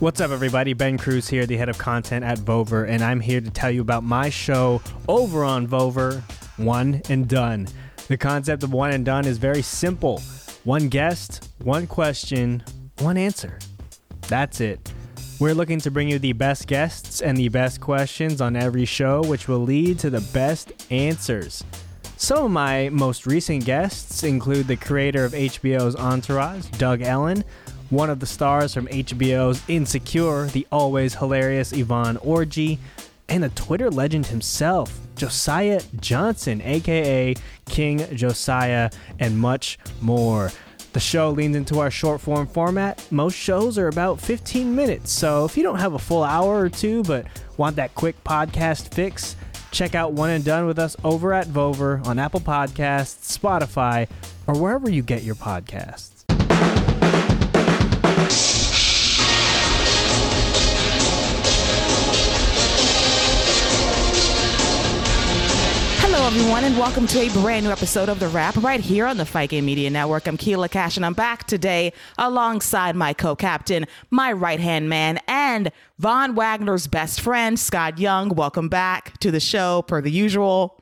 What's up, everybody? Ben Cruz here, the head of content at Vover, and I'm here to tell you about my show over on Vover, One and Done. The concept of One and Done is very simple one guest, one question, one answer. That's it. We're looking to bring you the best guests and the best questions on every show, which will lead to the best answers. Some of my most recent guests include the creator of HBO's Entourage, Doug Ellin, one of the stars from HBO's Insecure, the always hilarious Yvonne Orji, and a Twitter legend himself, Josiah Johnson, aka King Josiah, and much more. The show leans into our short form format. Most shows are about 15 minutes, so if you don't have a full hour or two but want that quick podcast fix, check out One and Done with us over at Vover on Apple Podcasts, Spotify, or wherever you get your podcasts. Everyone, and welcome to a brand new episode of The Wrap right here on the Fight Game Media Network. I'm Keila Cash, and I'm back today alongside my co captain, my right hand man, and Von Wagner's best friend, Scott Young. Welcome back to the show, per the usual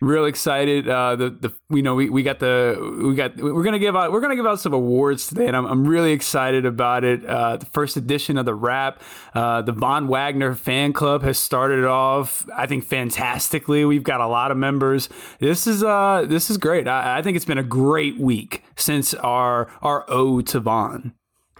real excited. Uh, the the you know we, we got the we got we're gonna give out we're gonna give out some awards today, and I'm, I'm really excited about it. Uh, the first edition of the Wrap, uh, the Von Wagner fan club has started off. I think fantastically. We've got a lot of members. This is uh this is great. I, I think it's been a great week since our our ode to Von.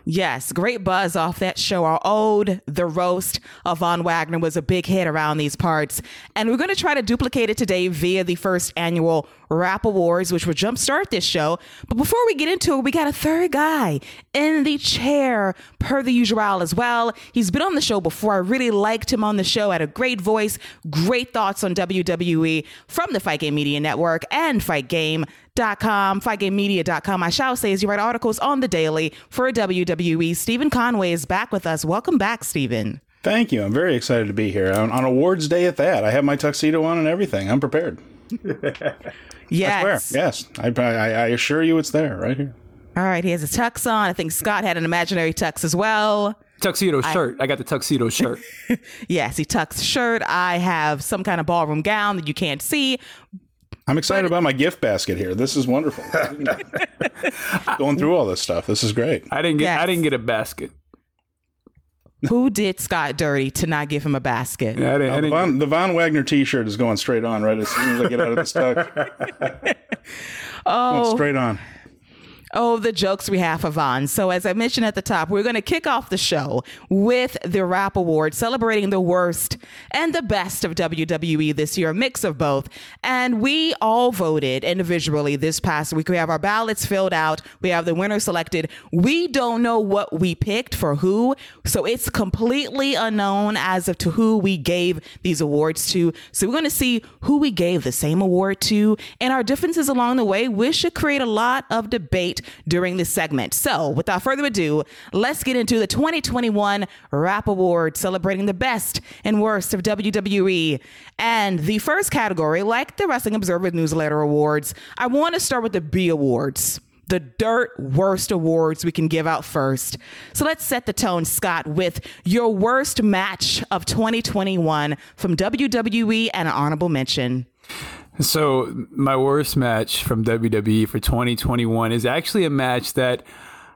Yes, great buzz off that show. Our ode, The Roast of Von Wagner, was a big hit around these parts. And we're going to try to duplicate it today via the first annual Wrap Awards, which will jumpstart this show. But before we get into it, we got a third guy in the chair, per the usual as well. He's been on the show before. I really liked him on the show. Had a great voice, great thoughts on WWE from the Fight Game Media Network and Fight Game. Dot com, fightgamemedia.com. I shall say, as you write articles on the daily for WWE, Stephen Conway is back with us. Welcome back, Stephen. Thank you. I'm very excited to be here on, on awards day at that. I have my tuxedo on and everything. I'm prepared. yes. Yes. I, I, I assure you it's there right here. All right. He has a tux on. I think Scott had an imaginary tux as well. Tuxedo shirt. I, I got the tuxedo shirt. yes, he tucks shirt. I have some kind of ballroom gown that you can't see, I'm excited but, about my gift basket here. This is wonderful. Going through all this stuff. This is great. I didn't get yes. I didn't get a basket. Who did Scott dirty to not give him a basket? Yeah, I didn't, I didn't the, Von, the, Von, Wagner T-shirt is going straight on right as soon as I get out of the tuck. oh, going straight on. Oh, the jokes we have for. So, as I mentioned at the top, we're going to kick off the show with the Wrap Award, celebrating the worst and the best of WWE this year, a mix of both. And we all voted individually this past week. We have our ballots filled out, we have the winner selected. We don't know what we picked for who, so it's completely unknown as of to who we gave these awards to. So, we're going to see who we gave the same award to and our differences along the way, which should create a lot of debate during this segment. So, without further ado, let's get into the 2021 Wrap Award, celebrating the best and worst of WWE. And the first category, like the Wrestling Observer Newsletter Awards, I want to start with the B Awards the dirt worst awards we can give out first. So let's set the tone, Scott, with your worst match of 2021 from WWE and an honorable mention. So my worst match from WWE for 2021 is actually a match that,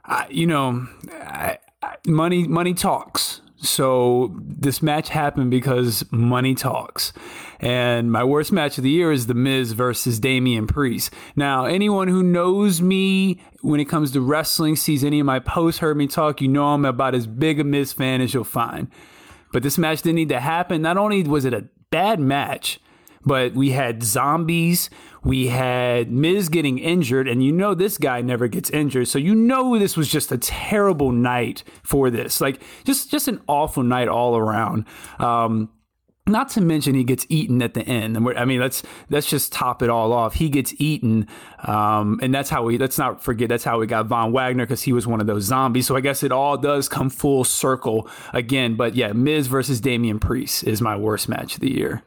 I, you know, I, I, money money talks. So this match happened because money talks. And my worst match of the year is The Miz versus Damian Priest. Now, anyone who knows me when it comes to wrestling, sees any of my posts, heard me talk, you know I'm about as big a Miz fan as you'll find. But this match didn't need to happen. Not only was it a bad match, but we had zombies. We had Miz getting injured, and you know this guy never gets injured, so you know this was just a terrible night for this. Like just just an awful night all around. Um, not to mention he gets eaten at the end. I mean, let's let's just top it all off. He gets eaten, um, and that's how we. Let's not forget that's how we got Von Wagner because he was one of those zombies. So I guess it all does come full circle again. But yeah, Miz versus Damian Priest is my worst match of the year.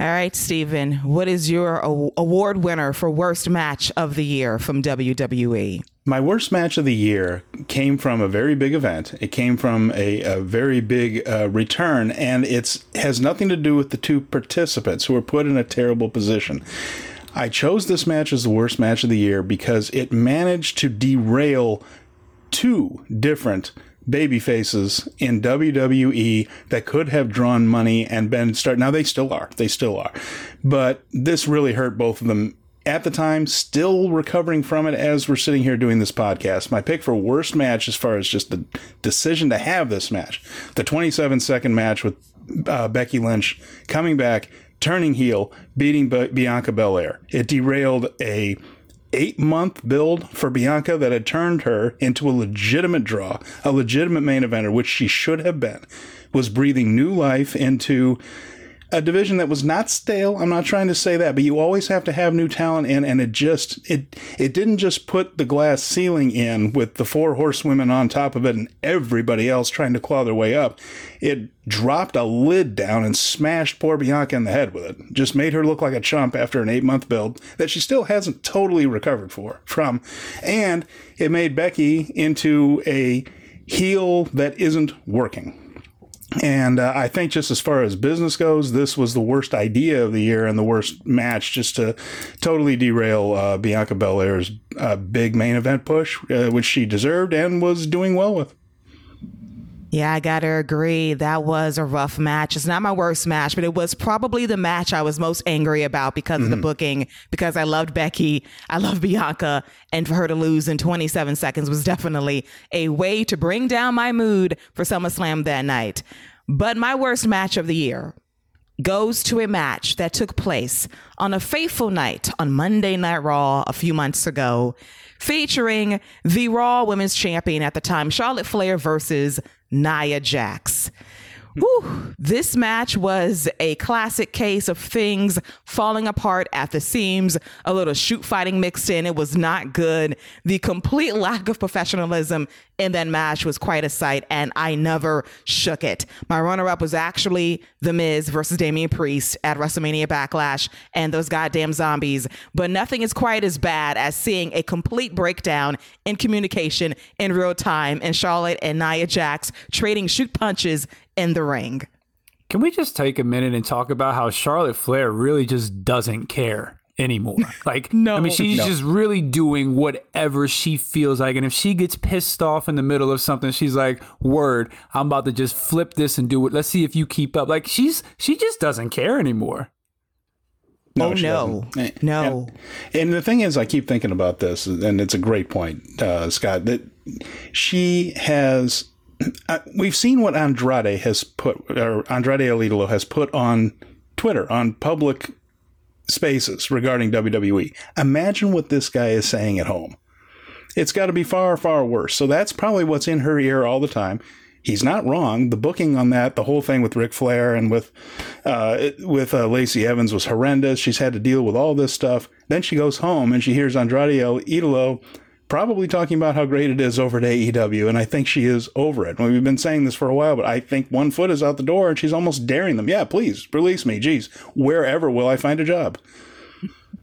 All right, Stephen, what is your award winner for worst match of the year from WWE? my worst match of the year came from a very big event. It came from a, a very big uh, return, and it has nothing to do with the two participants who were put in a terrible position. I chose this match as the worst match of the year because it managed to derail two different baby faces in WWE that could have drawn money and been start now they still are they still are. But this really hurt both of them at the time still recovering from it as we're sitting here doing this podcast. My pick for worst match as far as just the decision to have this match the 27 second match with uh, Becky Lynch coming back turning heel beating B- Bianca Belair. It derailed a eight month build for Bianca that had turned her into a legitimate draw, a legitimate main eventer, which she should have been, was breathing new life into a division that was not stale. I'm not trying to say that, but you always have to have new talent in, and it just it it didn't just put the glass ceiling in with the four horsewomen on top of it and everybody else trying to claw their way up. It dropped a lid down and smashed poor Bianca in the head with it. Just made her look like a chump after an eight month build that she still hasn't totally recovered for from, and it made Becky into a heel that isn't working. And uh, I think just as far as business goes, this was the worst idea of the year and the worst match just to totally derail uh, Bianca Belair's uh, big main event push, uh, which she deserved and was doing well with. Yeah, I gotta agree. That was a rough match. It's not my worst match, but it was probably the match I was most angry about because mm-hmm. of the booking, because I loved Becky, I love Bianca, and for her to lose in 27 seconds was definitely a way to bring down my mood for SummerSlam that night. But my worst match of the year goes to a match that took place on a fateful night on Monday Night Raw a few months ago, featuring the Raw Women's Champion at the time, Charlotte Flair versus Nia Jax. Whew. This match was a classic case of things falling apart at the seams, a little shoot fighting mixed in. It was not good. The complete lack of professionalism in that match was quite a sight, and I never shook it. My runner up was actually The Miz versus Damian Priest at WrestleMania Backlash and those goddamn zombies. But nothing is quite as bad as seeing a complete breakdown in communication in real time and Charlotte and Nia Jax trading shoot punches in the ring. Can we just take a minute and talk about how Charlotte Flair really just doesn't care? anymore. Like, no, I mean, she's no. just really doing whatever she feels like. And if she gets pissed off in the middle of something, she's like, "Word, I'm about to just flip this and do it. Let's see if you keep up." Like, she's she just doesn't care anymore. No, oh no, doesn't. no. And, and, the thing is, I keep thinking about this, and it's a great point, uh, Scott. That she has uh, we've seen what Andrade has put, or Andrade El Idolo has put on Twitter, on public spaces regarding WWE. Imagine what this guy is saying at home. It's got to be far, far worse. So that's probably what's in her ear all the time. He's not wrong. The booking on that, the whole thing with Ric Flair and with uh, with uh, Lacey Evans was horrendous. She's had to deal with all this stuff. Then she goes home and she hears Andrade El Idolo probably talking about how great it is over at AEW, and I think she is over it. We've been saying this for a while, but I think one foot is out the door, and she's almost daring them. Yeah, please release me. Geez, wherever will I find a job?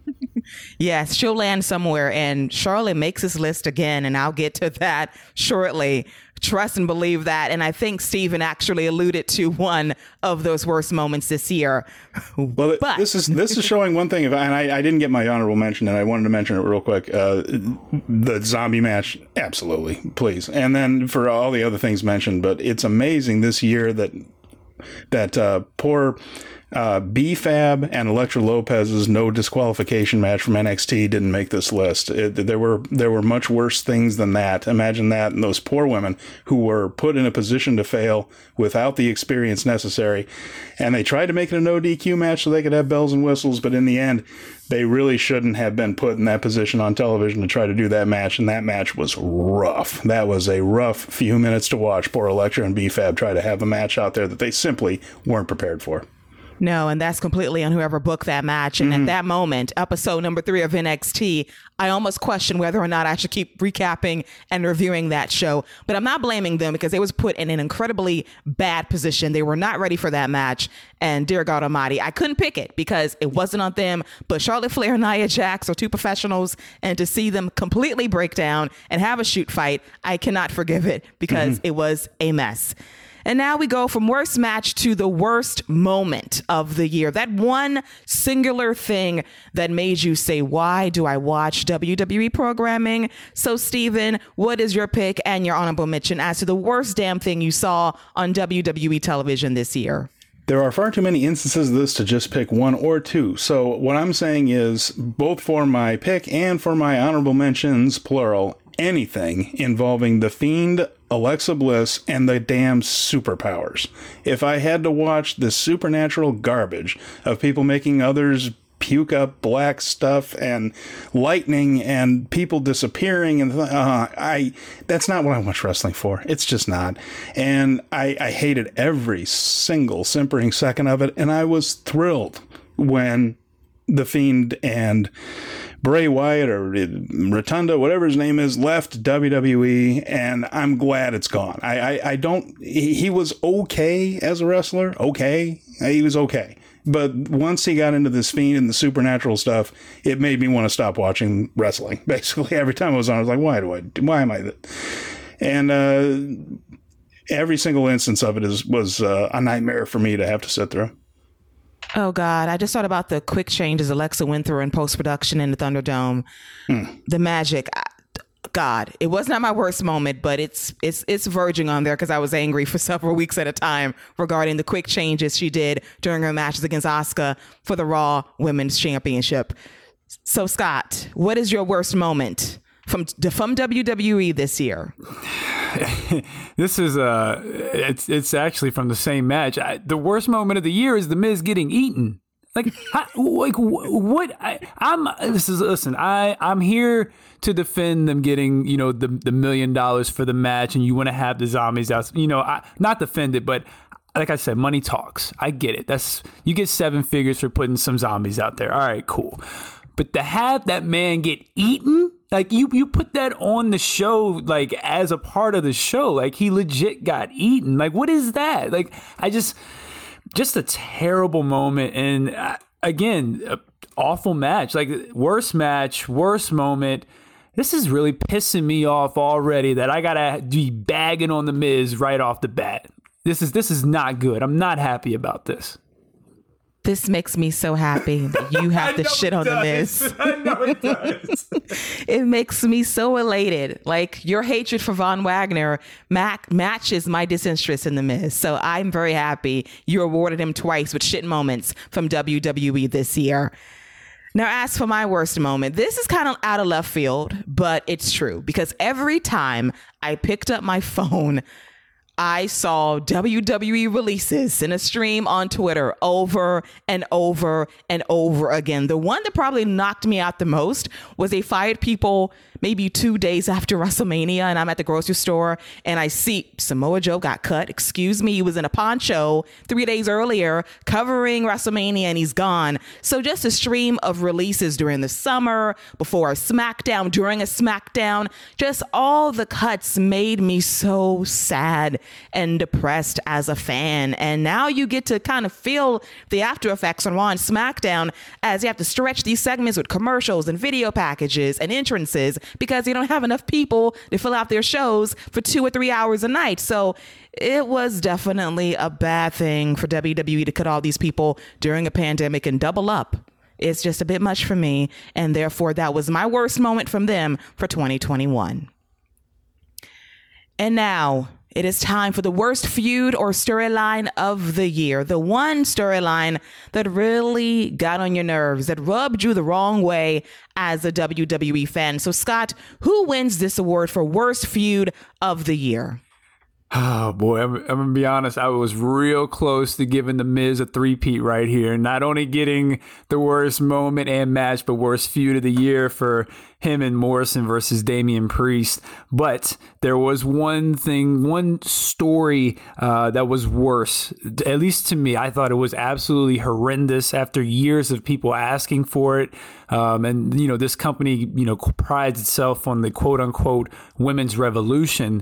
yes, she'll land somewhere, and Charlotte makes this list again, and I'll get to that shortly trust and believe that. And I think Stephen actually alluded to one of those worst moments this year. Well, but. this is this is showing one thing, and I, I didn't get my honorable mention, and I wanted to mention it real quick. Uh, the zombie match, absolutely, please. And then for all the other things mentioned, but it's amazing this year that that uh, poor uh, B-Fab and Elektra Lopez's no disqualification match from NXT didn't make this list. It, there were there were much worse things than that. Imagine that, and those poor women who were put in a position to fail without the experience necessary, and they tried to make it a no DQ match so they could have bells and whistles, but in the end, they really shouldn't have been put in that position on television to try to do that match, and that match was rough. That was a rough few minutes to watch. Poor Elektra and B-Fab try to have a match out there that they simply weren't prepared for. No, and that's completely on whoever booked that match. And Mm-hmm. at that moment, episode number three of NXT, I almost questioned whether or not I should keep recapping and reviewing that show. But I'm not blaming them because they was put in an incredibly bad position. They were not ready for that match. And dear God Almighty, I couldn't pick it because it wasn't on them. But Charlotte Flair and Nia Jax are two professionals, and to see them completely break down and have a shoot fight, I cannot forgive it because it was a mess. And now we go from worst match to the worst moment of the year. That one singular thing that made you say, Why do I watch WWE programming? So, Stephen, what is your pick and your honorable mention as to the worst damn thing you saw on WWE television this year? There are far too many instances of this to just pick one or two. So, what I'm saying is, both for my pick and for my honorable mentions, plural, anything involving The Fiend, Alexa Bliss, and the damn superpowers. If I had to watch the supernatural garbage of people making others puke up black stuff and lightning and people disappearing and uh, I that's not what I watch wrestling for. It's just not. And I, I hated every single simpering second of it, and I was thrilled when the Fiend and Bray Wyatt or Rotunda, whatever his name is, left WWE, and I'm glad it's gone. I, I, I don't. He, he was okay as a wrestler. Okay, he was okay. But once he got into this fiend and the supernatural stuff, it made me want to stop watching wrestling. Basically, every time I was on, I was like, "Why do I? Why am I?" th-" And uh, every single instance of it is was uh, a nightmare for me to have to sit through. Oh God, I just thought about the quick changes Alexa went through in post production in the Thunderdome. Hmm. The magic. I- God, it was not my worst moment, but it's it's it's verging on there because I was angry for several weeks at a time regarding the quick changes she did during her matches against Asuka for the Raw Women's Championship. So Scott, what is your worst moment from from WWE this year? This is uh, it's it's actually from the same match. I, the worst moment of the year is the Miz getting eaten. Like, how, like wh- what? I, I'm. This is listen. I I'm here to defend them getting you know the the million dollars for the match, and you want to have the zombies out. You know, I not defend it, but like I said, money talks. I get it. That's you get seven figures for putting some zombies out there. All right, cool. But to have that man get eaten, like you you put that on the show, like as a part of the show, like he legit got eaten. Like what is that? Like I just just a terrible moment. And uh, again awful match. Like worst match worst moment. This is really pissing me off already that i gotta be bagging on the miz right off the bat. This is this is not good. I'm not happy about this This makes me so happy that you have to shit on the Miz. I know it does. it makes me so elated. Like your hatred for Von Wagner mac- matches my disinterest in the Miz. So I'm very happy you awarded him twice with shit moments from WWE this year. Now, as for my worst moment, this is kind of out of left field, but it's true because every time I picked up my phone, I saw WWE releases in a stream on Twitter over and over and over again. The one that probably knocked me out the most was they fired people maybe two days after WrestleMania, and I'm at the grocery store and I see Samoa Joe got cut. Excuse me, he was in a poncho three days earlier covering WrestleMania and he's gone. So just a stream of releases during the summer, before a SmackDown, during a SmackDown, just all the cuts made me so sad and depressed as a fan. And now you get to kind of feel the after effects on Raw and SmackDown as you have to stretch these segments with commercials and video packages and entrances because you don't have enough people to fill out their shows for two or three hours a night. So it was definitely a bad thing for WWE to cut all these people during a pandemic and double up. It's just a bit much for me. And therefore, that was my worst moment from them for 2021. And now it is time for the worst feud or storyline of the year. The one storyline that really got on your nerves, that rubbed you the wrong way as a WWE fan. So, Scott, who wins this award for worst feud of the year? Oh boy, I'm, I'm, gonna be honest. I was real close to giving the Miz a three-peat right here. Not only getting the worst moment and match, but worst feud of the year for him and Morrison versus Damian Priest. But there was one thing, one story uh, that was worse. At least to me, I thought it was absolutely horrendous. After years of people asking for it, um, and you know, this company, you know, prides itself on the quote-unquote women's revolution.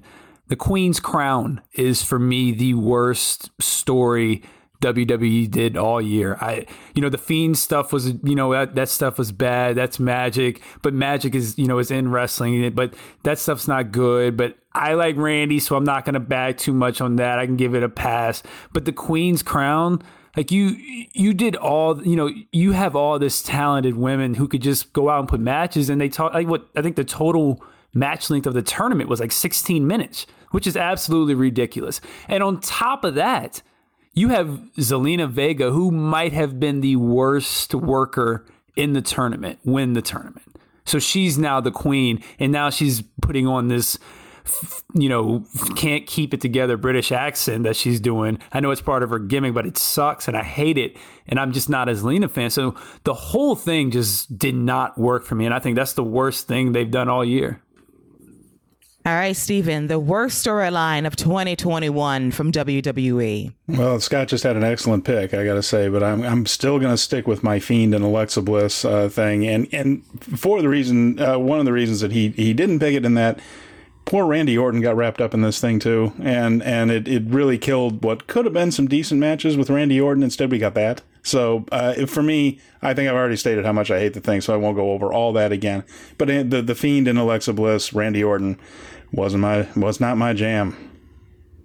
The Queen's Crown is for me the worst story WWE did all year. I, you know, the Fiend stuff was, you know, that, that stuff was bad. That's magic, but magic is, you know, is in wrestling, but that stuff's not good. But I like Randy, so I'm not going to bag too much on that. I can give it a pass. But the Queen's Crown, like you, you did all, you know, you have all this talented women who could just go out and put matches, and they talk like what I think the total match length of the tournament was like 16 minutes which is absolutely ridiculous. And on top of that, you have Zelina Vega, who might have been the worst worker in the tournament, win the tournament. So she's now the queen, and now she's putting on this, you know, can't keep it together British accent that she's doing. I know it's part of her gimmick, but it sucks, and I hate it. And I'm just not a Zelina fan. So the whole thing just did not work for me, and I think that's the worst thing they've done all year. All right, Stephen, the worst storyline of 2021 from WWE. Well, Scott just had an excellent pick, I got to say, but I'm I'm still going to stick with my Fiend and Alexa Bliss uh, thing, and and for the reason, uh, one of the reasons that he he didn't pick it in that. Poor Randy Orton got wrapped up in this thing too, and and it, it really killed what could have been some decent matches with Randy Orton. Instead, we got that. So uh, for me, I think I've already stated how much I hate the thing, so I won't go over all that again. But uh, the the Fiend and Alexa Bliss, Randy Orton, wasn't my was not my jam.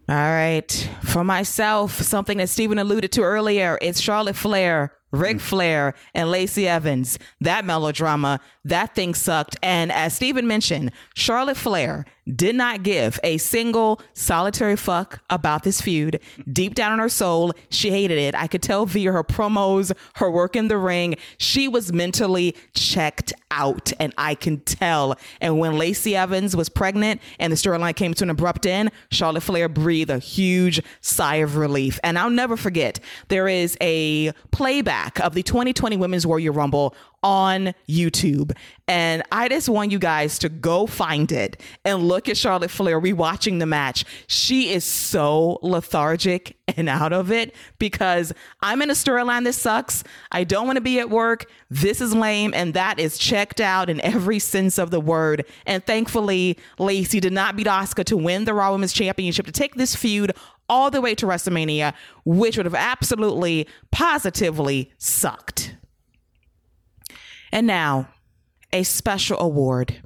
All right, for myself, something that Stephen alluded to earlier, it's Charlotte Flair Ric Flair and Lacey Evans. That melodrama, that thing sucked. And as Stephen mentioned, Charlotte Flair did not give a single solitary fuck about this feud. Deep down in her soul, she hated it. I could tell via her promos, her work in the ring, she was mentally checked out, and I can tell. And when Lacey Evans was pregnant and the storyline came to an abrupt end, Charlotte Flair breathed a huge sigh of relief. And I'll never forget, there is a playback of the 2020 Women's Royal Rumble on YouTube. And I just want you guys to go find it and look at Charlotte Flair rewatching the match. She is so lethargic and out of it because I'm in a storyline that sucks. I don't want to be at work. This is lame. And that is checked out in every sense of the word. And thankfully, Lacey did not beat Asuka to win the Raw Women's Championship to take this feud all the way to WrestleMania, which would have absolutely, positively sucked. And now, a special award.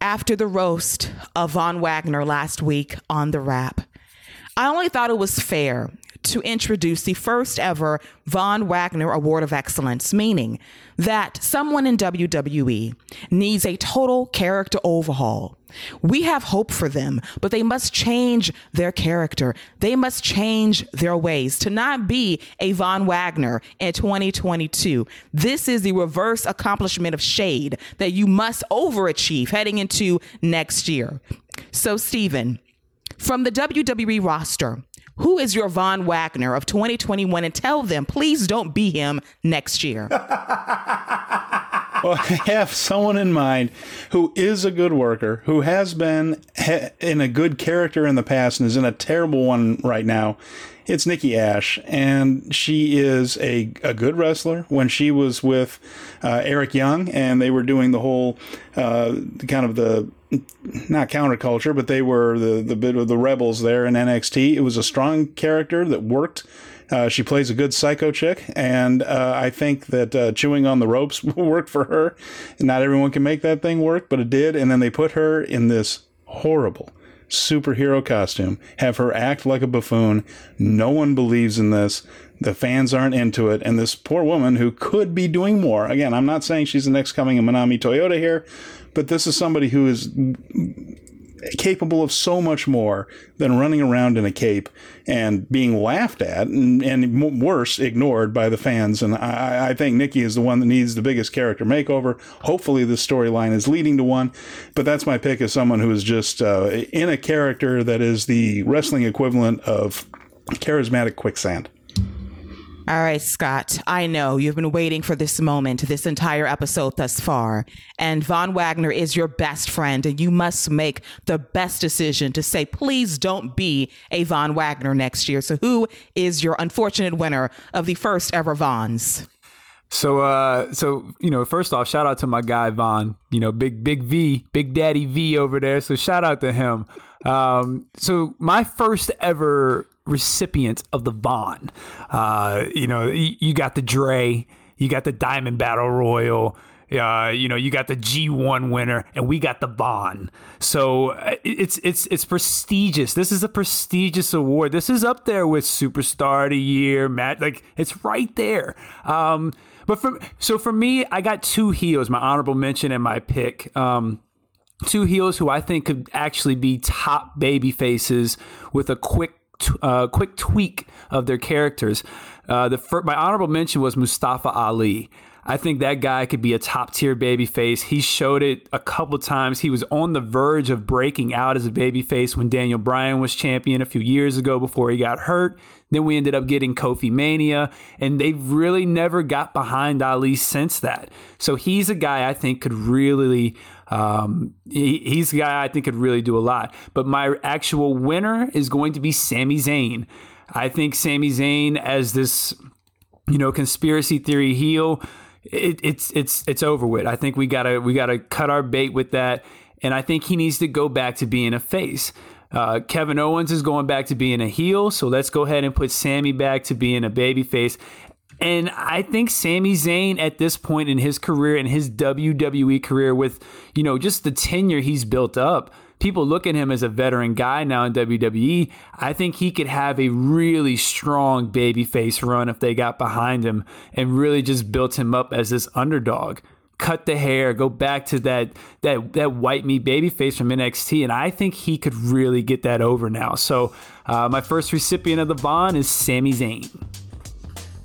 After the roast of Von Wagner last week on The Wrap, I only thought it was fair to introduce the first ever Von Wagner Award of Excellence, meaning that someone in WWE needs a total character overhaul. We have hope for them, but they must change their character. They must change their ways to not be a Von Wagner in 2022. This is the reverse accomplishment of shade that you must overachieve heading into next year. So, Stephen, from the WWE roster, who is your Von Wagner of 2021 and tell them, please don't be him next year. well, I have someone in mind who is a good worker, who has been in a good character in the past and is in a terrible one right now. It's Nikki Ash, and she is a, a good wrestler. When she was with uh, Eric Young, and they were doing the whole uh, kind of the not counterculture, but they were the the bit of the rebels there in NXT. It was a strong character that worked. Uh, she plays a good psycho chick, and uh, I think that uh, chewing on the ropes worked for her. Not everyone can make that thing work, but it did. And then they put her in this horrible superhero costume, have her act like a buffoon. No one believes in this. The fans aren't into it. And this poor woman who could be doing more. Again, I'm not saying she's the next coming of Manami Toyota here, but this is somebody who is capable of so much more than running around in a cape and being laughed at and, and worse, ignored by the fans. And I, I think Nikki is the one that needs the biggest character makeover. Hopefully, the storyline is leading to one. But that's my pick as someone who is just uh, in a character that is the wrestling equivalent of charismatic quicksand. All right, Scott, I know you've been waiting for this moment, this entire episode thus far. And Von Wagner is your best friend, and you must make the best decision to say, please don't be a Von Wagner next year. So, who is your unfortunate winner of the first ever Vons? So, uh, so you know, first off, shout out to my guy Von. You know, big big V, Big Daddy V over there. So, shout out to him. Um, so, my first ever recipient of the Von. Uh, you know, you, you, got the Dre, you got the Diamond Battle Royal. Uh, you know, you got the G1 winner, and we got the Von. So uh, it's it's it's prestigious. This is a prestigious award. This is up there with Superstar of the Year, Matt. Like it's right there. Um, but for so for me, I got two heels, my honorable mention and my pick. Um, two heels who I think could actually be top baby faces with a quick uh, quick tweak of their characters. Uh, the fir- my honorable mention was Mustafa Ali. I think that guy could be a top tier baby face. He showed it a couple times. He was on the verge of breaking out as a baby face when Daniel Bryan was champion a few years ago before he got hurt. Then we ended up getting Kofi Mania, and they've really never got behind Ali since that. So he's a guy I think could really um, he, he's a guy I think could really do a lot. But my actual winner is going to be Sami Zayn. I think Sami Zayn as this, you know, conspiracy theory heel, it, it's it's it's over with. I think we gotta we gotta cut our bait with that, and I think he needs to go back to being a face. Uh, Kevin Owens is going back to being a heel, so let's go ahead and put Sami back to being a babyface. And I think Sami Zayn at this point in his career, in his WWE career, with you know just the tenure he's built up, people look at him as a veteran guy now in WWE. I think he could have a really strong babyface run if they got behind him and really just built him up as this underdog. Cut the hair, go back to that that that white meat babyface from NXT, and I think he could really get that over now. So, uh, my first recipient of the Von is Sami Zayn.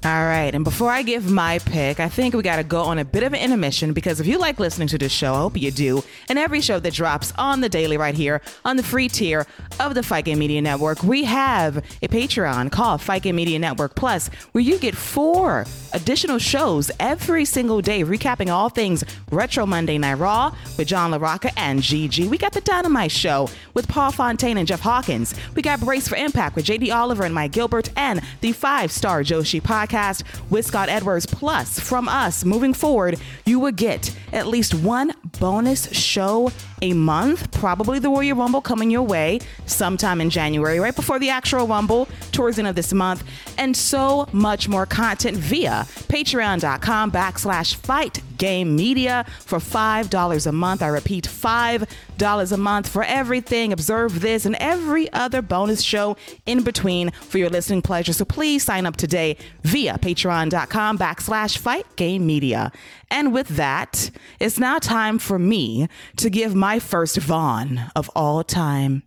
All right. And before I give my pick, I think we got to go on a bit of an intermission because if you like listening to this show, I hope you do, and every show that drops on the daily right here on the free tier of the Fight Media Network, we have a Patreon called Fight Media Network Plus where you get four additional shows every single day recapping all things Retro Monday Night Raw with John LaRocca and Gigi. We got the Dynamite Show with Paul Fontaine and Jeff Hawkins. We got Brace for Impact with JD Oliver and Mike Gilbert and the five star Joshi podcast podcast with Scott Edwards. Plus, from us moving forward, you would get at least one bonus show a month, probably the Warrior Rumble coming your way sometime in January, right before the actual Rumble, towards the end of this month, and so much more content via patreon.com backslash fight game media for $5 a month. I repeat, $5 a month for everything. Observe this and every other bonus show in between for your listening pleasure. So please sign up today via patreon.com backslash fight game media. And with that, it's now time for me to give my first Von of all time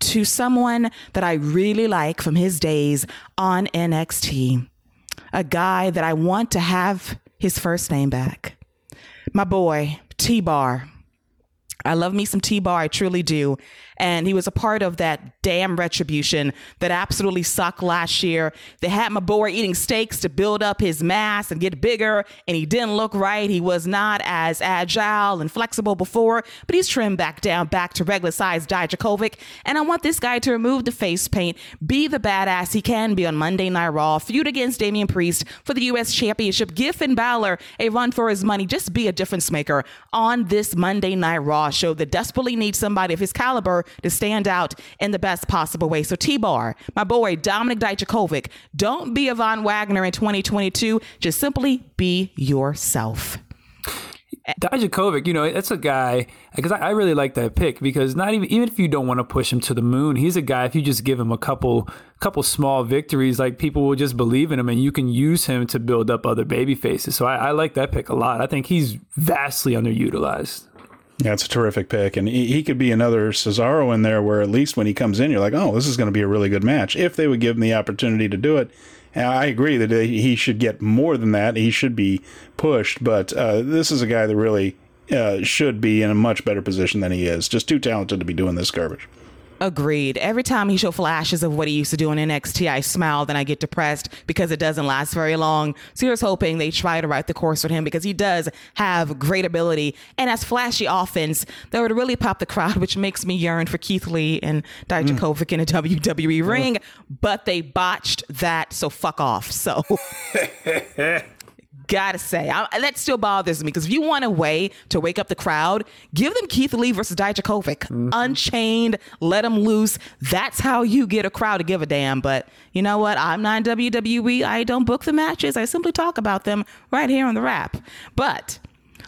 to someone that I really like from his days on NXT. A guy that I want to have his first name back. My boy, T Bar. I love me some T Bar, I truly do and he was a part of that damn retribution that absolutely sucked last year. They had my boy eating steaks to build up his mass and get bigger, and he didn't look right. He was not as agile and flexible before, but he's trimmed back down, back to regular size Dijakovic. And I want this guy to remove the face paint, be the badass he can be on Monday Night Raw, feud against Damian Priest for the U.S. Championship, give Finn Balor a run for his money, just be a difference maker on this Monday Night Raw show that desperately needs somebody of his caliber to stand out in the best possible way. So, T Bar, my boy Dominik Dijakovic, don't be a Von Wagner in 2022. Just simply be yourself. Dijakovic, you know, that's a guy because I, I, really like that pick because not even even if you don't want to push him to the moon, he's a guy. If you just give him a couple couple small victories, like people will just believe in him, and you can use him to build up other baby faces. So I, I like that pick a lot. I think he's vastly underutilized. It's a terrific pick, and he, he could be another Cesaro in there, where at least when he comes in, you're like, oh, this is going to be a really good match if they would give him the opportunity to do it. And I agree that he should get more than that. He should be pushed, but uh, this is a guy that really uh, should be in a much better position than he is. Just too talented to be doing this garbage. Agreed. Every time he show flashes of what he used to do in NXT, I smile, then I get depressed because it doesn't last very long. So here's hoping they try to right the course with him because he does have great ability and has flashy offense that would really pop the crowd, which makes me yearn for Keith Lee and Dijakovic mm. in a WWE ring. But they botched that, so fuck off. So gotta say, I, that still bothers me because if you want a way to wake up the crowd, give them Keith Lee versus Dijakovic, mm-hmm. unchained, let them loose. That's how you get a crowd to give a damn. But you know what? I'm not in WWE. I don't book the matches. I simply talk about them right here on the wrap. But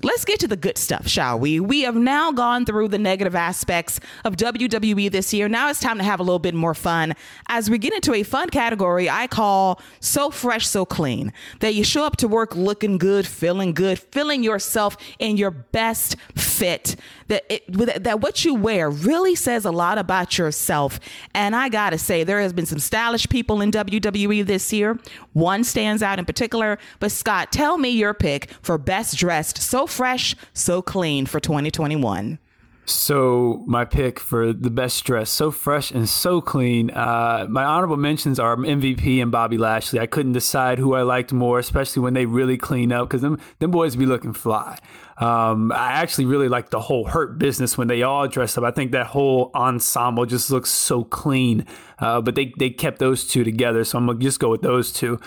Let's get to the good stuff, shall we? We have now gone through the negative aspects of WWE this year. Now it's time to have a little bit more fun as we get into a fun category I call So Fresh, So Clean. That you show up to work looking good, feeling good, feeling yourself in your best fit. That, it, that what you wear really says a lot about yourself. And I gotta say, there has been some stylish people in WWE this year. One stands out in particular. But Scott, tell me your pick for best dressed, so fresh, so clean for 2021. So my pick for the best dress, so fresh and so clean. Uh, my honorable mentions are MVP and Bobby Lashley. I couldn't decide who I liked more, especially when they really clean up because them them boys be looking fly. Um, I actually really like the whole Hurt Business when they all dress up. I think that whole ensemble just looks so clean. Uh, but they they kept those two together, so I'm gonna just go with those two.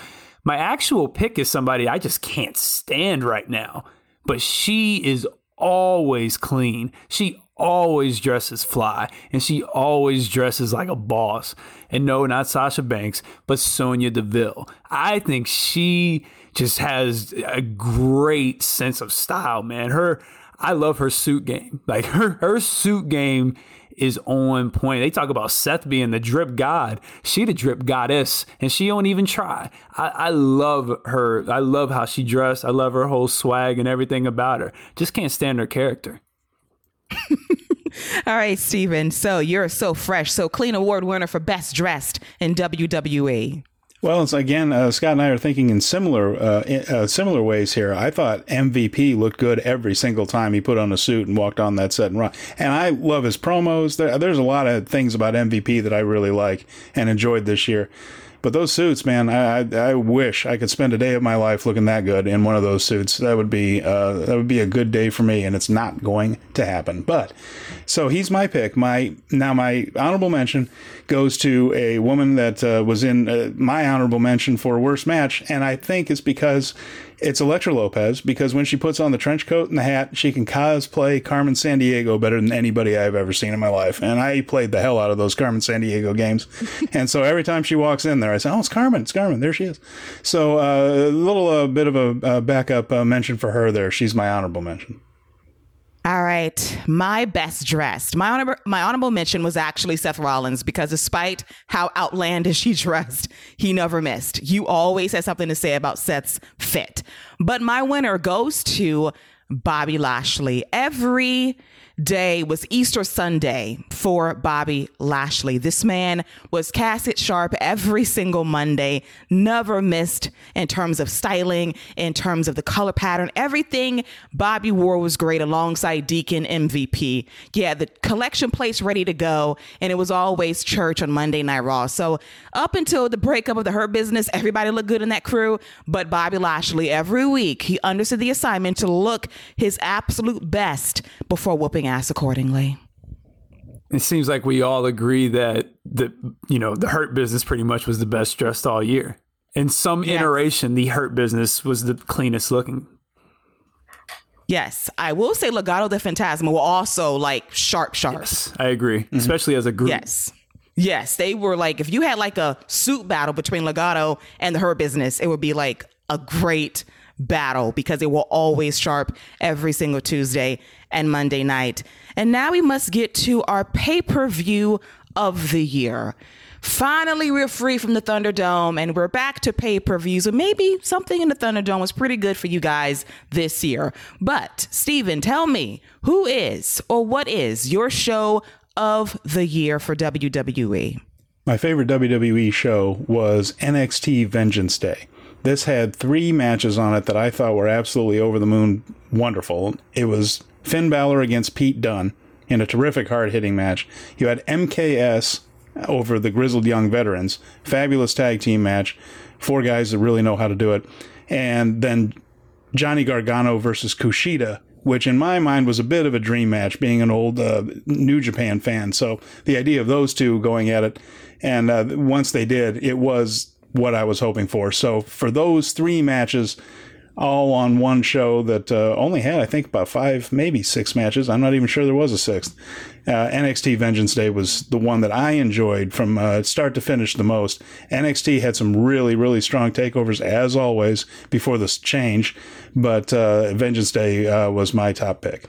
My actual pick is somebody I just can't stand right now but she is always clean. She always dresses fly and she always dresses like a boss. And no, not Sasha Banks, but Sonya Deville. I think she just has a great sense of style, man. Her I love her suit game. Like her her suit game is on point. They talk about Seth being the drip god. She the drip goddess, and she don't even try. I, I love her. I love how she dressed. I love her whole swag and everything about her. Just can't stand her character. All right, Stephen. So you're so fresh, so clean award winner for best dressed in WWE. Well, it's again, uh, Scott and I are thinking in similar uh, in, uh, similar ways here. I thought MVP looked good every single time he put on a suit and walked on that set and run. And I love his promos. There, there's a lot of things about MVP that I really like and enjoyed this year. But those suits, man, I, I, wish I could spend a day of my life looking that good in one of those suits. That would be uh, that would be a good day for me, and it's not going to happen. But so he's my pick. My now my honorable mention goes to a woman that uh, was in uh, my honorable mention for worst match, and I think it's because it's Elektra Lopez because when she puts on the trench coat and the hat, she can cosplay Carmen Sandiego better than anybody I've ever seen in my life. And I played the hell out of those Carmen Sandiego games. and so every time she walks in there, I say, "Oh, it's Carmen! It's Carmen! There she is." So uh, a little uh, bit of a backup uh, mention for her there. She's my honorable mention. All right, my best dressed. My honorable, my honorable mention was actually Seth Rollins because despite how outlandish he dressed, he never missed. You always had something to say about Seth's fit. But my winner goes to Bobby Lashley. Every day was Easter Sunday for Bobby Lashley. This man was casket sharp every single Monday, never missed in terms of styling, in terms of the color pattern. Everything Bobby wore was great alongside Deacon MVP. Yeah, the collection plates ready to go, and it was always church on Monday Night Raw. So up until the breakup of the Hurt Business, everybody looked good in that crew, but Bobby Lashley every week he understood the assignment to look his absolute best before whooping ass accordingly. It seems like we all agree that the you know the Hurt Business pretty much was the best dressed all year. In some yes. iteration, the Hurt Business was the cleanest looking. Yes, I will say Legado del Fantasma were also like sharp, sharp. Yes, I agree, mm-hmm. especially as a group. Yes. Yes, they were like if you had like a suit battle between Legado and the Hurt Business, it would be like a great battle because it will always sharp every single Tuesday and Monday night. And now we must get to our pay per view of the year. Finally, we're free from the Thunderdome and we're back to pay per views. So maybe something in the Thunderdome was pretty good for you guys this year. But, Stephen, tell me who is or what is your show of the year for WWE? My favorite WWE show was NXT Vengeance Day. This had three matches on it that I thought were absolutely over the moon wonderful. It was Finn Balor against Pete Dunne in a terrific hard hitting match. You had MKS over the Grizzled Young Veterans, fabulous tag team match, four guys that really know how to do it. And then Johnny Gargano versus Kushida, which in my mind was a bit of a dream match, being an old uh, New Japan fan. So the idea of those two going at it, and uh, once they did, it was what I was hoping for. So for those three matches, all on one show that uh, only had, I think, about five, maybe six matches. I'm not even sure there was a sixth. Uh, NXT Vengeance Day was the one that I enjoyed from uh, start to finish the most. NXT had some really, really strong takeovers, as always, before this change, but uh, Vengeance Day uh, was my top pick.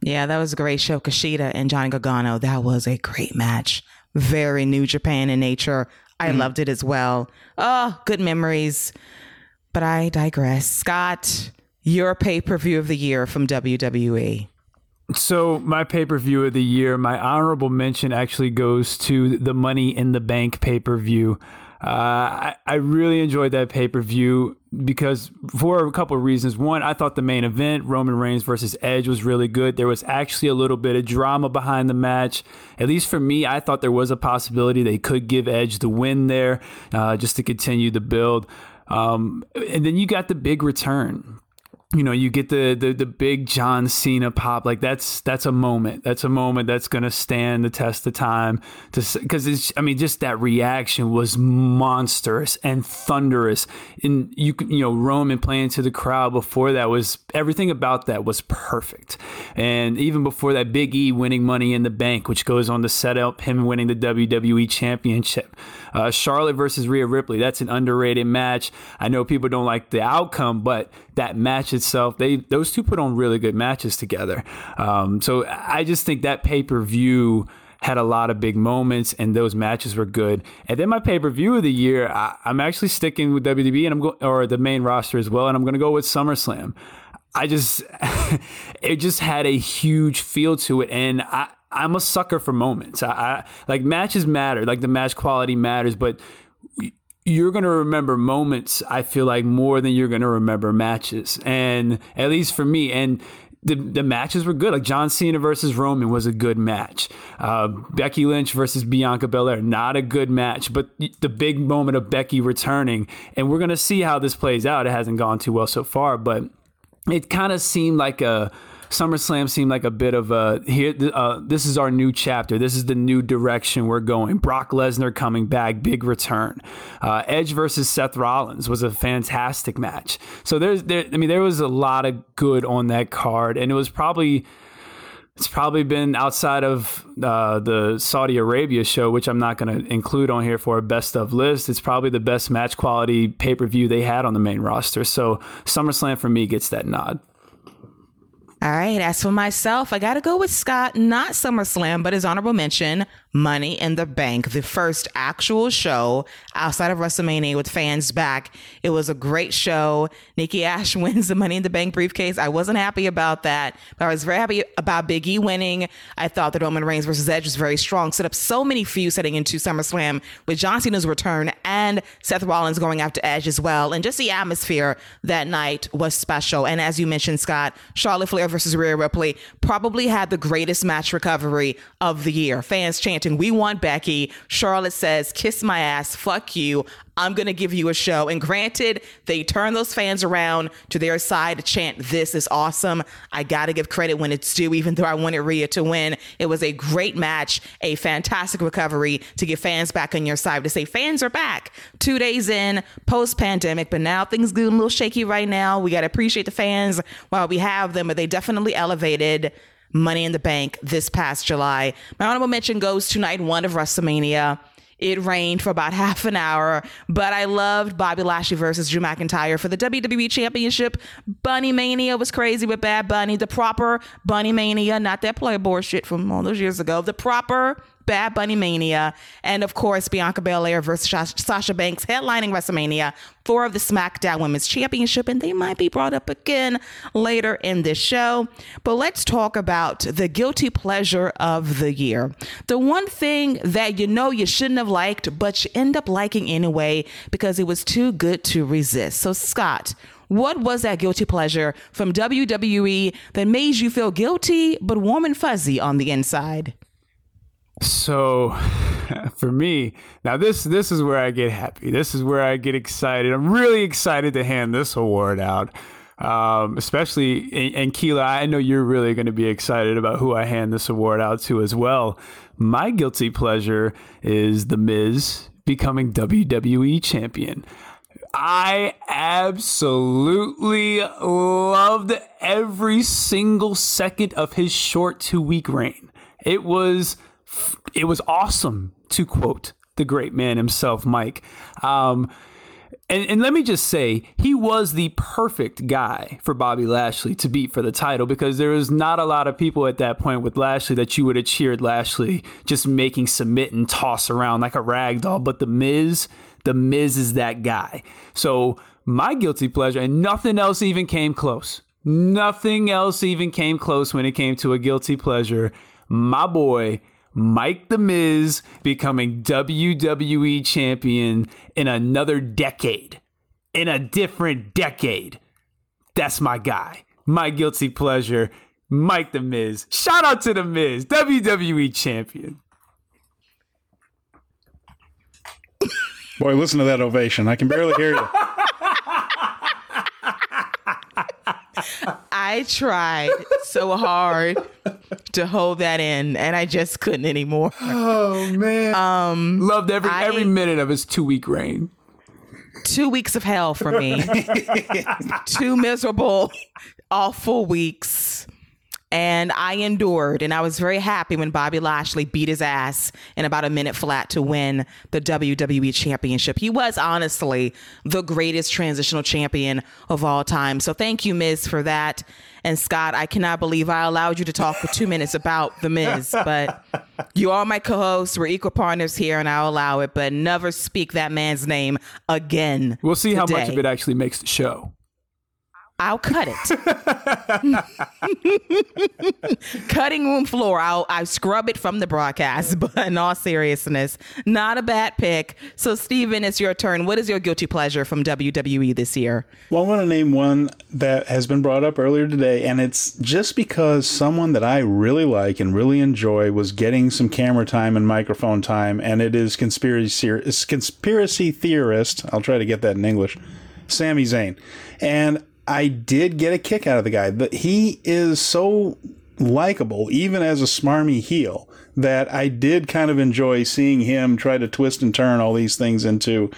Yeah, that was a great show. Kushida and Johnny Gargano, that was a great match. Very New Japan in nature. I mm. loved it as well. Oh, good memories. But I digress. Scott, your pay per view of the year from WWE. So my pay per view of the year, my honorable mention actually goes to the Money in the Bank pay per view. Uh, I, I really enjoyed that pay per view because for a couple of reasons. One, I thought the main event, Roman Reigns versus Edge, was really good. There was actually a little bit of drama behind the match. At least for me, I thought there was a possibility they could give Edge the win there uh, just to continue the build. Um, and then you got the big return you know, you get the, the the big John Cena pop. Like that's that's a moment. That's a moment that's to stand the test of time. To because it's, I mean, just that reaction was monstrous and thunderous. And you you know, Roman playing to the crowd before that was everything about that was perfect. And even before that, Big E winning Money in the Bank, which goes on to set up him winning the WWE Championship. Uh, Charlotte versus Rhea Ripley. That's an underrated match. I know people don't like the outcome, but that match itself, they those two put on really good matches together. Um, so I just think that pay per view had a lot of big moments and those matches were good. And then my pay per view of the year, I, am actually sticking with WWE and I'm going or the main roster as well, and I'm going to go with SummerSlam. I just it just had a huge feel to it, and I I'm a sucker for moments. I, I like matches matter, like the match quality matters, but you're going to remember moments i feel like more than you're going to remember matches. And at least for me and the, the matches were good. Like john cena versus roman was a good match. Uh, becky lynch versus bianca belair not a good match but the big moment of becky returning and we're going to see how this plays out. It hasn't gone too well so far but it kind of seemed like a SummerSlam seemed like a bit of a here. Uh, this is our new chapter. This is the new direction we're going. Brock Lesnar coming back, big return. Uh, Edge versus Seth Rollins was a fantastic match. So there's, there, I mean, there was a lot of good on that card, and it was probably. It's probably been outside of uh, the Saudi Arabia show, which I'm not going to include on here for a best of list. It's probably the best match quality pay per view they had on the main roster. So SummerSlam for me gets that nod. All right. As for myself, I got to go with Scott, not SummerSlam, but his honorable mention, Money in the Bank, the first actual show outside of WrestleMania with fans back. It was a great show. Nikki Ash wins the Money in the Bank briefcase. I wasn't happy about that, but I was very happy about Big E winning. I thought that Roman Reigns versus Edge was very strong, set up so many feuds heading into SummerSlam with John Cena's return and Seth Rollins going after Edge as well. And just the atmosphere that night was special. And as you mentioned, Scott, Charlotte Flair versus Rhea Ripley probably had the greatest match recovery of the year. Fans chanting chanting, We want Becky. Charlotte says, Kiss my ass, fuck you. I'm going to give you a show. And granted, they turn those fans around to their side to chant, This is awesome. I got to give credit when it's due, even though I wanted Rhea to win. It was a great match, a fantastic recovery to get fans back on your side, to say fans are back two days in post pandemic, but now things getting a little shaky right now. We got to appreciate the fans while we have them, but they definitely elevated Money in the Bank this past July. My honorable mention goes to night one of WrestleMania. It rained for about half an hour, but I loved Bobby Lashley versus Drew McIntyre for the WWE Championship. Bunny Mania was crazy with Bad Bunny, the proper Bunny Mania, not that Playboy shit from all those years ago. The proper Bad Bunny Mania, and of course, Bianca Belair versus Sasha Banks headlining WrestleMania for of the SmackDown Women's Championship, and they might be brought up again later in this show. But let's talk about the guilty pleasure of the year. The one thing that you know you shouldn't have liked, but you end up liking anyway because it was too good to resist. So, Scott, what was that guilty pleasure from WWE that made you feel guilty but warm and fuzzy on the inside? So, for me, now this this is where I get happy. This is where I get excited. I'm really excited to hand this award out. Um, especially and, and Keela, I know you're really going to be excited about who I hand this award out to as well. My guilty pleasure is The Miz becoming WWE champion. I absolutely loved every single second of his short two week reign. It was it was awesome to quote the great man himself, Mike. Um, and, and let me just say, he was the perfect guy for Bobby Lashley to beat for the title because there was not a lot of people at that point with Lashley that you would have cheered Lashley just making submit and toss around like a rag doll. But The Miz, The Miz is that guy. So my guilty pleasure, and nothing else even came close. Nothing else even came close when it came to a guilty pleasure. My boy, Mike the Miz becoming WWE champion in another decade, in a different decade. That's my guy. My guilty pleasure, Mike the Miz. Shout out to the Miz, WWE champion. Boy, listen to that ovation. I can barely hear you. I tried so hard to hold that in, and I just couldn't anymore. Oh man, um, loved every I, every minute of his two week reign. Two weeks of hell for me. two miserable, awful weeks and I endured. And I was very happy when Bobby Lashley beat his ass in about a minute flat to win the WWE Championship. He was honestly the greatest transitional champion of all time. So thank you, Miz, for that. And Scott, I cannot believe I allowed you to talk for two minutes about The Miz, but you are my co hosts. We're equal partners here, and I'll allow it, but never speak that man's name again. We'll see today. how much of it actually makes the show. I'll cut it. Cutting room floor. I'll I scrub it from the broadcast. But in all seriousness, not a bad pick. So Stephen, it's your turn. What is your guilty pleasure from WWE this year? Well, I want to name one that has been brought up earlier today, and it's just because someone that I really like and really enjoy was getting some camera time and microphone time, and it is conspiracy conspiracy theorist. I'll try to get that in English. Sami Zayn. And I did get a kick out of the guy. But he is so likable, even as a smarmy heel, that I did kind of enjoy seeing him try to twist and turn all these things into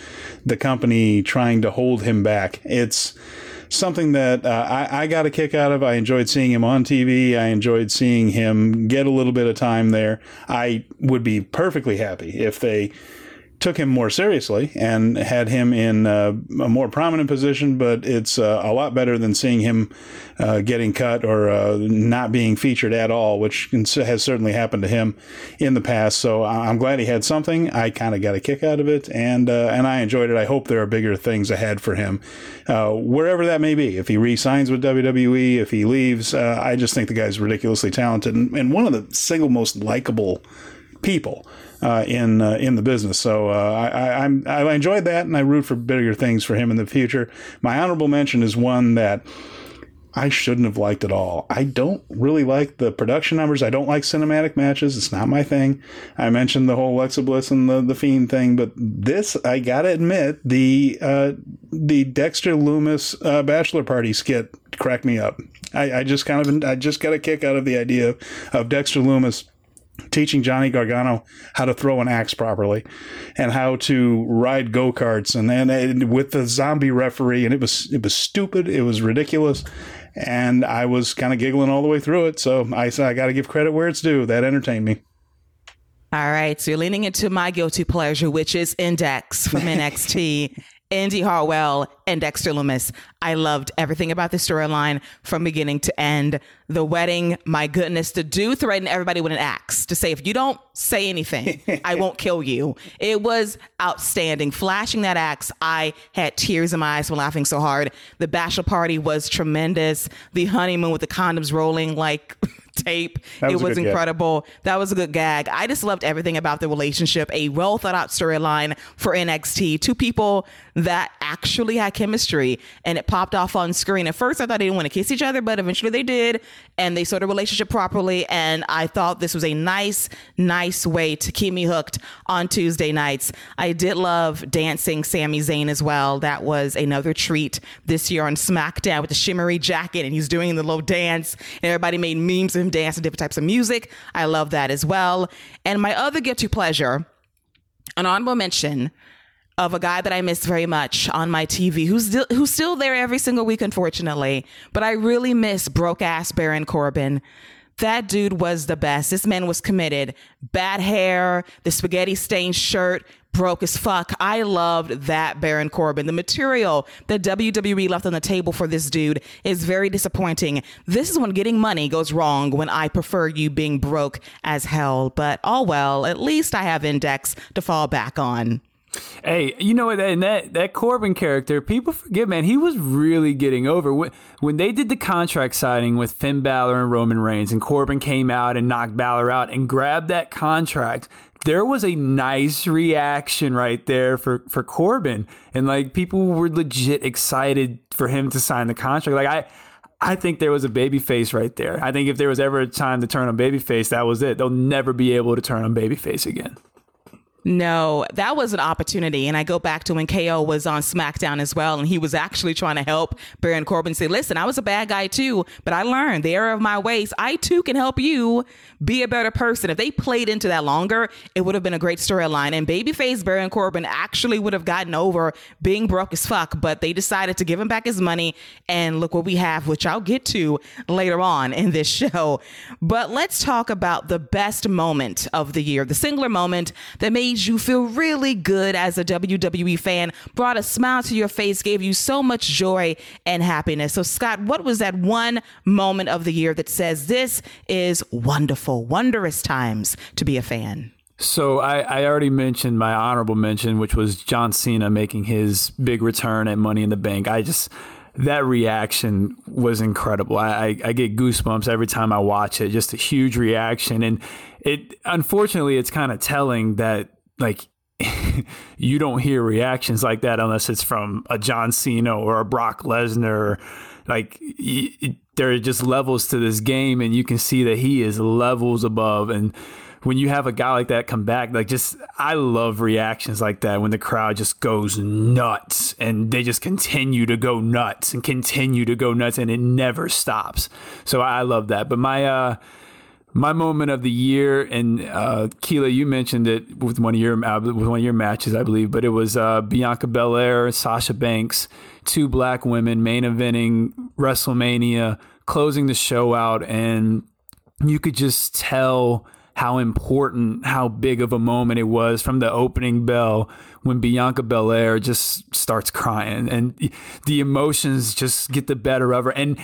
the company trying to hold him back. It's something that uh, I, I got a kick out of. I enjoyed seeing him on TV. I enjoyed seeing him get a little bit of time there. I would be perfectly happy if they took him more seriously and had him in uh, a more prominent position, but it's uh, a lot better than seeing him uh, getting cut or uh, not being featured at all, which has certainly happened to him in the past. So I'm glad he had something. I kind of got a kick out of it, and uh, and I enjoyed it. I hope there are bigger things ahead for him, uh, wherever that may be. If he re-signs with WWE, if he leaves, I just think the guy's ridiculously talented and, and one of the single most likable people uh, in uh, in the business. So uh, I, I'm I enjoyed that, and I root for bigger things for him in the future. My honorable mention is one that. I shouldn't have liked at all. I don't really like the production numbers. I don't like cinematic matches. It's not my thing. I mentioned the whole Alexa Bliss and the, the Fiend thing, but this, I gotta admit, the uh, the Dexter Lumis uh, bachelor party skit cracked me up. I, I just kind of I just got a kick out of the idea of Dexter Lumis teaching Johnny Gargano how to throw an axe properly and how to ride go-karts and then with the zombie referee and it was it was stupid it was ridiculous and I was kind of giggling all the way through it. So I said I got to give credit where it's due. That entertained me. All right so you're leaning into my guilty pleasure which is Index from NXT Indi Hartwell and Dexter Lumis. I loved everything about the storyline from beginning to end. The wedding, my goodness, the dude threatened everybody with an axe to say, if you don't say anything, I won't kill you. It was outstanding. Flashing that axe, I had tears in my eyes from laughing so hard. The bachelor party was tremendous. The honeymoon with the condoms rolling like tape. That it was was good gag. incredible. That was a good gag. I just loved everything about the relationship. A well thought out storyline for NXT. Two people that actually had chemistry and it popped off on screen. At first, I thought they didn't want to kiss each other, but eventually they did. And they sort of relationship properly. And I thought this was a nice, nice way to keep me hooked on Tuesday nights. I did love dancing Sami Zayn as well. That was another treat this year on SmackDown with the shimmery jacket and he's doing the little dance. And everybody made memes of him dancing different types of music. I love that as well. And my other guilty pleasure, an honorable mention of a guy that I miss very much on my TV, who's still, who's still there every single week, unfortunately. But I really miss broke ass Baron Corbin. That dude was the best. This man was committed. Bad hair, the spaghetti stained shirt, broke as fuck. I loved that Baron Corbin. The material that WWE left on the table for this dude is very disappointing. This is when getting money goes wrong when I prefer you being broke as hell. But all well, at least I have Index to fall back on. Hey, you know what? And that that Corbin character, people forget, man. He was really getting over when when they did the contract signing with Finn Balor and Roman Reigns, and Corbin came out and knocked Balor out and grabbed that contract. There was a nice reaction right there for for Corbin, and like people were legit excited for him to sign the contract. Like I. I think there was a baby face right there. I think if there was ever a time to turn on baby face, that was it. They'll never be able to turn on baby face again. No, that was an opportunity. And I go back to when KO was on SmackDown as well. And he was actually trying to help Baron Corbin say, listen, I was a bad guy too, but I learned the error of my ways. I too can help you be a better person. If they played into that longer, it would have been a great storyline. And babyface Baron Corbin actually would have gotten over being broke as fuck, but they decided to give him back his money. And look what we have, which I'll get to later on in this show. But let's talk about the best moment of the year, the singular moment that made you feel really good as a WWE fan, brought a smile to your face, gave you so much joy and happiness. So, Scott, what was that one moment of the year that says this is wonderful, wondrous times to be a fan? So I, I already mentioned my honorable mention, which was John Cena making his big return at Money in the Bank. I just that reaction was incredible. I, I, I get goosebumps every time I watch it. Just a huge reaction, and it unfortunately it's kind of telling that like you don't hear reactions like that unless it's from a John Cena or a Brock Lesnar. Like there are just levels to this game, and you can see that he is levels above. And when you have a guy like that come back, like just I love reactions like that when the crowd just goes nuts and they just continue to go nuts and continue to go nuts, and it never stops. So I love that. But my uh my moment of the year, and uh, you mentioned it with one of your uh, with one of your matches, I believe, but it was uh, Bianca Belair, Sasha Banks, two black women main eventing WrestleMania, closing the show out, and you could just tell how important, how big of a moment it was from the opening bell when Bianca Belair just starts crying, and the emotions just get the better of her, and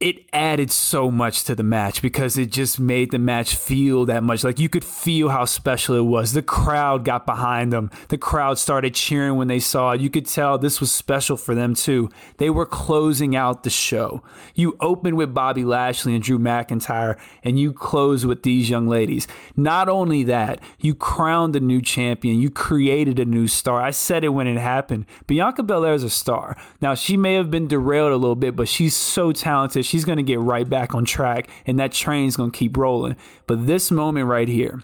it added so much to the match because it just made the match feel that much. Like you could feel how special it was. The crowd got behind them. The crowd started cheering when they saw it. You could tell this was special for them too. They were closing out the show. You opened with bobby lashley and drew mcintyre and you close with these young ladies. Not only that you crowned a new champion. You created a new star. I said it when it happened. Bianca belair is a star. Now she may have been derailed a little bit but she's so talented she's going to get right back on track and that train's going to keep rolling. But this moment right here,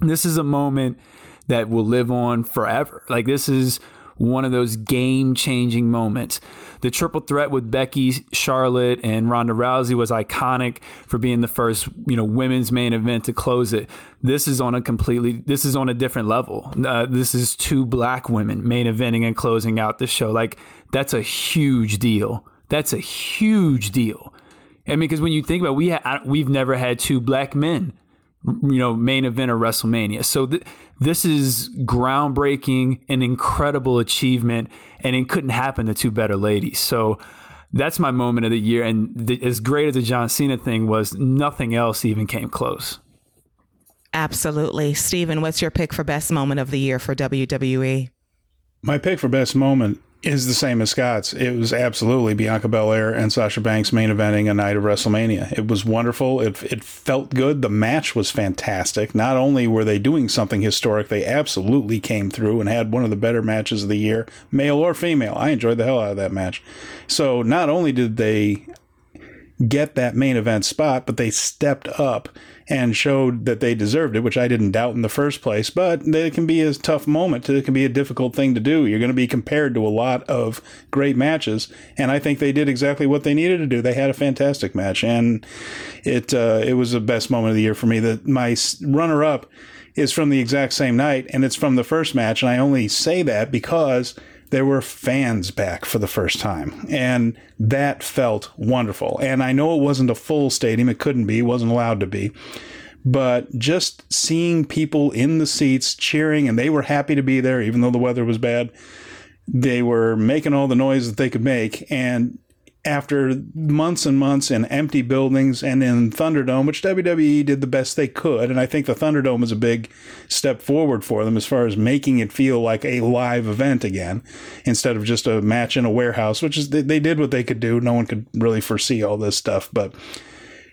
this is a moment that will live on forever. Like this is one of those game changing moments. The triple threat with Becky, Charlotte, and Ronda Rousey was iconic for being the first, you know, women's main event to close it. This is on a completely, this is on a different level. Uh, this is two black women main eventing and closing out the show. Like that's a huge deal. That's a huge deal. I mean, because when you think about, it, we ha- we've never had two black men you know, main event of WrestleMania. So th- this is groundbreaking, an incredible achievement, and it couldn't happen to two better ladies. So that's my moment of the year. And the, as great as the John Cena thing was, nothing else even came close. Absolutely. Stephen, what's your pick for best moment of the year for WWE? My pick for best moment is the same as Scott's. It was absolutely Bianca Belair and Sasha Banks main eventing a night of WrestleMania. It was wonderful. It, it felt good. The match was fantastic. Not only were they doing something historic, they absolutely came through and had one of the better matches of the year, male or female. I enjoyed the hell out of that match. So not only did they get that main event spot, but they stepped up and showed that they deserved it, which I didn't doubt in the first place. But it can be a tough moment. It can be a difficult thing to do. You're going to be compared to a lot of great matches, and I think they did exactly what they needed to do. They had a fantastic match, and it uh, it was the best moment of the year for me. That my runner up is from the exact same night, and it's from the first match, and I only say that because there were fans back for the first time. And that felt wonderful. And I know it wasn't a full stadium, it couldn't be, it wasn't allowed to be. But just seeing people in the seats cheering, and they were happy to be there, even though the weather was bad. They were making all the noise that they could make. And after months and months in empty buildings and in Thunderdome, which WWE did the best they could. And I think the Thunderdome is a big step forward for them as far as making it feel like a live event again instead of just a match in a warehouse, which is they did what they could do. No one could really foresee all this stuff, but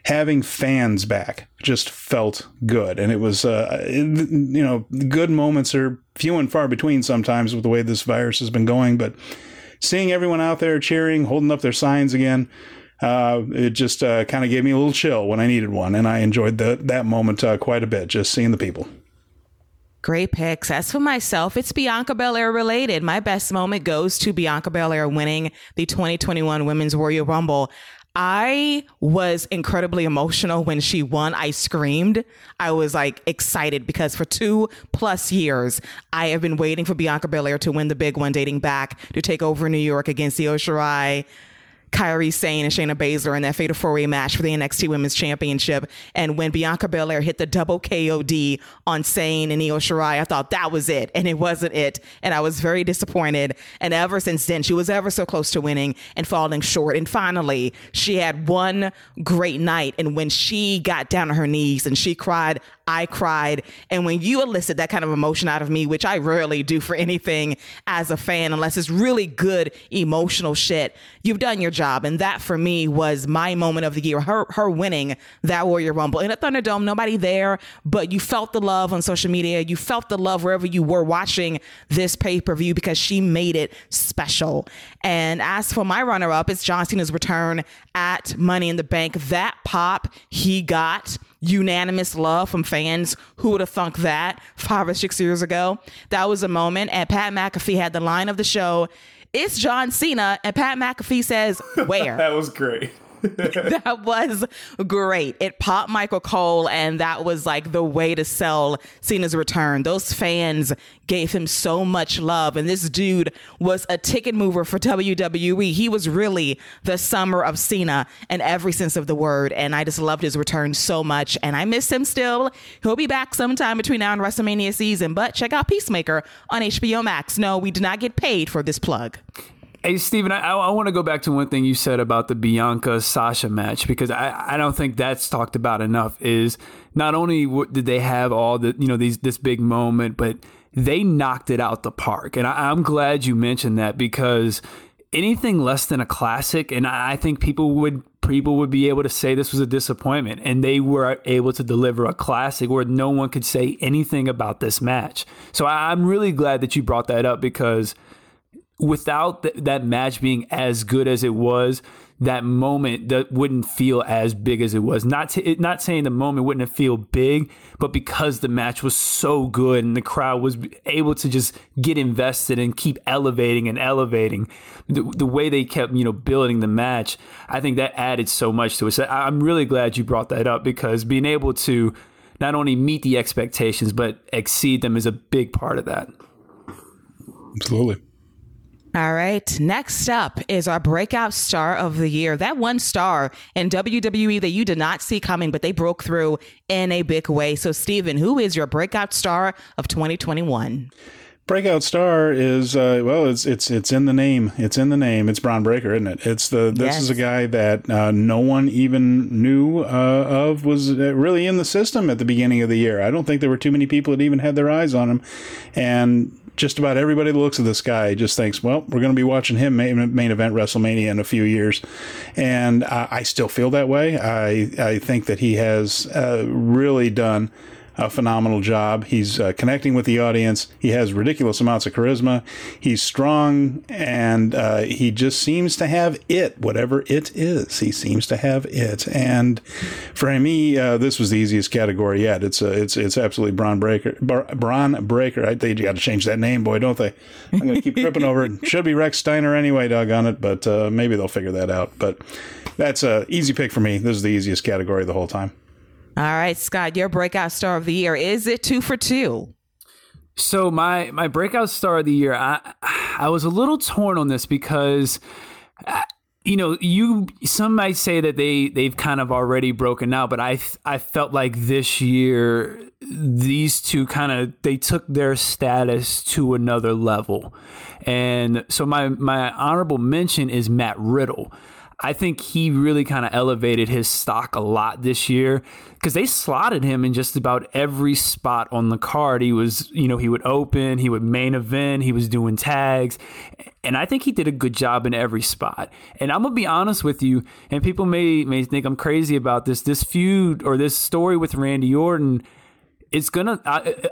having fans back just felt good. And it was, uh, you know, good moments are few and far between sometimes with the way this virus has been going, but seeing everyone out there cheering, holding up their signs again, uh, it just uh, kind of gave me a little chill when I needed one, and I enjoyed the, that moment uh, quite a bit, just seeing the people. Great picks. As for myself, it's Bianca Belair related. My best moment goes to Bianca Belair winning the 2021 Women's Royal Rumble. I was incredibly emotional when she won. I screamed. I was like excited because for two plus years, I have been waiting for Bianca Belair to win the big one, dating back to take over New York against Io Shirai, Kairi Sane and Shayna Baszler in that Fatal Four Way match for the NXT Women's Championship. And when Bianca Belair hit the double KOD on Sane and Io Shirai, I thought that was it, and it wasn't it. And I was very disappointed. And ever since then, she was ever so close to winning and falling short. And finally, she had one great night. And when she got down on her knees and she cried, I cried. And when you elicit that kind of emotion out of me, which I rarely do for anything as a fan, unless it's really good emotional shit, you've done your job. And that for me was my moment of the year. Her her winning that Royal Rumble in a Thunderdome, nobody there, but you felt the love on social media. You felt the love wherever you were watching this pay per view because she made it special. And as for my runner up, it's John Cena's return at Money in the Bank. That pop he got unanimous love from fans. Who would have thunk that five or six years ago? That was a moment. And Pat McAfee had the line of the show. It's John Cena. And Pat McAfee says, Where? that was great. that was great. It popped Michael Cole, and that was like the way to sell Cena's return. Those fans gave him so much love, and this dude was a ticket mover for WWE. He was really the summer of Cena in every sense of the word, and I just loved his return so much, and I miss him still. He'll be back sometime between now and WrestleMania season, but check out Peacemaker on HBO Max. No, we did not get paid for this plug. Hey, Stephen, I, I want to go back to one thing you said about the Bianca Sasha match because I, I don't think that's talked about enough. Is not only did they have all the, you know, these this big moment, but they knocked it out the park. And I, I'm glad you mentioned that because anything less than a classic, and I think people would people would be able to say this was a disappointment, and they were able to deliver a classic where no one could say anything about this match. So I'm really glad that you brought that up because without th- that match being as good as it was, that moment that wouldn't feel as big as it was. Not to, not saying the moment wouldn't feel big, but because the match was so good and the crowd was able to just get invested and keep elevating and elevating, the, the way they kept you know building the match, I think that added so much to it. So I'm really glad you brought that up because being able to not only meet the expectations but exceed them is a big part of that. Absolutely. All right. Next up is our breakout star of the year. That one star in WWE that you did not see coming, but they broke through in a big way. So, Stephen, who is your breakout star of 2021? Breakout star is uh, well, it's it's it's in the name. It's in the name. It's Bron Breakker, isn't it? It's the this Yes. is a guy that uh, no one even knew uh, of was uh, really in the system at the beginning of the year. I don't think there were too many people that even had their eyes on him, and just about everybody that looks at this guy just thinks, well, we're going to be watching him main, main event WrestleMania in a few years, and I, I still feel that way. I I think that he has uh, really done a phenomenal job. He's uh, connecting with the audience. He has ridiculous amounts of charisma. He's strong, and uh, he just seems to have it, whatever it is. He seems to have it. And for me, uh, this was the easiest category yet. It's uh, it's it's absolutely Bron Breakker. Br- Bron Breakker. I got to change that name, boy, don't they? I'm going to keep tripping over it. Should be Rex Steiner anyway. Doggone it, but uh, maybe they'll figure that out. But that's a easy pick for me. This is the easiest category the whole time. All right, Scott, your breakout star of the year. Is it two for two? So my my breakout star of the year, I I was a little torn on this because. uh, You know, you some might say that they they've kind of already broken out, but I I felt like this year these two kind of they took their status to another level, and so my my honorable mention is Matt Riddle. I think he really kind of elevated his stock a lot this year because they slotted him in just about every spot on the card. He was, you know, he would open, he would main event, he was doing tags. And I think he did a good job in every spot. And I'm going to be honest with you, and people may, may think I'm crazy about this. This feud or this story with Randy Orton it's gonna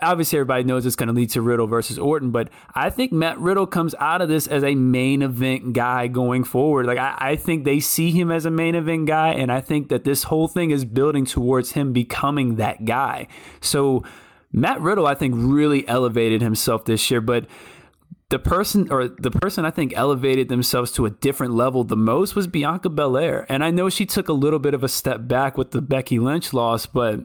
obviously everybody knows it's gonna lead to Riddle versus Orton, but I think Matt Riddle comes out of this as a main event guy going forward. Like I, I think they see him as a main event guy, and I think that this whole thing is building towards him becoming that guy. So Matt Riddle, I think, really elevated himself this year, but the person or the person I think elevated themselves to a different level the most was Bianca Belair. And I know she took a little bit of a step back with the Becky Lynch loss, but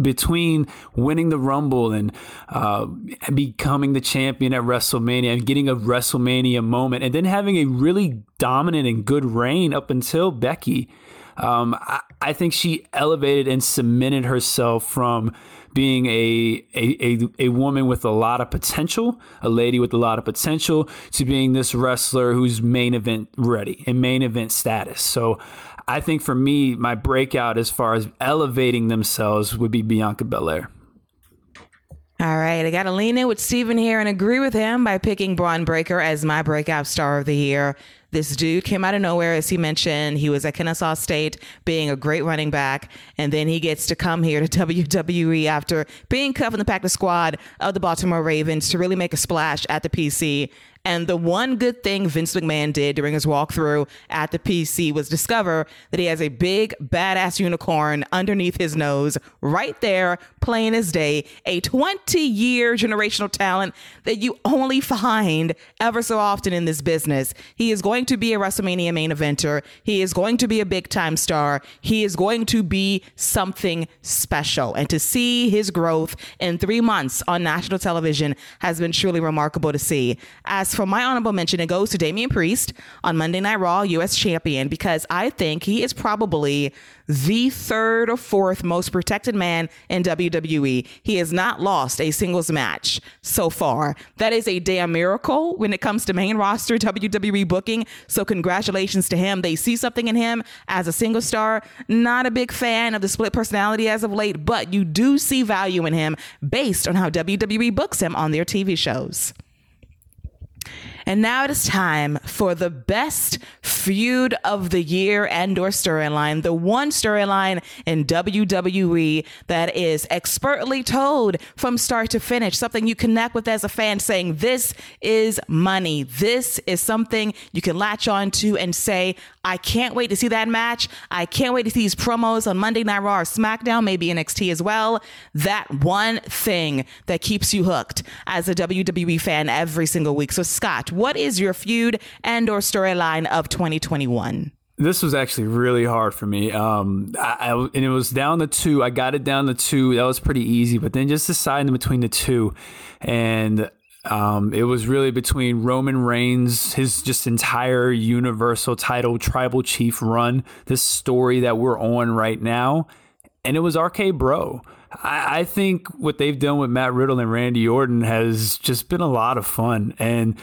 between winning the Rumble and uh, becoming the champion at WrestleMania and getting a WrestleMania moment, and then having a really dominant and good reign up until Becky, um, I, I think she elevated and cemented herself from being a, a, a, a woman with a lot of potential, a lady with a lot of potential, to being this wrestler who's main event ready and main event status. So I think for me, my breakout as far as elevating themselves would be Bianca Belair. All right, I got to lean in with Stephen here and agree with him by picking Bron Breakker as my breakout star of the year. This dude came out of nowhere, as he mentioned. He was at Kennesaw State, being a great running back, and then he gets to come here to WWE after being cut from the practice squad of the Baltimore Ravens to really make a splash at the PC. And the one good thing Vince McMahon did during his walkthrough at the PC was discover that he has a big, badass unicorn underneath his nose, right there, plain as day, a 20 year generational talent that you only find ever so often in this business. He is going to be a WrestleMania main eventer. He is going to be a big time star. He is going to be something special. And to see his growth in three months on national television has been truly remarkable to see. As for my honorable mention, it goes to Damian Priest on Monday Night Raw, U.S. champion, because I think he is probably the third or fourth most protected man in WWE. He has not lost a singles match so far. That is a damn miracle when it comes to main roster WWE booking. So congratulations to him. They see something in him as a single star. Not a big fan of the split personality as of late, but you do see value in him based on how WWE books him on their TV shows. And now it is time for the best feud of the year and or storyline, the one storyline in WWE that is expertly told from start to finish, something you connect with as a fan saying this is money. This is something you can latch on to and say, I can't wait to see that match. I can't wait to see these promos on Monday Night Raw or SmackDown, maybe NXT as well. That one thing that keeps you hooked as a WWE fan every single week. So Scott, what is your feud and or storyline of 2021? This was actually really hard for me. Um, I, I- and it was down to two. I got it down to two. That was pretty easy. But then just deciding between the two, and Um, it was really between Roman Reigns, his just entire Universal title tribal chief run, this story that we're on right now, and it was RK Bro. I, I think what they've done with Matt Riddle and Randy Orton has just been a lot of fun, and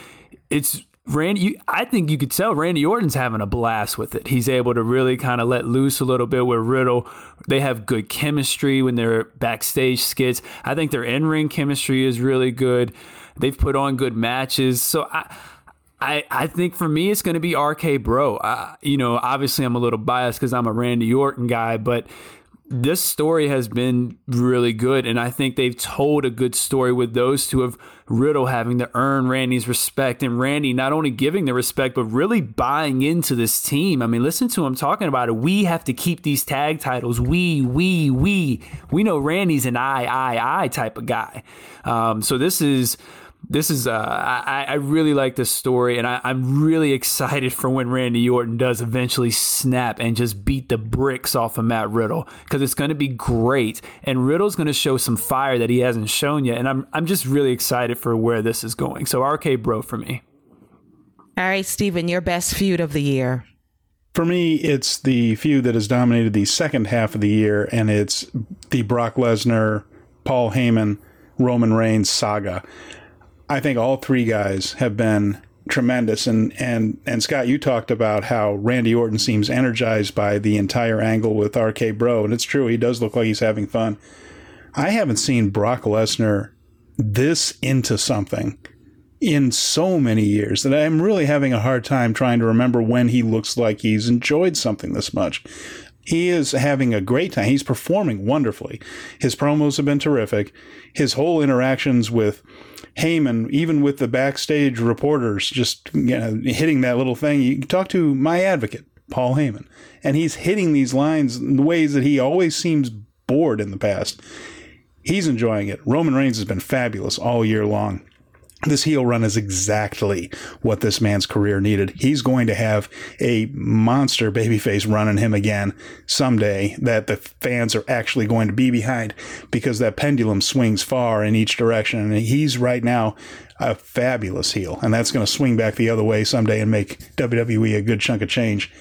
it's Randy, you, I think you could tell Randy Orton's having a blast with it. He's able to really kind of let loose a little bit with Riddle. They have good chemistry when they're backstage skits. I think their in ring chemistry is really good. They've put on good matches. So I. I, I think for me it's going to be RK Bro. I, you know, obviously I'm a little biased because I'm a Randy Orton guy, but this story has been really good, and I think they've told a good story with those two of Riddle having to earn Randy's respect, and Randy not only giving the respect but really buying into this team. I mean, listen to him talking about it. We have to keep these tag titles. We, we, we. We know Randy's an I, I, I type of guy. Um, so this is this is uh, I, I really like this story and I, am really excited for when Randy Orton does eventually snap and just beat the bricks off of Matt Riddle because it's going to be great and Riddle's going to show some fire that he hasn't shown yet and I'm I'm just really excited for where this is going. So RK Bro for me. All right, Stephen, your best feud of the year. For me, it's the feud that has dominated the second half of the year, and it's the Brock Lesnar, Paul Heyman, Roman Reigns saga. I think all three guys have been tremendous. And and and Scott, you talked about how Randy Orton seems energized by the entire angle with RK Bro, and it's true. He does look like he's having fun. I haven't seen Brock Lesnar this into something in so many years that I'm really having a hard time trying to remember when he looks like he's enjoyed something this much. He is having a great time. He's performing wonderfully. His promos have been terrific. His whole interactions with Heyman, even with the backstage reporters, just you know, hitting that little thing. You talk to my advocate, Paul Heyman, and he's hitting these lines in the ways that he always seems bored in the past. He's enjoying it. Roman Reigns has been fabulous all year long this heel run is exactly what this man's career needed. He's going to have a monster babyface running him again someday that the fans are actually going to be behind because that pendulum swings far in each direction. And he's right now a fabulous heel. And that's going to swing back the other way someday and make WWE a good chunk of change.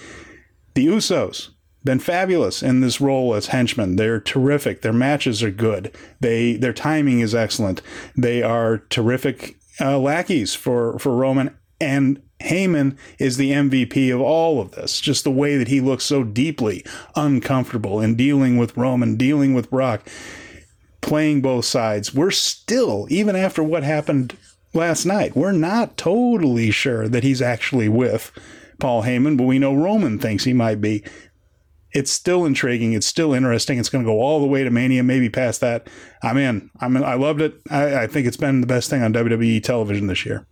The Usos, been fabulous in this role as henchmen. They're terrific. Their matches are good. They their timing is excellent. They are terrific uh, lackeys for for Roman and Heyman is the MVP of all of this. Just the way that he looks so deeply uncomfortable in dealing with Roman, dealing with Brock, playing both sides. We're still, even after what happened last night, we're not totally sure that he's actually with Paul Heyman, but we know Roman thinks he might be it's still intriguing. It's still interesting. It's going to go all the way to Mania, maybe past that. I'm in. I'm in. I loved it. I, I think it's been the best thing on WWE television this year.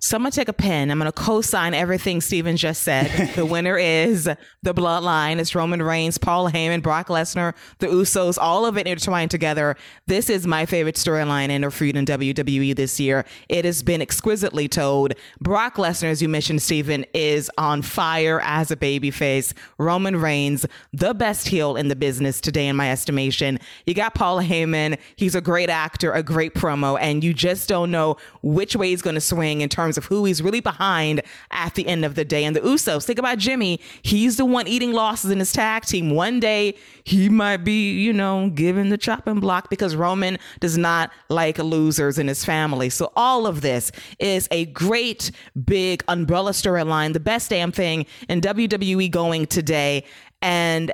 So I'm gonna take a pen. I'm gonna co-sign everything Stephen just said. the winner is the Bloodline. It's Roman Reigns, Paul Heyman, Brock Lesnar, the Usos, all of it intertwined together. This is my favorite storyline in a feud in WWE this year. It has been exquisitely told. Brock Lesnar, as you mentioned, Stephen, is on fire as a babyface. Roman Reigns, the best heel in the business today, in my estimation. You got Paul Heyman. He's a great actor, a great promo, and you just don't know which way he's gonna swing in terms terms of who he's really behind at the end of the day. And the Usos, think about Jimmy. He's the one eating losses in his tag team. One day he might be, you know, given the chopping block because Roman does not like losers in his family. So all of this is a great big umbrella storyline, the best damn thing in WWE going today. And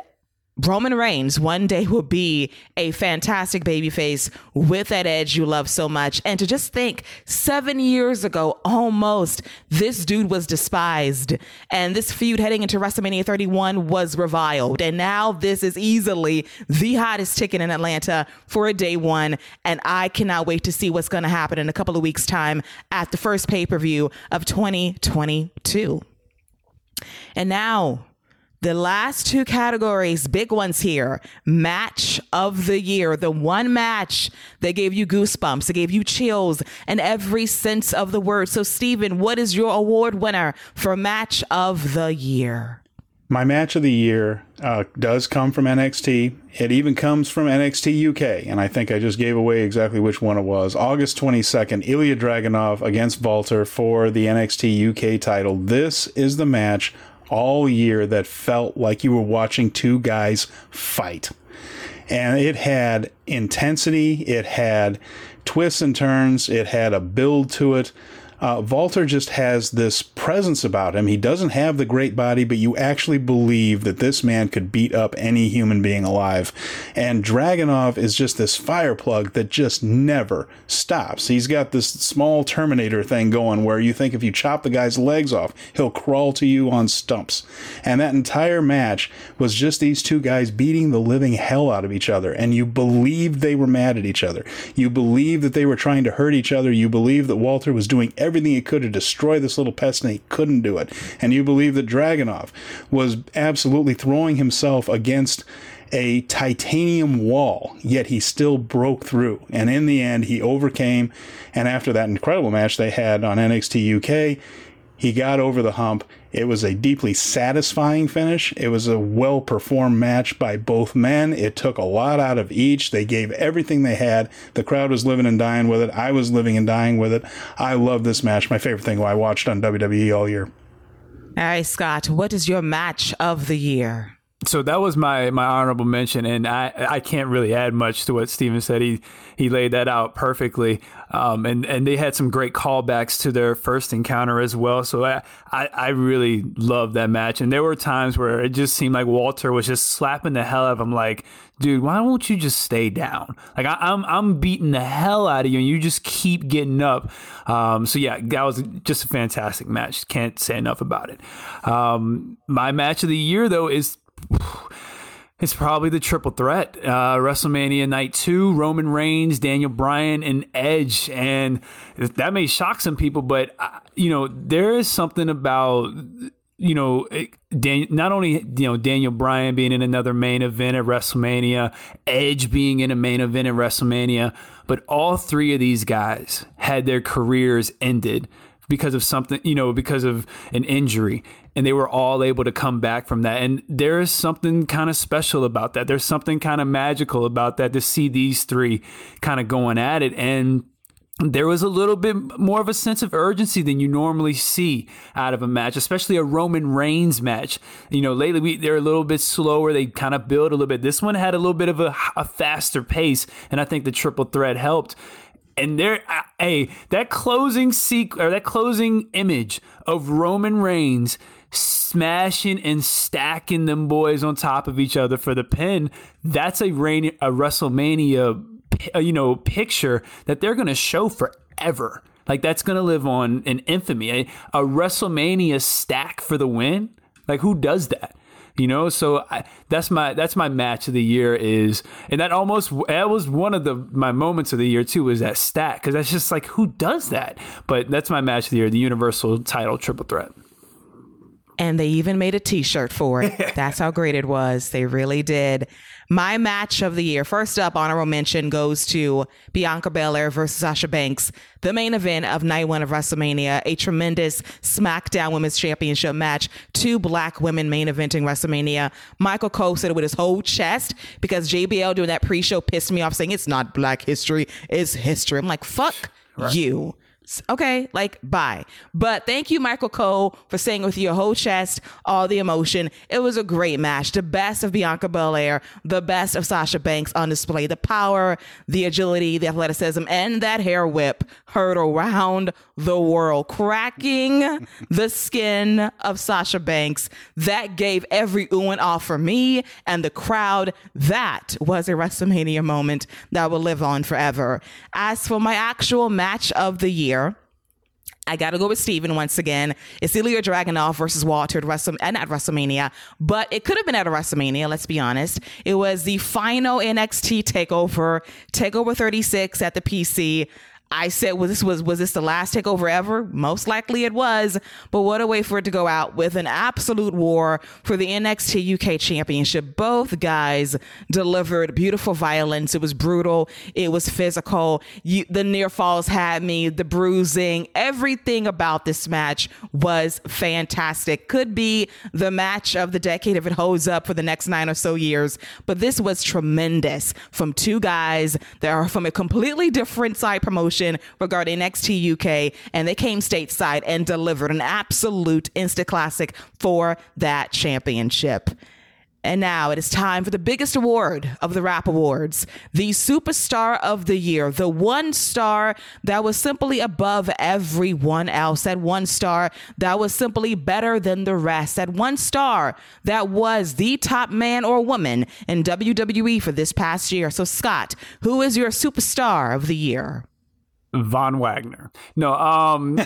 Roman Reigns one day will be a fantastic babyface with that edge you love so much. And to just think, seven years ago, almost, this dude was despised. And this feud heading into WrestleMania 31 was reviled. And now this is easily the hottest ticket in Atlanta for a day one. And I cannot wait to see what's going to happen in a couple of weeks' time at the first pay per view of 2022. And now, the last two categories, big ones here match of the year, the one match that gave you goosebumps, that gave you chills, in every sense of the word. So, Stephen, what is your award winner for match of the year? My match of the year uh, does come from NXT. It even comes from NXT UK, and I think I just gave away exactly which one it was. August 22nd, Ilja Dragunov against Walter for the NXT UK title. This is the match all year that felt like you were watching two guys fight. And it had intensity, it had twists and turns, it had a build to it. Uh, Walter just has this presence about him. He doesn't have the great body, but you actually believe that this man could beat up any human being alive. And Dragunov is just this fire plug that just never stops. He's got this small Terminator thing going where you think if you chop the guy's legs off, he'll crawl to you on stumps. And that entire match was just these two guys beating the living hell out of each other. And you believed they were mad at each other. You believed that they were trying to hurt each other. You believed that Walter was doing everything he could to destroy this little pest, and he couldn't do it. And you believe that Dragunov was absolutely throwing himself against a titanium wall, yet he still broke through. And in the end, he overcame. And after that incredible match they had on NXT UK, he got over the hump it was a deeply satisfying finish. It was a well performed match by both men. It took a lot out of each. They gave everything they had. The crowd was living and dying with it. I was living and dying with it. I love this match. My favorite thing I watched on WWE all year. All right, Scott, what is your match of the year? So that was my my honorable mention, and I I can't really add much to what Stephen said. He he laid that out perfectly, um, and and they had some great callbacks to their first encounter as well. So I I, I really loved that match, and there were times where it just seemed like Walter was just slapping the hell out of him, like, dude, why won't you just stay down? Like I, am I'm, I'm beating the hell out of you, and you just keep getting up. Um, so yeah, that was just a fantastic match. Can't say enough about it. Um, my match of the year though is it's probably the triple threat. Uh, WrestleMania Night 2, Roman Reigns, Daniel Bryan, and Edge. And that may shock some people, but, uh, you know, there is something about, you know, Dan- not only, you know, Daniel Bryan being in another main event at WrestleMania, Edge being in a main event at WrestleMania, but all three of these guys had their careers ended because of something, you know, because of an injury. And they were all able to come back from that. And there is something kind of special about that. There's something kind of magical about that to see these three kind of going at it. And there was a little bit more of a sense of urgency than you normally see out of a match, especially a Roman Reigns match. You know, lately we, they're a little bit slower. They kind of build a little bit. This one had a little bit of a, a faster pace, and I think the triple threat helped and there, uh, hey, that closing sequ- or that closing image of Roman Reigns smashing and stacking them boys on top of each other for the pin. That's a Rain- a WrestleMania, uh, you know, picture that they're going to show forever. Like that's going to live on in infamy. A, a WrestleMania stack for the win. Like who does that? You know so I, that's my that's my match of the year is and that almost that was one of the my moments of the year too was that stat because that's just like who does that? But that's my match of the year the universal title triple threat. And they even made a t-shirt for it. That's how great it was. They really did my match of the year. First up, honorable mention goes to Bianca Belair versus Sasha Banks, the main event of night one of WrestleMania, a tremendous SmackDown Women's Championship match. Two black women main eventing WrestleMania. Michael Cole said it with his whole chest because JBL doing that pre-show pissed me off, saying it's not Black history, it's history. I'm like, fuck right. you okay, like bye. But thank you, Michael Cole, for saying with your whole chest all the emotion. It was a great match. The best of Bianca Belair, the best of Sasha Banks on display. The power, the agility, the athleticism, and that hair whip heard around the world, cracking the skin of Sasha Banks. That gave every ooh and ah for me and the crowd. That was a WrestleMania moment that will live on forever. As for my actual match of the year, I got to go with Stephen once again. It's Ilja Dragunov versus Walter at, Wrestle- at WrestleMania, but it could have been at a WrestleMania, let's be honest. It was the final NXT takeover, Takeover 36 at the PC. I said, "Was this was was this the last takeover ever?" Most likely it was, but what a way for it to go out with an absolute war for the NXT UK Championship. Both guys delivered beautiful violence. It was brutal. It was physical. You, the near falls had me. The bruising, everything about this match was fantastic. Could be the match of the decade if it holds up for the next nine or so years. But this was tremendous from two guys that are from a completely different side promotion regarding NXT UK, and they came stateside and delivered an absolute insta classic for that championship. And now it is time for the biggest award of the Wrap Awards, the Superstar of the Year, the one star that was simply above everyone else, that one star that was simply better than the rest, that one star that was the top man or woman in WWE for this past year. So, Scott, who is your Superstar of the Year? Von Wagner. No, um, uh,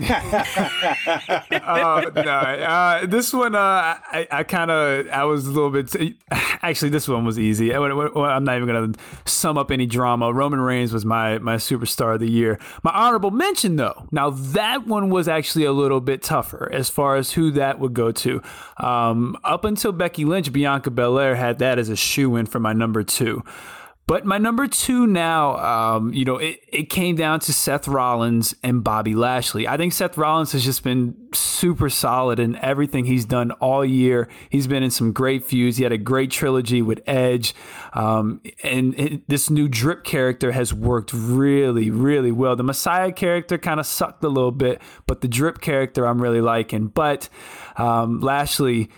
no, uh, this one, uh, I, I kind of, I was a little bit. Actually, this one was easy. I, am not even gonna sum up any drama. Roman Reigns was my my superstar of the year. My honorable mention, though, now that one was actually a little bit tougher as far as who that would go to. Um, up until Becky Lynch, Bianca Belair had that as a shoe in for my number two. But my number two now, um, you know, it, it came down to Seth Rollins and Bobby Lashley. I think Seth Rollins has just been super solid in everything he's done all year. He's been in some great feuds. He had a great trilogy with Edge. Um, and it, this new drip character has worked really, really well. The Messiah character kind of sucked a little bit, but the drip character I'm really liking. But um, Lashley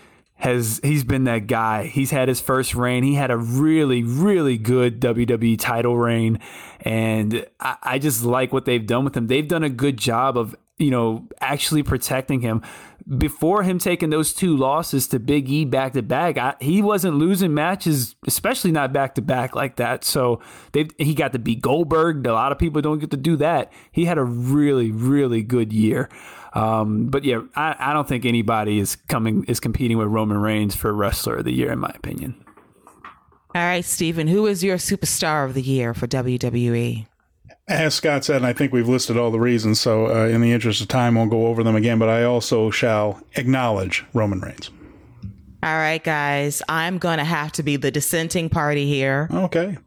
has he's been that guy. He's had his first reign. He had a really, really good WWE title reign, and I, I, just like what they've done with him. They've done a good job of you know actually protecting him. Before him taking those two losses to Big E back to back, he wasn't losing matches, especially not back to back like that. So they he got to beat Goldberg. A lot of people don't get to do that. He had a really, really good year. Um, but yeah, I, I don't think anybody is coming is competing with Roman Reigns for wrestler of the year, in my opinion. All right, Stephen, who is your superstar of the year for WWE? As Scott said, and I think we've listed all the reasons, so uh, in the interest of time, won't go over them again, but I also shall acknowledge Roman Reigns. All right, guys, I'm going to have to be the dissenting party here. Okay.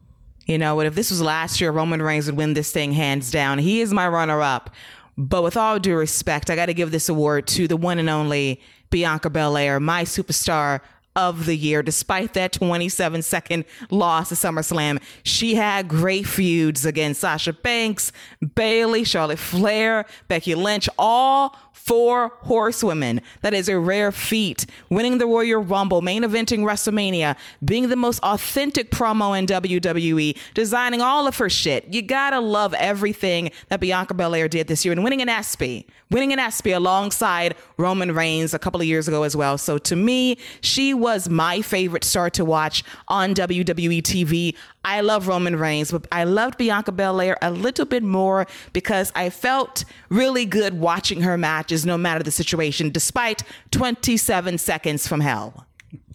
You know what? If this was last year, Roman Reigns would win this thing hands down. He is my runner up. But with all due respect, I got to give this award to the one and only Bianca Belair, my superstar of the year. Despite that 27 second loss to SummerSlam, she had great feuds against Sasha Banks, Bayley, Charlotte Flair, Becky Lynch, all four horsewomen. That is a rare feat. Winning the Royal Rumble, main eventing WrestleMania, being the most authentic promo in WWE, designing all of her shit. You gotta love everything that Bianca Belair did this year and winning an ESPY, winning an ESPY alongside Roman Reigns a couple of years ago as well. So to me, she was my favorite star to watch on WWE TV. I love Roman Reigns, but I loved Bianca Belair a little bit more because I felt really good watching her matches no matter the situation, despite 27 seconds from hell.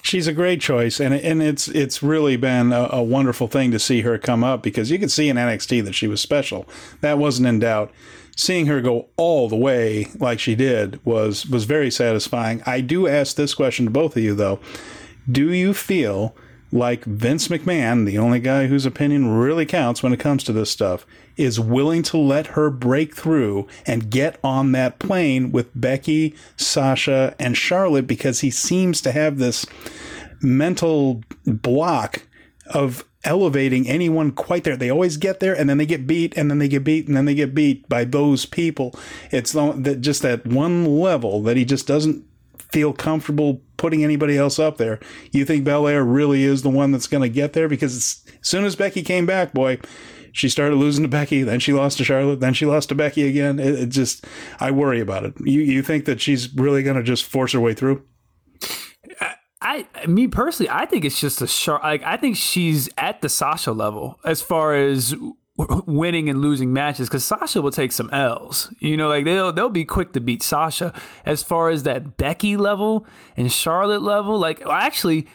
She's a great choice, and and it's it's really been a, a, wonderful thing to see her come up because you could see in NXT that she was special. That wasn't in doubt. Seeing her go all the way like she did was was very satisfying. I do ask this question to both of you though: Do you feel like Vince McMahon, the only guy whose opinion really counts when it comes to this stuff, is willing to let her break through and get on that plane with Becky, Sasha, and Charlotte because he seems to have this mental block of elevating anyone quite there. They always get there and then they get beat and then they get beat and then they get beat by those people. It's just that one level that he just doesn't feel comfortable putting anybody else up there. You think Belair really is the one that's going to get there? Because as soon as Becky came back, boy, she started losing to Becky, then she lost to Charlotte, then she lost to Becky again. It, it just, I worry about it. You you think that she's really going to just force her way through? I, me personally, I think it's just a sharp. Like I think she's at the Sasha level as far as winning and losing matches because Sasha will take some L's. You know, like they'll they'll be quick to beat Sasha. As far as that Becky level and Charlotte level, like actually,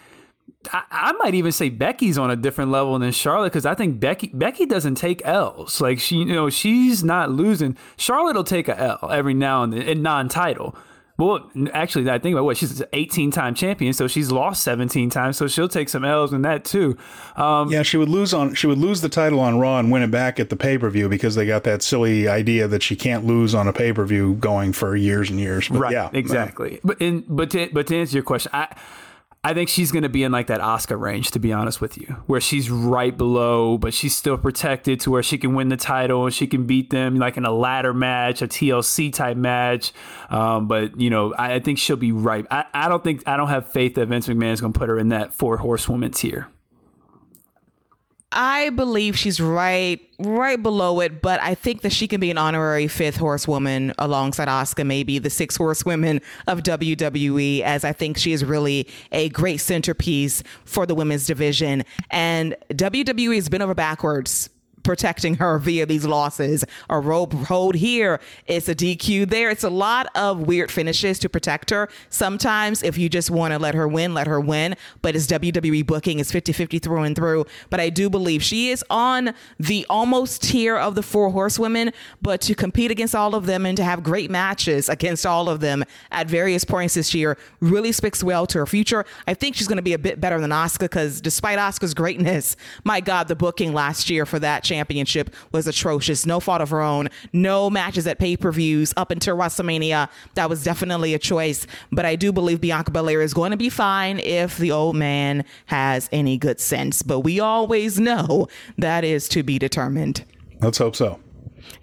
I, I, might even say Becky's on a different level than Charlotte because I think Becky Becky doesn't take L's. Like she, you know, she's not losing. Charlotte will take a L every now and then in non-title. Well, actually, I think about what she's an 18 time champion, so she's lost 17 times, so she'll take some L's in that too. Um, yeah, she would lose on she would lose the title on Raw and win it back at the pay per view because they got that silly idea that she can't lose on a pay per view going for years and years. But right, yeah, exactly. But in, but to, but to answer your question, I I think she's going to be in like that Asuka range, to be honest with you, where she's right below, but she's still protected to where she can win the title and she can beat them like in a ladder match, a TLC type match. Um, but you know, I, I, think she'll be right. I, I don't think I don't have faith that Vince McMahon is going to put her in that four horsewoman tier. I believe she's right right below it, but I think that she can be an honorary fifth horsewoman alongside Asuka, maybe the six horsewomen of WWE, as I think she is really a great centerpiece for the women's division. And WWE has been over backwards protecting her via these losses. A rope hold here, it's a DQ there. It's a lot of weird finishes to protect her. Sometimes, if you just want to let her win, let her win. But it's WWE booking, it's 50 50 through and through. But I do believe she is on the almost tier of the four horsewomen. But to compete against all of them and to have great matches against all of them at various points this year really speaks well to her future. I think she's going to be a bit better than Asuka because despite Asuka's greatness, my God, the booking last year for that championship was atrocious. No fault of her own. No matches at pay per views up until WrestleMania. That was definitely a choice. But I do believe Bianca Belair is going to be fine if the old man has any good sense. But we always know that is to be determined. Let's hope so.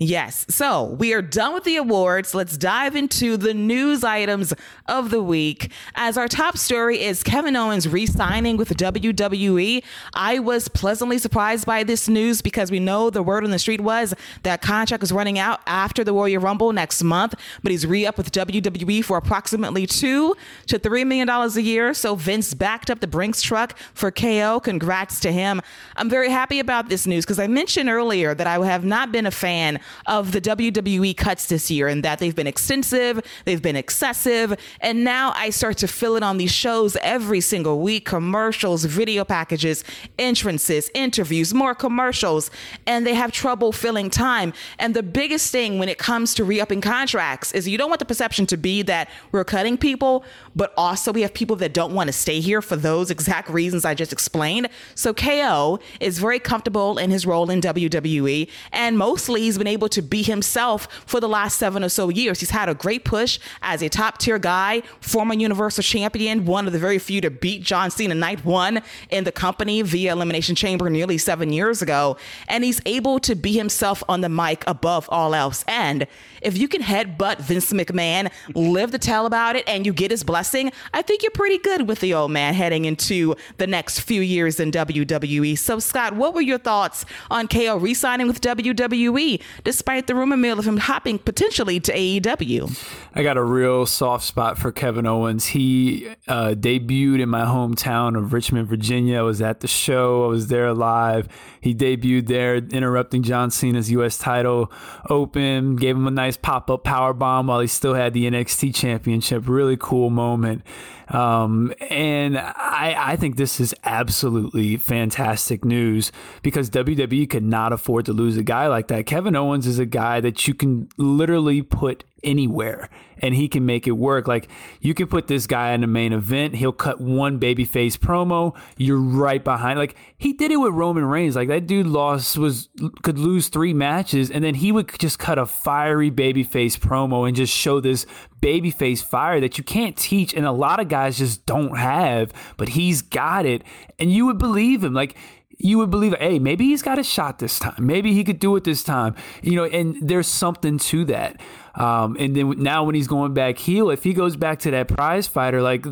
Yes. So we are done with the awards. Let's dive into the news items of the week. As our top story is Kevin Owens re signing with WWE. I was pleasantly surprised by this news because we know the word on the street was that contract was running out after the Royal Rumble next month, but he's re up with WWE for approximately two to three million dollars a year. So Vince backed up the Brinks truck for KO. Congrats to him. I'm very happy about this news because I mentioned earlier that I have not been a fan of the WWE cuts this year and that they've been extensive, they've been excessive, and now I start to fill it on these shows every single week commercials, video packages, entrances, interviews, more commercials, and they have trouble filling time. And the biggest thing when it comes to re upping contracts is you don't want the perception to be that we're cutting people, but also we have people that don't want to stay here for those exact reasons I just explained. So KO is very comfortable in his role in WWE, and mostly he's been able to be himself for the last seven or so years. He's had a great push as a top tier guy, former Universal Champion, one of the very few to beat John Cena night one in the company via Elimination Chamber nearly seven years ago. And he's able to be himself on the mic above all else. And if you can headbutt Vince McMahon, live to tell about it, and you get his blessing, I think you're pretty good with the old man heading into the next few years in WWE. So, Scott, what were your thoughts on KO re signing with WWE, despite the rumor mill of him hopping potentially to AEW? I got a real soft spot for Kevin Owens. He uh, debuted in my hometown of Richmond, Virginia. I was at the show, I was there live. He debuted there, interrupting John Cena's U.S. title open, gave him a nice pop up power bomb while he still had the NXT championship. Really cool moment. Um, and I, I think this is absolutely fantastic news because WWE could not afford to lose a guy like that. Kevin Owens is a guy that you can literally put anywhere and he can make it work. Like you can put this guy in the main event, he'll cut one babyface promo, you're right behind. Like he did it with Roman Reigns. Like that dude lost was could lose three matches and then he would just cut a fiery babyface promo and just show this babyface fire that you can't teach and a lot of guys just don't have, but he's got it and you would believe him. Like you would believe, hey, maybe he's got a shot this time. Maybe he could do it this time. You know, and there's something to that. Um, and then now when he's going back heel, if he goes back to that prize fighter, like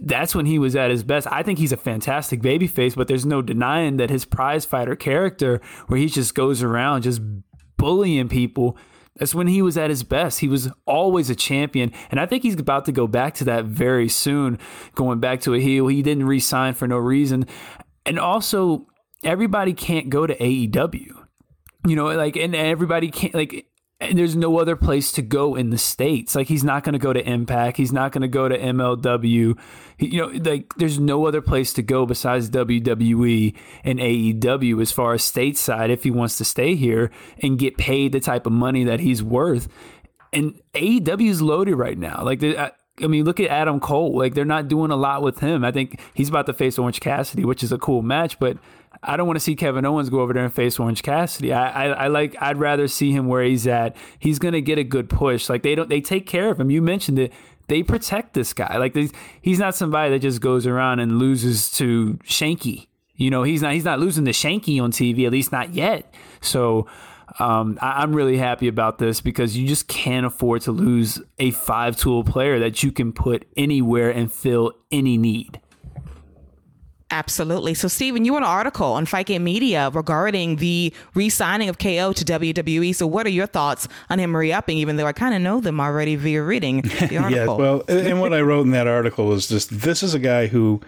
that's when he was at his best. I think he's a fantastic babyface, but there's no denying that his prize fighter character, where he just goes around just bullying people, that's when he was at his best. He was always a champion. And I think he's about to go back to that very soon, going back to a heel. He didn't resign for no reason. And also, everybody can't go to AEW. You know, like, and everybody can't, like, there's no other place to go in the states. Like he's not going to go to Impact. He's not going to go to MLW. He, you know, like there's no other place to go besides WWE and AEW as far as stateside if he wants to stay here and get paid the type of money that he's worth. And AEW is loaded right now. Like the, I mean, look at Adam Cole. Like they're not doing a lot with him. I think he's about to face Orange Cassidy, which is a cool match, but I don't want to see Kevin Owens go over there and face Orange Cassidy. I, I, I like. I'd rather see him where he's at. He's gonna get a good push. Like they don't. They take care of him. You mentioned it. They protect this guy. Like they, he's not somebody that just goes around and loses to Shanky. You know, he's not. He's not losing to Shanky on TV. At least not yet. So. Um, I, I'm really happy about this because you just can't afford to lose a five tool player that you can put anywhere and fill any need. Absolutely. So, Stephen, you wrote an article on Fight Game Media regarding the re signing of KO to WWE. So, what are your thoughts on him re upping, even though I kind of know them already via reading the article? yeah, well, and what I wrote in that article was just this is a guy who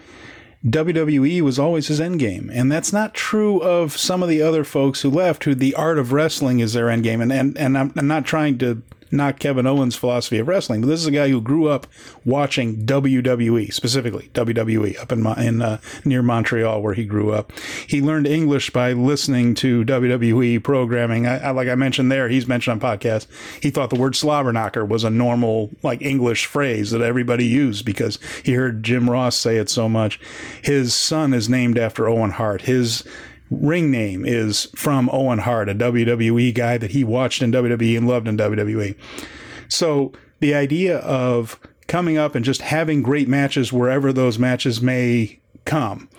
WWE was always his end game. And that's not true of some of the other folks who left, who the art of wrestling is their end game. And, and, and I'm, I'm not trying to not Kevin Owens' philosophy of wrestling, but this is a guy who grew up watching WWE, specifically WWE, up in in uh, near Montreal where he grew up. He learned English by listening to WWE programming. I, I, like I mentioned there, he's mentioned on podcast. He thought the word slobberknocker was a normal like English phrase that everybody used because he heard Jim Ross say it so much. His son is named after Owen Hart. His ring name is from Owen Hart, a WWE guy that he watched in WWE and loved in WWE. So the idea of coming up and just having great matches wherever those matches may come.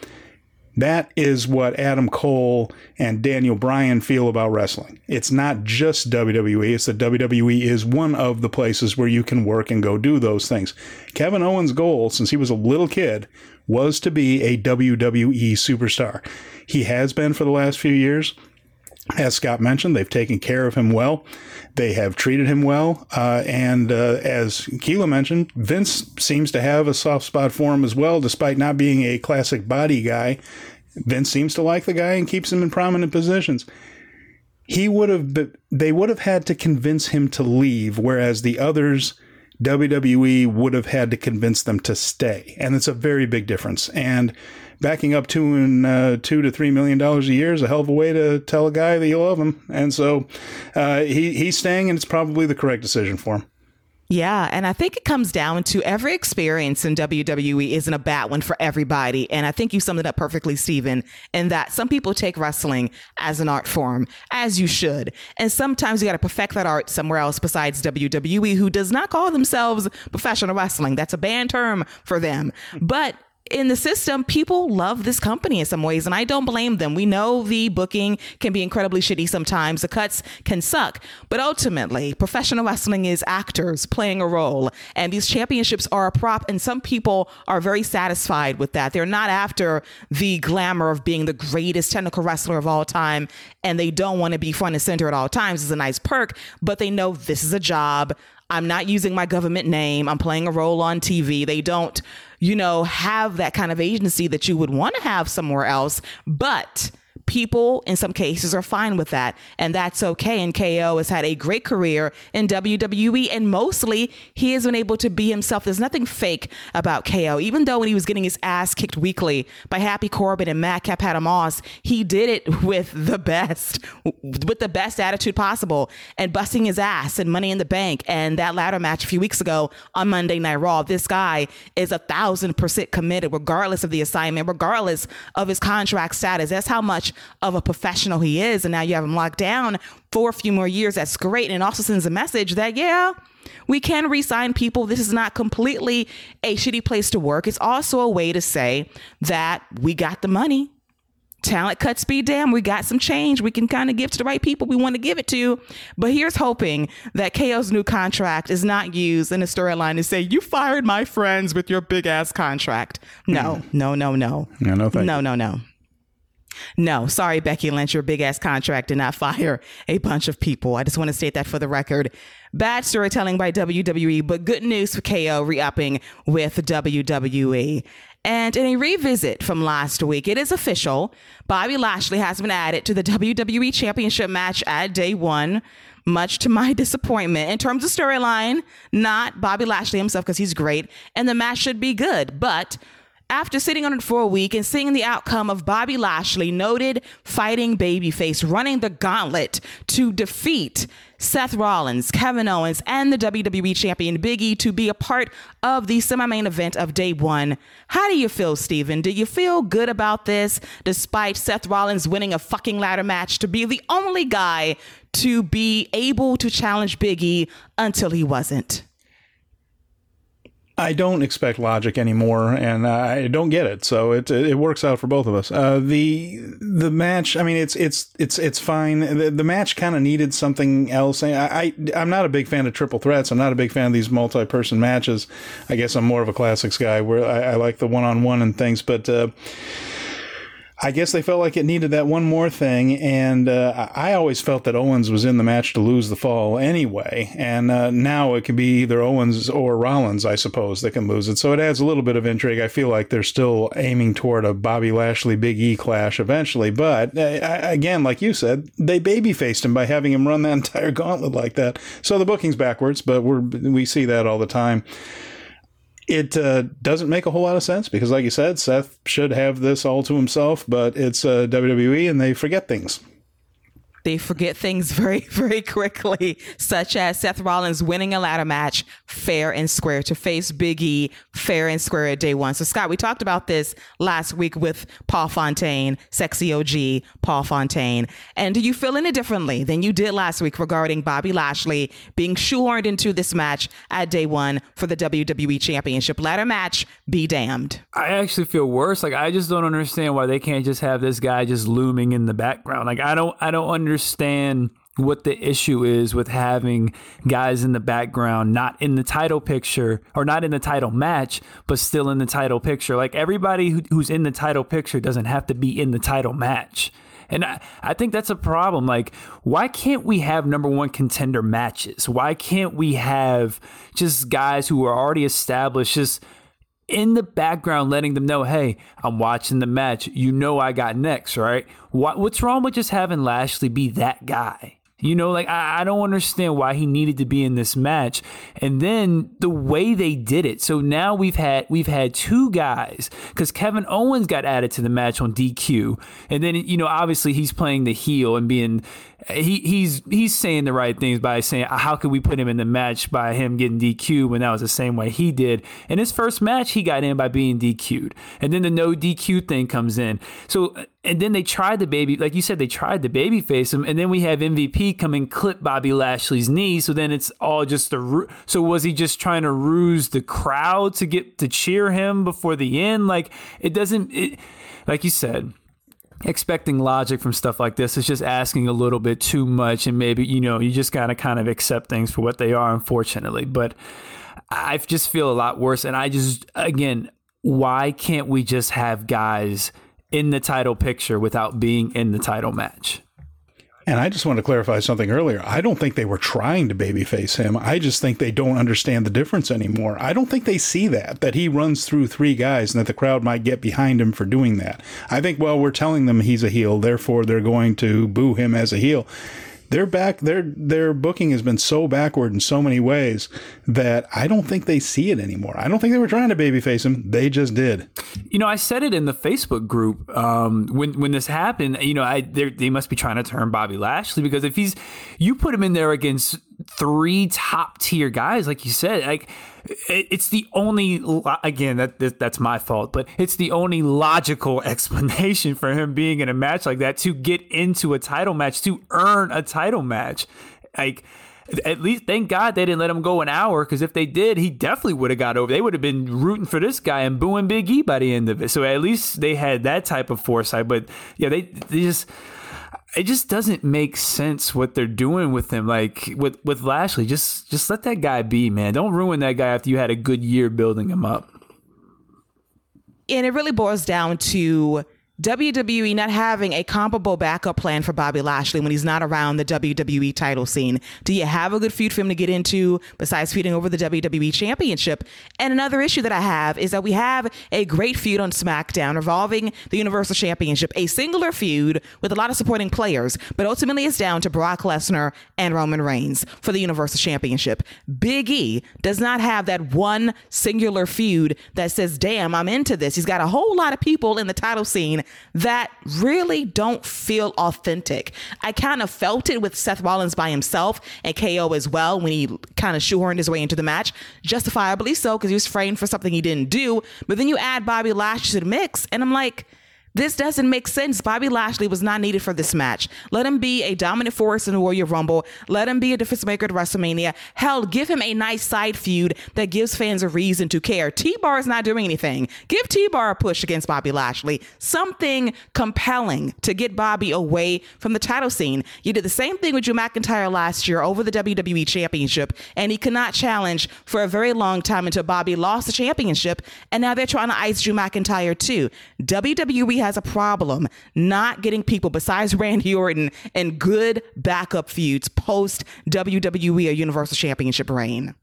That is what Adam Cole and Daniel Bryan feel about wrestling. It's not just WWE, it's that WWE is one of the places where you can work and go do those things. Kevin Owens' goal, since he was a little kid, was to be a WWE superstar. He has been for the last few years. As Scott mentioned, they've taken care of him well. They have treated him well. Uh, and uh, as Keela mentioned, Vince seems to have a soft spot for him as well, despite not being a classic body guy. Vince seems to like the guy and keeps him in prominent positions. He would have, they would have had to convince him to leave, whereas the others, WWE would have had to convince them to stay. And it's a very big difference. And backing up two and uh, two to three million dollars a year is a hell of a way to tell a guy that you love him. And so uh, he he's staying, and it's probably the correct decision for him. Yeah, and I think it comes down to every experience in WWE isn't a bad one for everybody. And I think you summed it up perfectly, Stephen, in that some people take wrestling as an art form, as you should. And sometimes you got to perfect that art somewhere else besides WWE, who does not call themselves professional wrestling. That's a banned term for them. But in the system, people love this company in some ways, and I don't blame them. We know the booking can be incredibly shitty sometimes, the cuts can suck, but ultimately, professional wrestling is actors playing a role, and these championships are a prop, and some people are very satisfied with that. They're not after the glamour of being the greatest technical wrestler of all time, and they don't want to be front and center at all times. is a nice perk, but they know this is a job. I'm not using my government name. I'm playing a role on TV. They don't, you know, have that kind of agency that you would want to have somewhere else. But people in some cases are fine with that and that's okay and ko has had a great career in wwe and mostly he has been able to be himself. There's nothing fake about ko even though when he was getting his ass kicked weekly by happy corbin and madcap moss he did it with the best with the best attitude possible and busting his ass and money in the bank and that ladder match a few weeks ago on monday night raw. This guy is a thousand percent committed regardless of the assignment regardless of his contract status. That's how much of a professional he is. And now you have him locked down for a few more years. That's great. And it also sends a message that, yeah, we can resign people. This is not completely a shitty place to work. It's also a way to say that we got the money. Talent cuts be damn. We got some change. We can kind of give to the right people we want to give it to. But here's hoping that KO's new contract is not used in a storyline to say, you fired my friends with your big ass contract. No, mm. no, no, no. No, no, no, no, no. No, sorry, Becky Lynch, your big ass contract did not fire a bunch of people. I just want to state that for the record. Bad storytelling by WWE, but good news for KO re upping with WWE. And in a revisit from last week, it is official. Bobby Lashley has been added to the WWE Championship match at day one. much to my disappointment. In terms of storyline, not Bobby Lashley himself because he's great, and the match should be good. But after sitting on it for a week and seeing the outcome of Bobby Lashley, noted fighting babyface, running the gauntlet to defeat Seth Rollins, Kevin Owens, and the WWE Champion Big E to be a part of the semi main event of day one. How do you feel, Stephen? Do you feel good about this, despite Seth Rollins winning a fucking ladder match to be the only guy to be able to challenge Big E until he wasn't? I don't expect logic anymore, and I don't get it. So it it works out for both of us. Uh, the the match, I mean, it's it's it's it's fine. The, the match kind of needed something else. I, I I'm not a big fan of triple threats. I'm not a big fan of these multi person matches. I guess I'm more of a classics guy where I, I like the one on one and things, but. Uh, I guess they felt like it needed that one more thing, and uh, I always felt that Owens was in the match to lose the fall anyway, and uh, now it could be either Owens or Rollins, I suppose, that can lose it. So it adds a little bit of intrigue. I feel like they're still aiming toward a Bobby Lashley Big E clash eventually, but uh, again, like you said, they baby faced him by having him run that entire gauntlet like that. So the booking's backwards, but we're we see that all the time it uh, doesn't make a whole lot of sense because, like you said, Seth should have this all to himself, but it's uh, WWE and they forget things they forget things very, very quickly, such as Seth Rollins winning a ladder match fair and square to face Big E fair and square at day one. So, Scott, we talked about this last week with Paul Fontaine, sexy OG Paul Fontaine. And do you feel any differently than you did last week regarding Bobby Lashley being shoehorned into this match at day one for the WWE Championship ladder match? Be damned. I actually feel worse. Like, I just don't understand why they can't just have this guy just looming in the background. Like, I don't, I don't understand understand what the issue is with having guys in the background not in the title picture or not in the title match but still in the title picture like everybody who, who's in the title picture doesn't have to be in the title match and I, I think that's a problem. Like, why can't we have number one contender matches? Why can't we have just guys who are already established, just in the background letting them know, hey, I'm watching the match. You know I got next, right? What, what's wrong with just having Lashley be that guy? You know, like I, I, don't understand why he needed to be in this match. And then the way they did it. So now we've had we've had two guys because Kevin Owens got added to the match on DQ, and then you know obviously he's playing the heel and being he he's he's saying the right things by saying how could we put him in the match by him getting DQ when that was the same way he did. In his first match, he got in by being DQ'd, and then the no DQ thing comes in. So and then they tried the baby, like you said, they tried the baby face him, and then we have MVP come and clip Bobby Lashley's knee. So then it's all just a. So was he just trying to ruse the crowd to get to cheer him before the end? Like it doesn't. It, like you said, expecting logic from stuff like this is just asking a little bit too much and maybe you know you just gotta kind of accept things for what they are unfortunately but i just feel a lot worse and i just again why can't we just have guys in the title picture without being in the title match and I just want to clarify something earlier. I don't think they were trying to babyface him. I just think they don't understand the difference anymore. I don't think they see that, that he runs through three guys and that the crowd might get behind him for doing that. I think, well, we're telling them he's a heel, therefore they're going to boo him as a heel their back their their booking has been so backward in so many ways that I don't think they see it anymore. I don't think they were trying to babyface him; they just did. You know, I said it in the Facebook group um, when when this happened. You know, I they must be trying to turn Bobby Lashley because if he's you put him in there against three top tier guys, like you said, like it's the only again that that's my fault, but it's the only logical explanation for him being in a match like that to get into a title match to earn a title match. Like at least thank God they didn't let him go an hour because if they did, he definitely would have got over. They would have been rooting for this guy and booing Big E by the end of it. So at least they had that type of foresight. But yeah, they they just it just doesn't make sense what they're doing with him. Like with with Lashley, just just let that guy be, man. Don't ruin that guy after you had a good year building him up. And it really boils down to WWE not having a comparable backup plan for Bobby Lashley when he's not around the WWE title scene? Do you have a good feud for him to get into besides feuding over the WWE Championship? And another issue that I have is that we have a great feud on SmackDown involving the Universal Championship, a singular feud with a lot of supporting players, but ultimately it's down to Brock Lesnar and Roman Reigns for the Universal Championship. Big E does not have that one singular feud that says, damn, I'm into this. He's got a whole lot of people in the title scene that really don't feel authentic. I kind of felt it with Seth Rollins by himself and KO as well when he kind of shoehorned his way into the match, justifiably so because he was framed for something he didn't do. But then you add Bobby Lash to the mix, and I'm like, this doesn't make sense. Bobby Lashley was not needed for this match. Let him be a dominant force in the Royal Rumble. Let him be a difference maker at WrestleMania. Hell, give him a nice side feud that gives fans a reason to care. T Bar is not doing anything. Give T Bar a push against Bobby Lashley. Something compelling to get Bobby away from the title scene. You did the same thing with Drew McIntyre last year over the WWE Championship, and he could not challenge for a very long time until Bobby lost the championship, and now they're trying to ice Drew McIntyre too. WWE has a problem not getting people besides Randy Orton and good backup feuds post WWE or Universal Championship reign.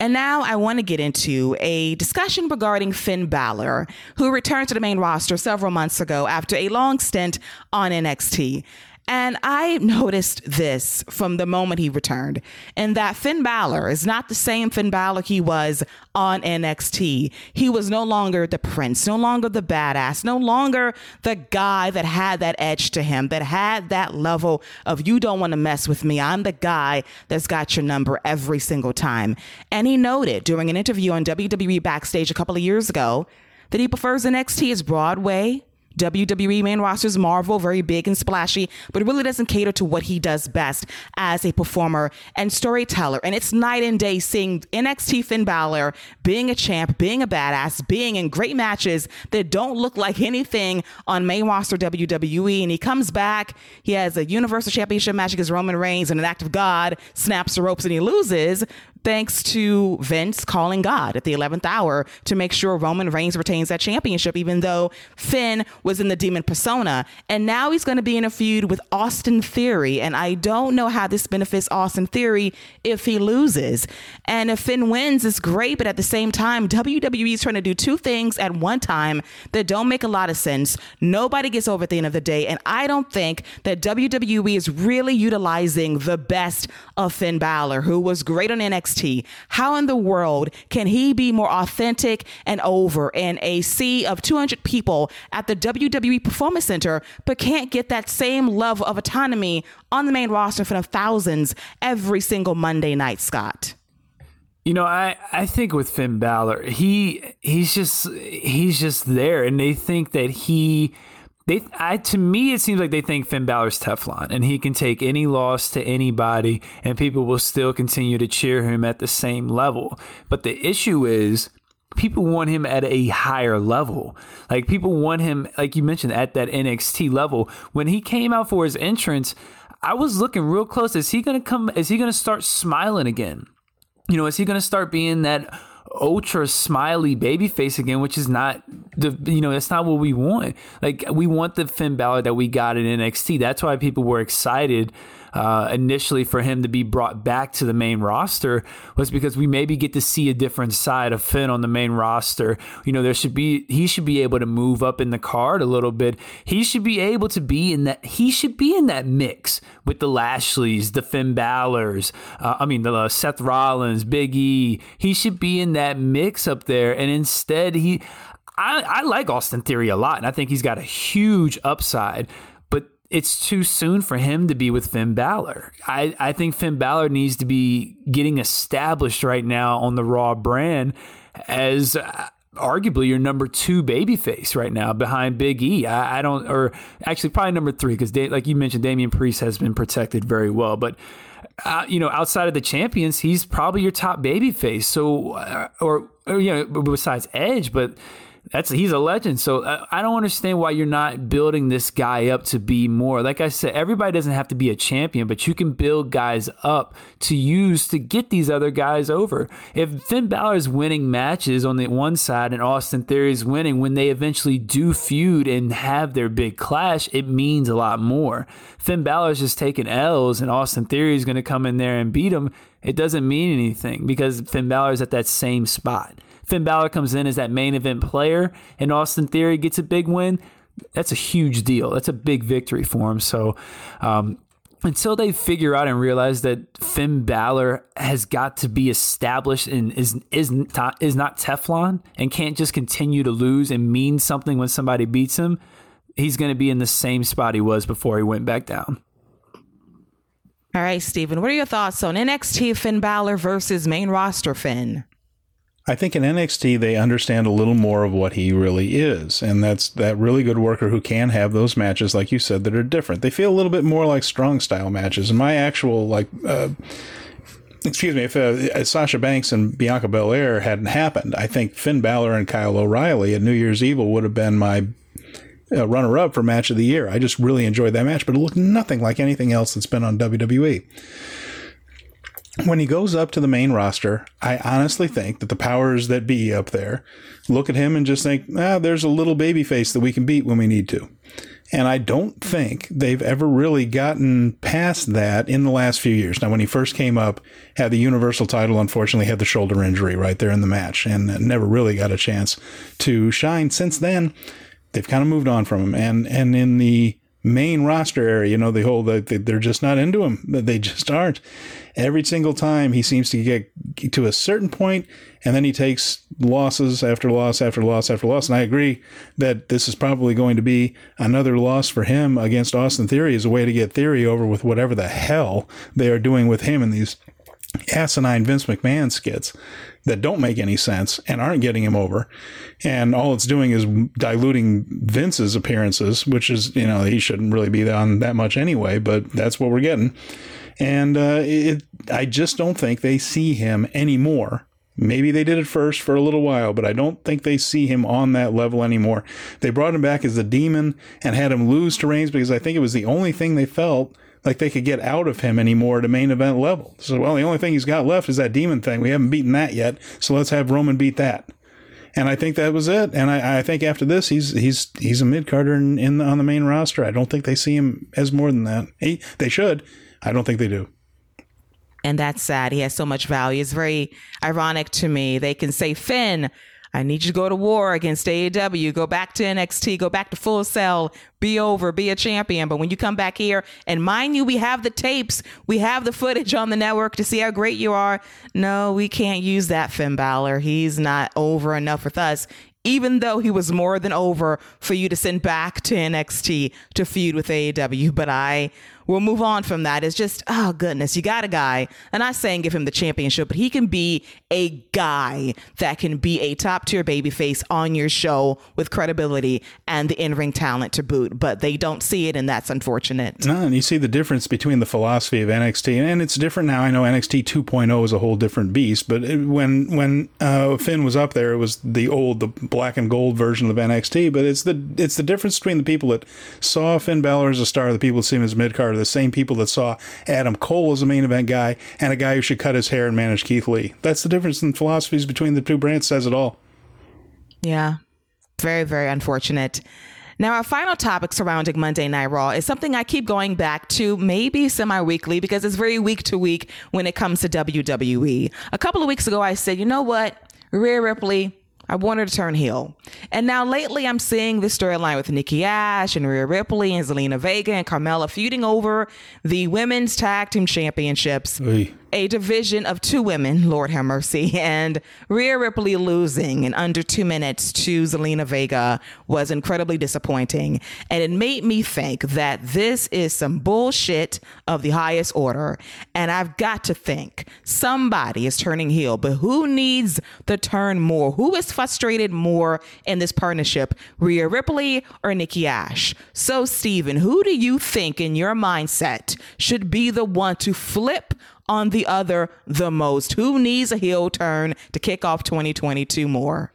And now I want to get into a discussion regarding Finn Balor, who returned to the main roster several months ago after a long stint on NXT. And I noticed this from the moment he returned, and that Finn Balor is not the same Finn Balor he was on NXT. He was no longer the prince, no longer the badass, no longer the guy that had that edge to him, that had that level of, you don't want to mess with me. I'm the guy that's got your number every single time. And he noted during an interview on WWE Backstage a couple of years ago that he prefers NXT as Broadway WWE main roster Marvel, very big and splashy, but it really doesn't cater to what he does best as a performer and storyteller. And it's night and day seeing NXT Finn Balor being a champ, being a badass, being in great matches that don't look like anything on main roster WWE. And he comes back, he has a Universal Championship match against Roman Reigns, and an act of God snaps the ropes and he loses thanks to Vince calling God at the 11th hour to make sure Roman Reigns retains that championship, even though Finn was in the demon persona. And now he's going to be in a feud with Austin Theory. And I don't know how this benefits Austin Theory if he loses. And if Finn wins, it's great. But at the same time, WWE is trying to do two things at one time that don't make a lot of sense. Nobody gets over at the end of the day. And I don't think that WWE is really utilizing the best of Finn Balor, who was great on NXT NXT. How in the world can he be more authentic and over in a sea of 200 people at the WWE Performance Center, but can't get that same level of autonomy on the main roster in front of thousands every single Monday night, Scott? You know, I, I think with Finn Balor, he he's just he's just there, and they think that he they I to me it seems like they think Finn Balor's Teflon and he can take any loss to anybody and people will still continue to cheer him at the same level. But the issue is people want him at a higher level. Like people want him like you mentioned at that NXT level. When he came out for his entrance, I was looking real close. Is he to come is he to start smiling again? You know, is he to start being that ultra smiley baby face again, which is not the you know that's not what we want. Like we want the Finn Balor that we got in NXT. That's why people were excited uh, initially for him to be brought back to the main roster was because we maybe get to see a different side of Finn on the main roster. You know, there should be he should be able to move up in the card a little bit. He should be able to be in that. He should be in that mix with the Lashleys, the Finn Balor's. Uh, I mean, the uh, Seth Rollins, Big E. He should be in that mix up there, and instead he. I, I like Austin Theory a lot, and I think he's got a huge upside it's too soon for him to be with Finn Balor. I, I think Finn Balor needs to be getting established right now on the Raw brand as uh, arguably your number two babyface right now behind Big E. I, I don't, or actually probably number three because like you mentioned, Damian Priest has been protected very well, but. Uh, you know, outside of the champions, he's probably your top babyface. So, uh, or, or you know, besides Edge, but that's he's a legend. So I, I don't understand why you're not building this guy up to be more. Like I said, everybody doesn't have to be a champion, but you can build guys up to use to get these other guys over. If Finn Balor is winning matches on the one side and Austin Theory is winning, when they eventually do feud and have their big clash, it means a lot more. Finn Balor is just taking L's and Austin Theory is going to come in there and beat him. It doesn't mean anything because Finn Balor is at that same spot. Finn Balor comes in as that main event player and Austin Theory gets a big win, that's a huge deal. That's a big victory for him. So, um, until they figure out and realize that Finn Balor has got to be established and is is not, is not Teflon and can't just continue to lose and mean something when somebody beats him, he's going to be in the same spot he was before he went back down. All right, Stephen, what are your thoughts on NXT Finn Balor versus main roster Finn? I think in NXT they understand a little more of what he really is, and that's that really good worker who can have those matches, like you said, that are different. They feel a little bit more like strong style matches. And my actual like, uh, excuse me, if uh, Sasha Banks and Bianca Belair hadn't happened, I think Finn Balor and Kyle O'Reilly at New Year's Evil would have been my uh, runner up for match of the year. I just really enjoyed that match, but it looked nothing like anything else that's been on WWE when he goes up to the main roster, I honestly think that the powers that be up there look at him and just think, ah, there's a little baby face that we can beat when we need to. And I don't think they've ever really gotten past that in the last few years. Now, when he first came up, had the Universal title, unfortunately had the shoulder injury right there in the match and never really got a chance to shine. Since then, they've kind of moved on from him. And, and in the main roster area, you know, the whole, they, they're just not into him. They just aren't every single time he seems to get to a certain point and then he takes losses after loss after loss after loss. And I agree that this is probably going to be another loss for him against Austin Theory as a way to get Theory over with whatever the hell they are doing with him in these asinine Vince McMahon skits that don't make any sense and aren't getting him over. And all it's doing is diluting Vince's appearances, which is, you know, he shouldn't really be on that much anyway, but that's what we're getting. And uh, it, I just don't think they see him anymore. Maybe they did it first for a little while, but I don't think they see him on that level anymore. They brought him back as the demon and had him lose to Reigns because I think it was the only thing they felt like they could get out of him anymore at a main event level. So, well, the only thing he's got left is that demon thing. We haven't beaten that yet, so let's have Roman beat that. And I think that was it. And I, I think after this, he's he's he's a mid carder in, in on the main roster. I don't think they see him as more than that. He, they should. I don't think they do. And that's sad. He has so much value. It's very ironic to me. They can say, Finn, I need you to go to war against AEW, go back to NXT, go back to Full Sail, be over, be a champion. But when you come back here, and mind you, we have the tapes, we have the footage on the network to see how great you are. No, we can't use that, Finn Balor. He's not over enough with us even though he was more than over for you to send back to NXT to feud with AEW. But I we'll move on from that. It's just, oh goodness, you got a guy. And I'm saying give him the championship, but he can be a guy that can be a top tier babyface on your show with credibility and the in ring talent to boot. But they don't see it, and that's unfortunate. No, and you see the difference between the philosophy of NXT, and it's different now. I know NXT 2.0 is a whole different beast, but it, when when uh, Finn was up there, it was the old, the black and gold version of NXT. But it's the it's the difference between the people that saw Finn Balor as a star, the people that see him as mid card the same people that saw Adam Cole as a main event guy and a guy who should cut his hair and manage Keith Lee. That's the difference in philosophies between the two brands, says it all. Yeah. Very, very unfortunate. Now, our final topic surrounding Monday Night Raw is something I keep going back to, maybe semi weekly, because it's very week to week when it comes to WWE. A couple of weeks ago, I said, you know what? Rhea Ripley, I wanted to turn heel. And now lately I'm seeing this storyline with Nikki Ash and Rhea Ripley and Zelina Vega and Carmella feuding over the women's tag team championships. A division of two women, Lord have mercy, and Rhea Ripley losing in under two minutes to Zelina Vega was incredibly disappointing. And it made me think that this is some bullshit of the highest order. And I've got to think somebody is turning heel, but who needs the turn more? Who is frustrated more in this partnership, Rhea Ripley or Nikki Ash? So, Steven, who do you think in your mindset should be the one to flip on the other the most? Who needs a heel turn to kick off 2022 more?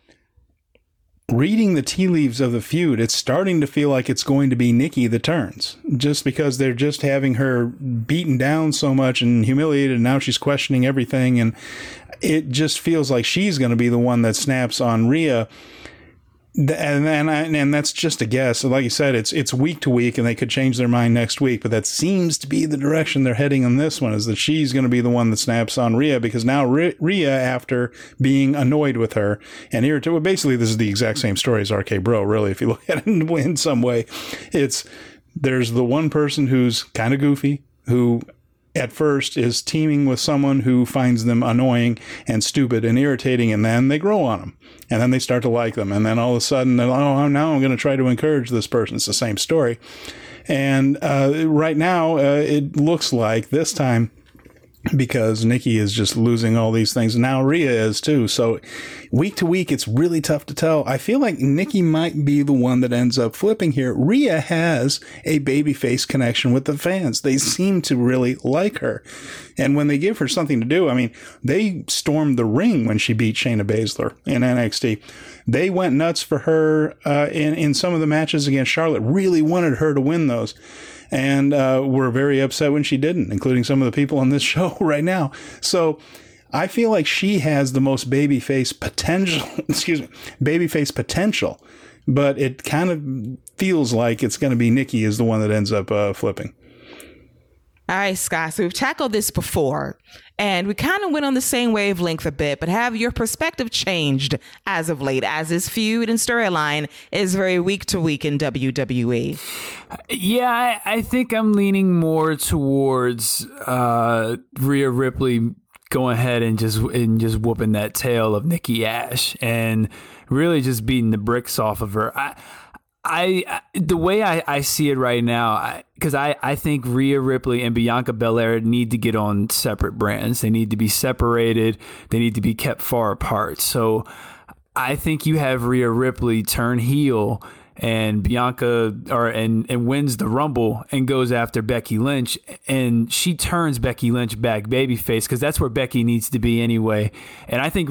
reading the tea leaves of the feud, it's starting to feel like it's going to be Nikki that turns, just because they're just having her beaten down so much and humiliated. And now she's questioning everything, and it just feels like she's going to be the one that snaps on Rhea and and, I, and that's just a guess. Like you said, it's it's week to week, and they could change their mind next week. But that seems to be the direction they're heading on this one. Is that she's going to be the one that snaps on Rhea because now Rhea, after being annoyed with her and irritated, well, basically this is the exact same story as RK Bro. Really, if you look at it in some way, it's there's the one person who's kind of goofy who at first is teaming with someone who finds them annoying and stupid and irritating, and then they grow on them, and then they start to like them, and then all of a sudden, like, oh, now I'm going to try to encourage this person. It's the same story, and uh, right now uh, it looks like this time because Nikki is just losing all these things. Now Rhea is too. So week to week, it's really tough to tell. I feel like Nikki might be the one that ends up flipping here. Rhea has a babyface connection with the fans. They seem to really like her. And when they give her something to do, I mean, they stormed the ring when she beat Shayna Baszler in NXT. They went nuts for her uh, in, in some of the matches against Charlotte, really wanted her to win those and uh, were very upset when she didn't, including some of the people on this show right now. So I feel like she has the most babyface potential. excuse me, babyface potential, but it kind of feels like it's going to be Nikki is the one that ends up uh, flipping. All right, Scott. So we've tackled this before, and we kind of went on the same wavelength a bit, but have your perspective changed as of late, as this feud and storyline is very week to week in WWE? Yeah, I, I think I'm leaning more towards uh, Rhea Ripley going ahead and just and just whooping that tail of Nikki Ash and really just beating the bricks off of her. I, I, the way I, I see it right now, because I, I, I think Rhea Ripley and Bianca Belair need to get on separate brands. They need to be separated. They need to be kept far apart. So I think you have Rhea Ripley turn heel and Bianca or and and wins the Rumble and goes after Becky Lynch and she turns Becky Lynch back babyface because that's where Becky needs to be anyway. And I think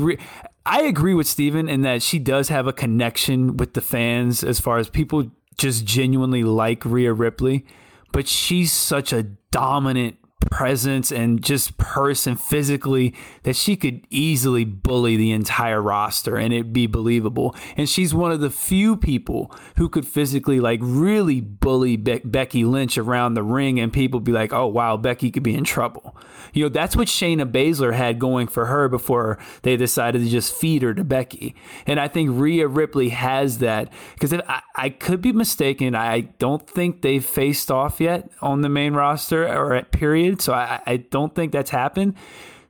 I agree with Steven in that she does have a connection with the fans as far as people just genuinely like Rhea Ripley, but she's such a dominant presence and just person physically that she could easily bully the entire roster and it'd be believable. And she's one of the few people who could physically like really bully Be- Becky Lynch around the ring and people be like, "Oh wow, Becky could be in trouble." You know, that's what Shayna Baszler had going for her before they decided to just feed her to Becky. And I think Rhea Ripley has that because I, I could be mistaken. I don't think they've faced off yet on the main roster or at period. So I, I don't think that's happened.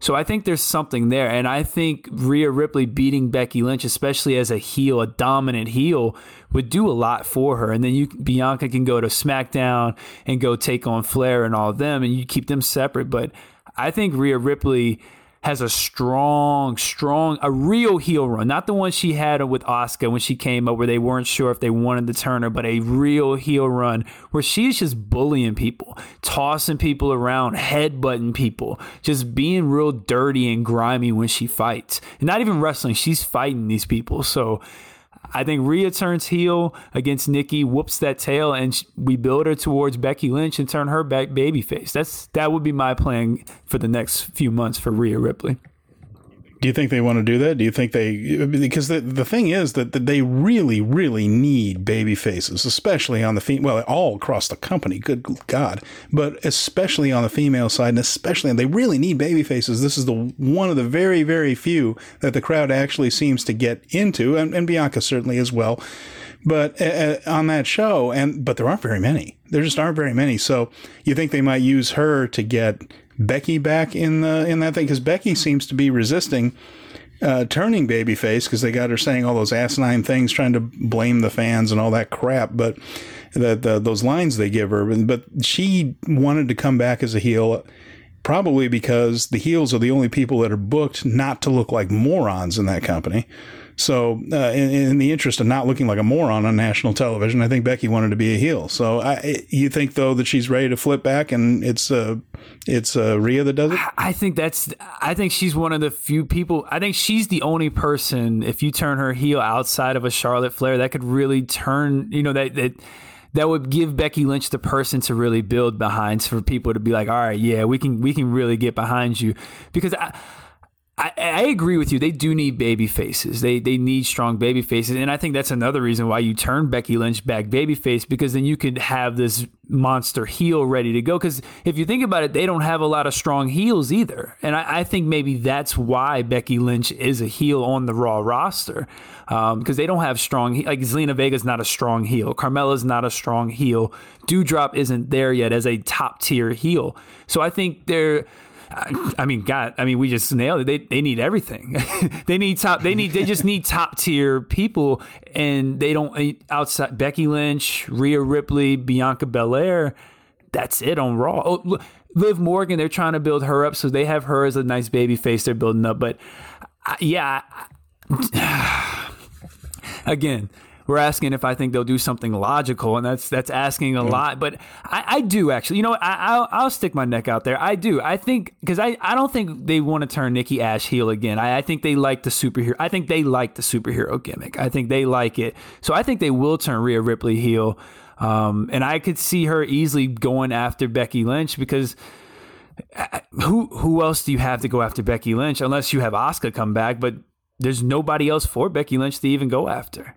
So I think there's something there. And I think Rhea Ripley beating Becky Lynch, especially as a heel, a dominant heel, would do a lot for her. And then you Bianca can go to SmackDown and go take on Flair and all of them and you keep them separate. But I think Rhea Ripley has a strong, strong, a real heel run, not the one she had with Asuka when she came up, where they weren't sure if they wanted to turn her, but a real heel run where she's just bullying people, tossing people around, headbutting people, just being real dirty and grimy when she fights. And not even wrestling, she's fighting these people. So I think Rhea turns heel against Nikki, whoops that tail, and we build her towards Becky Lynch and turn her back babyface. That's that would be my plan for the next few months for Rhea Ripley. Do you think they want to do that? Do you think they because the the thing is that, that they really really need baby faces, especially on the female, well, all across the company. Good God, but especially on the female side, and especially they really need baby faces. This is the one of the very very few that the crowd actually seems to get into, and, and Bianca certainly as well. But uh on that show, and but there aren't very many. There just aren't very many. So you think they might use her to get Becky back in the in that thing because Becky seems to be resisting uh, turning babyface because they got her saying all those asinine things, trying to blame the fans and all that crap. But that those lines they give her, but she wanted to come back as a heel probably because the heels are the only people that are booked not to look like morons in that company. So, uh, in, in, the interest of not looking like a moron on national television, I think Becky wanted to be a heel. So, I, you think though that she's ready to flip back, and it's uh, it's uh, Rhea that does it. I think that's. I think she's one of the few people. I think she's the only person. If you turn her heel outside of a Charlotte Flair, that could really turn. You know that that that would give Becky Lynch the person to really build behind for people to be like, all right, yeah, we can we can really get behind you because I. I, I, agree with you. They do need baby faces. They they need strong baby faces, and I think that's another reason why you turn Becky Lynch back baby face because then you could have this monster heel ready to go. Because if you think about it, they don't have a lot of strong heels either, and I, I think maybe that's why Becky Lynch is a heel on the Raw roster because um, they don't have strong like Zelina Vega's not a strong heel, Carmella's not a strong heel, Doudrop isn't there yet as a top tier heel. So I think they're I mean, God, I mean, we just nailed it. They, they need everything. they need top. They need. They just need top tier people, and they don't eh, outside Becky Lynch, Rhea Ripley, Bianca Belair. That's it on Raw. Oh, Liv Morgan, they're trying to build her up, so they have her as a nice baby face. They're building up, but yeah. Again, we're asking if I think they'll do something logical, and that's that's asking a mm. lot. But I, I, do actually. You know, I, will I'll stick my neck out there. I do. I think because I, I don't think they want to turn Nikki Ash heel again. I, I think they like the superhero. I think they like the superhero gimmick. I think they like it. So I think they will turn Rhea Ripley heel. Um, and I could see her easily going after Becky Lynch because uh, who who else do you have to go after Becky Lynch unless you have Asuka come back? But there's nobody else for Becky Lynch to even go after.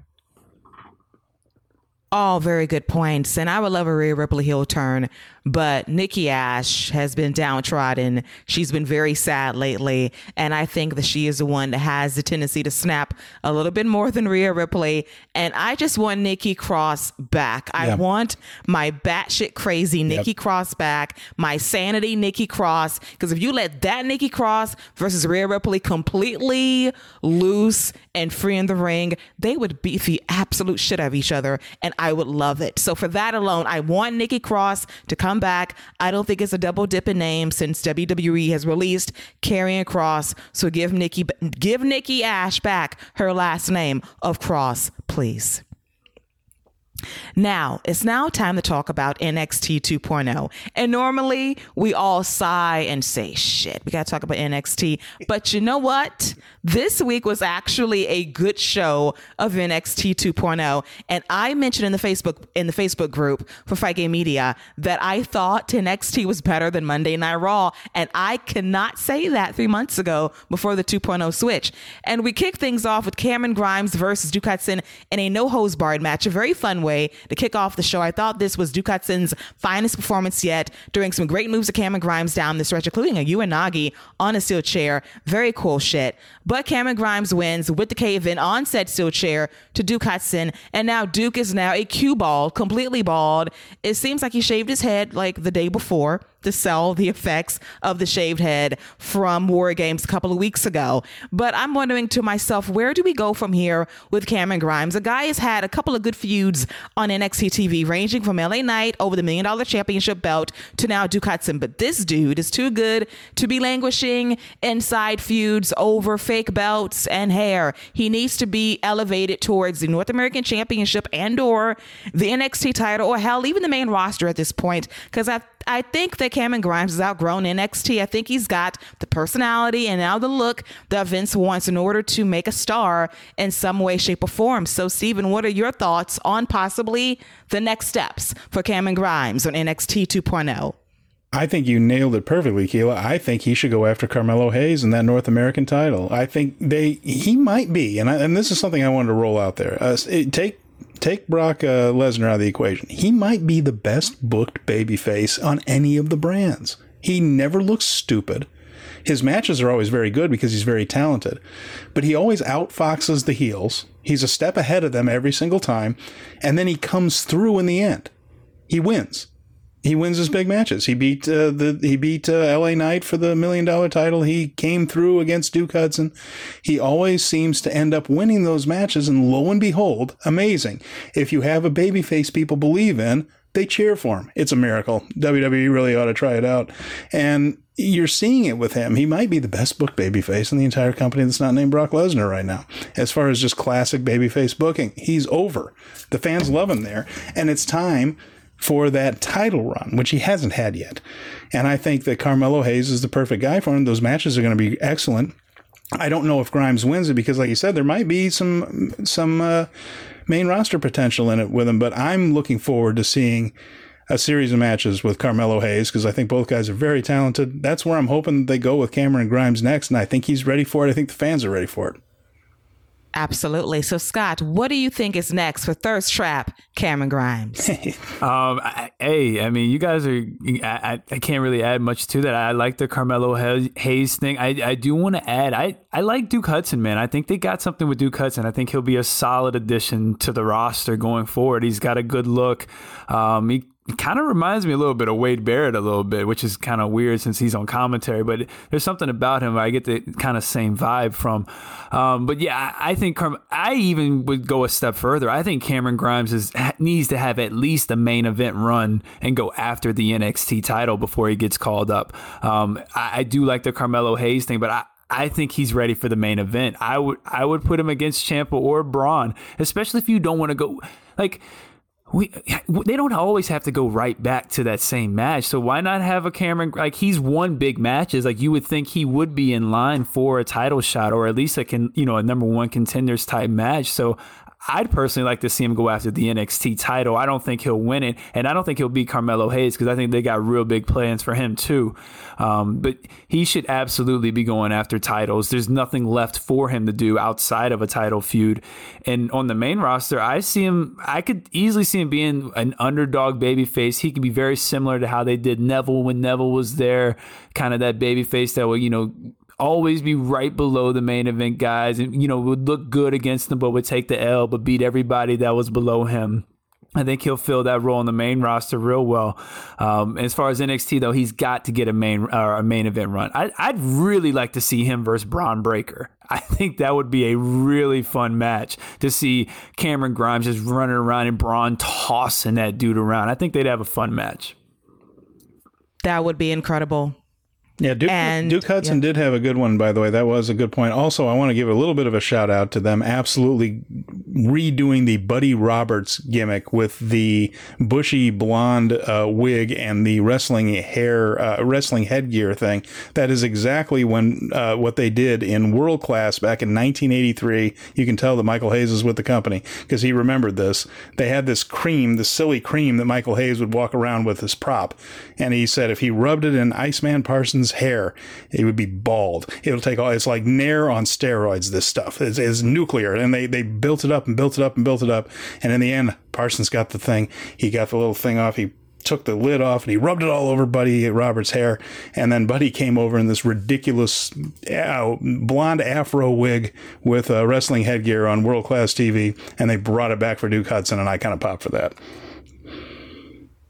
All very good points. And I would love a Rhea Ripley heel turn but Nikki Ash has been downtrodden. She's been very sad lately. And I think that she is the one that has the tendency to snap a little bit more than Rhea Ripley. And I just want Nikki Cross back. I want my batshit crazy Nikki yep. Cross back, my sanity Nikki Cross. Because if you let that Nikki Cross versus Rhea Ripley completely loose and free in the ring, they would beat the absolute shit out of each other. And I would love it. So for that alone, I want Nikki Cross to come back. I don't think it's a double dip in name since WWE has released Karrion Kross. So give Nikki give Nikki Ash back her last name of Cross, please. Now, it's now time to talk about NXT 2.0. And normally we all sigh and say, shit, we got to talk about NXT. But you know what? This week was actually a good show of NXT 2.0. And I mentioned in the Facebook in the Facebook group for Fight Game Media that I thought NXT was better than Monday Night Raw. And I cannot say that three months ago before the 2.0 switch. And we kicked things off with Cameron Grimes versus Duke in a no hose barred match, a very fun to kick off the show. I thought this was Duke Hudson's finest performance yet, doing some great moves to Cameron Grimes down the stretch, including a Uranage on a steel chair. Very cool shit. But Cameron Grimes wins with the cave in on said steel chair to Duke Hudson. And now Duke is now a cue ball, completely bald. It seems like he shaved his head like the day before to sell the effects of the shaved head from War Games a couple of weeks ago. But I'm wondering to myself, where do we go from here with Cameron Grimes? A guy has had a couple of good feuds on NXT TV, ranging from LA Knight over the Million Dollar Championship belt to now Duke Hudson. But this dude is too good to be languishing inside feuds over belts and hair. He needs to be elevated towards the North American Championship and or the NXT title or hell, even the main roster at this point. Because I I think that Cameron Grimes has outgrown NXT. I think he's got the personality and now the look that Vince wants in order to make a star in some way, shape, or form. So, Stephen, what are your thoughts on possibly the next steps for Cameron Grimes on NXT 2.0? I think you nailed it perfectly, Keila. I think he should go after Carmelo Hayes in that North American title. I think they he might be, and I, and this is something I wanted to roll out there. Uh, take take Brock uh, Lesnar out of the equation. He might be the best booked babyface on any of the brands. He never looks stupid. His matches are always very good because he's very talented, but he always outfoxes the heels. He's a step ahead of them every single time, and then he comes through in the end. He wins he wins his big matches. He beat uh, the he beat uh, L.A. Knight for the million dollar title. He came through against Duke Hudson. He always seems to end up winning those matches, and lo and behold, amazing. If you have a babyface people believe in, they cheer for him. It's a miracle. WWE really ought to try it out. And you're seeing it with him. He might be the best book babyface in the entire company that's not named Brock Lesnar right now. As far as just classic babyface booking, he's over. The fans love him there, and it's time for that title run, which he hasn't had yet. And I think that Carmelo Hayes is the perfect guy for him. Those matches are going to be excellent. I don't know if Grimes wins it because, like you said, there might be some some uh, main roster potential in it with him. But I'm looking forward to seeing a series of matches with Carmelo Hayes because I think both guys are very talented. That's where I'm hoping they go with Cameron Grimes next, and I think he's ready for it. I think the fans are ready for it. Absolutely. So, Scott, what do you think is next for Thirst Trap Cameron Grimes? um, I, hey, I mean, you guys are. I, I can't really add much to that. I like the Carmelo Hayes thing. I, I do want to add. I, I like Duke Hudson, man. I think they got something with Duke Hudson. I think he'll be a solid addition to the roster going forward. He's got a good look. Um, he kind of reminds me a little bit of Wade Barrett a little bit, which is kind of weird since he's on commentary. But there's something about him I get the kind of same vibe from. Um, but yeah, I, I think I even would go a step further. I think Cameron Grimes is, needs to have at least a main event run and go after the NXT title before he gets called up. Um, I, I do like the Carmelo Hayes thing, but I, I think he's ready for the main event. I would I would put him against Ciampa or Bron, especially if you don't want to go like we they don't always have to go right back to that same match. So why not have a Cameron like he's won big matches? Like you would think he would be in line for a title shot or at least a can you know a number one contenders type match. So I'd personally like to see him go after the NXT title. I don't think he'll win it, and I don't think he'll beat Carmelo Hayes because I think they got real big plans for him too. Um, but he should absolutely be going after titles. There's nothing left for him to do outside of a title feud. And on the main roster, I see him. I could easily see him being an underdog babyface. He could be very similar to how they did Neville when Neville was there, kind of that babyface that will you know always be right below the main event guys and, you know, would look good against them, but would take the L, but beat everybody that was below him. I think he'll fill that role in the main roster real well. Um, as far as NXT though, he's got to get a main uh, a main event run. I, would really like to see him versus Bron Breakker. I think that would be a really fun match to see Cameron Grimes just running around and Bron tossing that dude around. I think they'd have a fun match. That would be incredible. Yeah, Duke, and, Duke Hudson yeah. did have a good one, by the way. That was a good point. Also, I want to give a little bit of a shout out to them absolutely redoing the Buddy Roberts gimmick with the bushy blonde uh, wig and the wrestling hair, uh, wrestling headgear thing. That is exactly when uh, what they did in World Class back in 1983. You can tell that Michael Hayes is with the company because he remembered this. They had this cream, this silly cream that Michael Hayes would walk around with as prop, and he said if he rubbed it in Iceman Parsons hair, it would be bald. It'll take all, it's like Nair on steroids, this stuff. It's, it's nuclear. And they, they built it up and built it up and built it up. And in the end, Parsons got the thing. He got the little thing off. He took the lid off and he rubbed it all over Buddy Roberts' hair. And then Buddy came over in this ridiculous uh, blonde afro wig with a wrestling headgear on world class TV. And they brought it back for Duke Hudson. And I kind of popped for that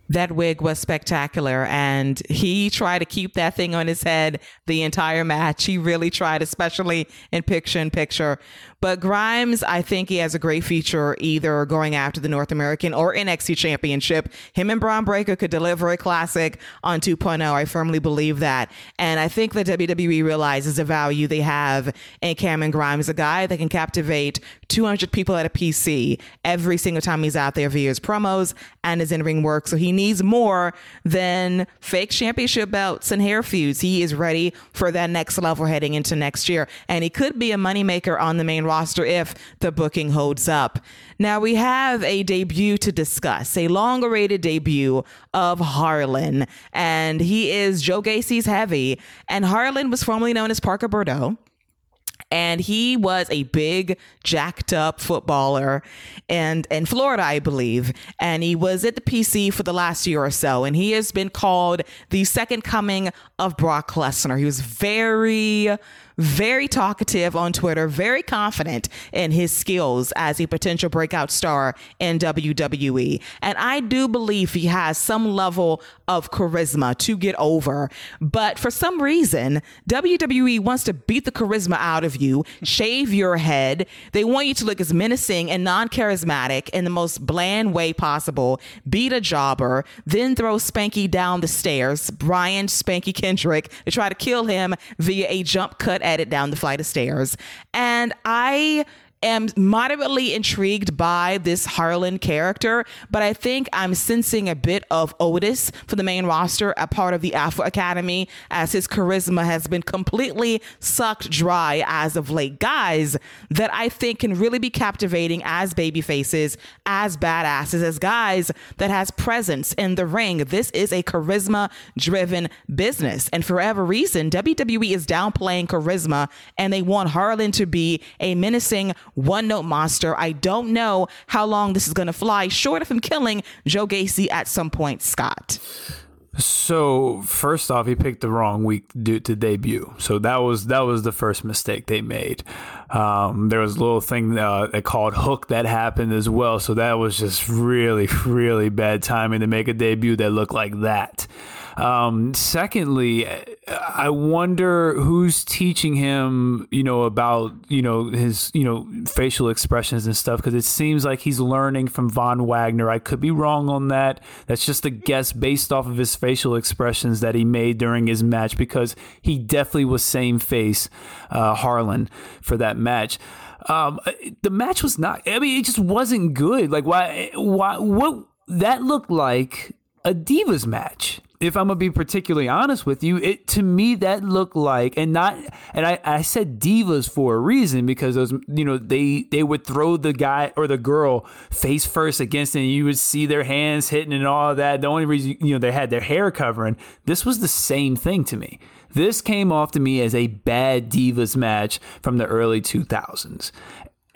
that wig was spectacular and he tried to keep that thing on his head the entire match he really tried especially in picture in picture but Grimes, I think he has a great feature either going after the North American or NXT championship. Him and Bron Breakker could deliver a classic on 2.0. I firmly believe that. And I think the WWE realizes the value they have in Cameron Grimes, a guy that can captivate 200 people at a PC every single time he's out there via his promos and his in ring work. So he needs more than fake championship belts and hair feuds. He is ready for that next level heading into next year. And he could be a moneymaker on the main roster if the booking holds up. Now we have a debut to discuss, a long awaited debut of Harland, and he is Joe Gacy's heavy. And Harland was formerly known as Parker Boudreaux and he was a big jacked up footballer and in Florida I believe. And he was at the PC for the last year or so. And he has been called the second coming of Brock Lesnar. He was very very talkative on Twitter, very confident in his skills as a potential breakout star in WWE. And I do believe he has some level of charisma to get over. But for some reason, WWE wants to beat the charisma out of you, shave your head. They want you to look as menacing and non charismatic in the most bland way possible, beat a jobber, then throw Spanky down the stairs, Brian Spanky Kendrick, to try to kill him via a jump cut edit down the flight of stairs. And I am moderately intrigued by this Harland character, but I think I'm sensing a bit of Otis for the main roster, a part of the Alpha Academy, as his charisma has been completely sucked dry as of late. Guys that I think can really be captivating as baby faces, as badasses, as guys that has presence in the ring. This is a charisma driven business. And for whatever reason, WWE is downplaying charisma and they want Harlan to be a menacing one note monster. I don't know how long this is going to fly, short of him killing Joe Gacy at some point, Scott. So first off, he picked the wrong week to, to debut. So that was that was the first mistake they made. Um, there was a little thing uh, called Hook that happened as well. So that was just really really bad timing to make a debut that looked like that. Um, secondly, I wonder who's teaching him, you know, about, you know, his, you know, facial expressions and stuff, because it seems like he's learning from Von Wagner. I could be wrong on that. That's just a guess based off of his facial expressions that he made during his match, because he definitely was same face uh, Harland for that match. Um, the match was not, I mean, it just wasn't good. Like, why, why, what, that looked like a Divas match if I'm gonna be particularly honest with you, it to me that looked like and not and I, I said divas for a reason because those you know they they would throw the guy or the girl face first against it and you would see their hands hitting and all that. The only reason you know they had their hair covering. This was the same thing to me. This came off to me as a bad divas match from the early 2000s.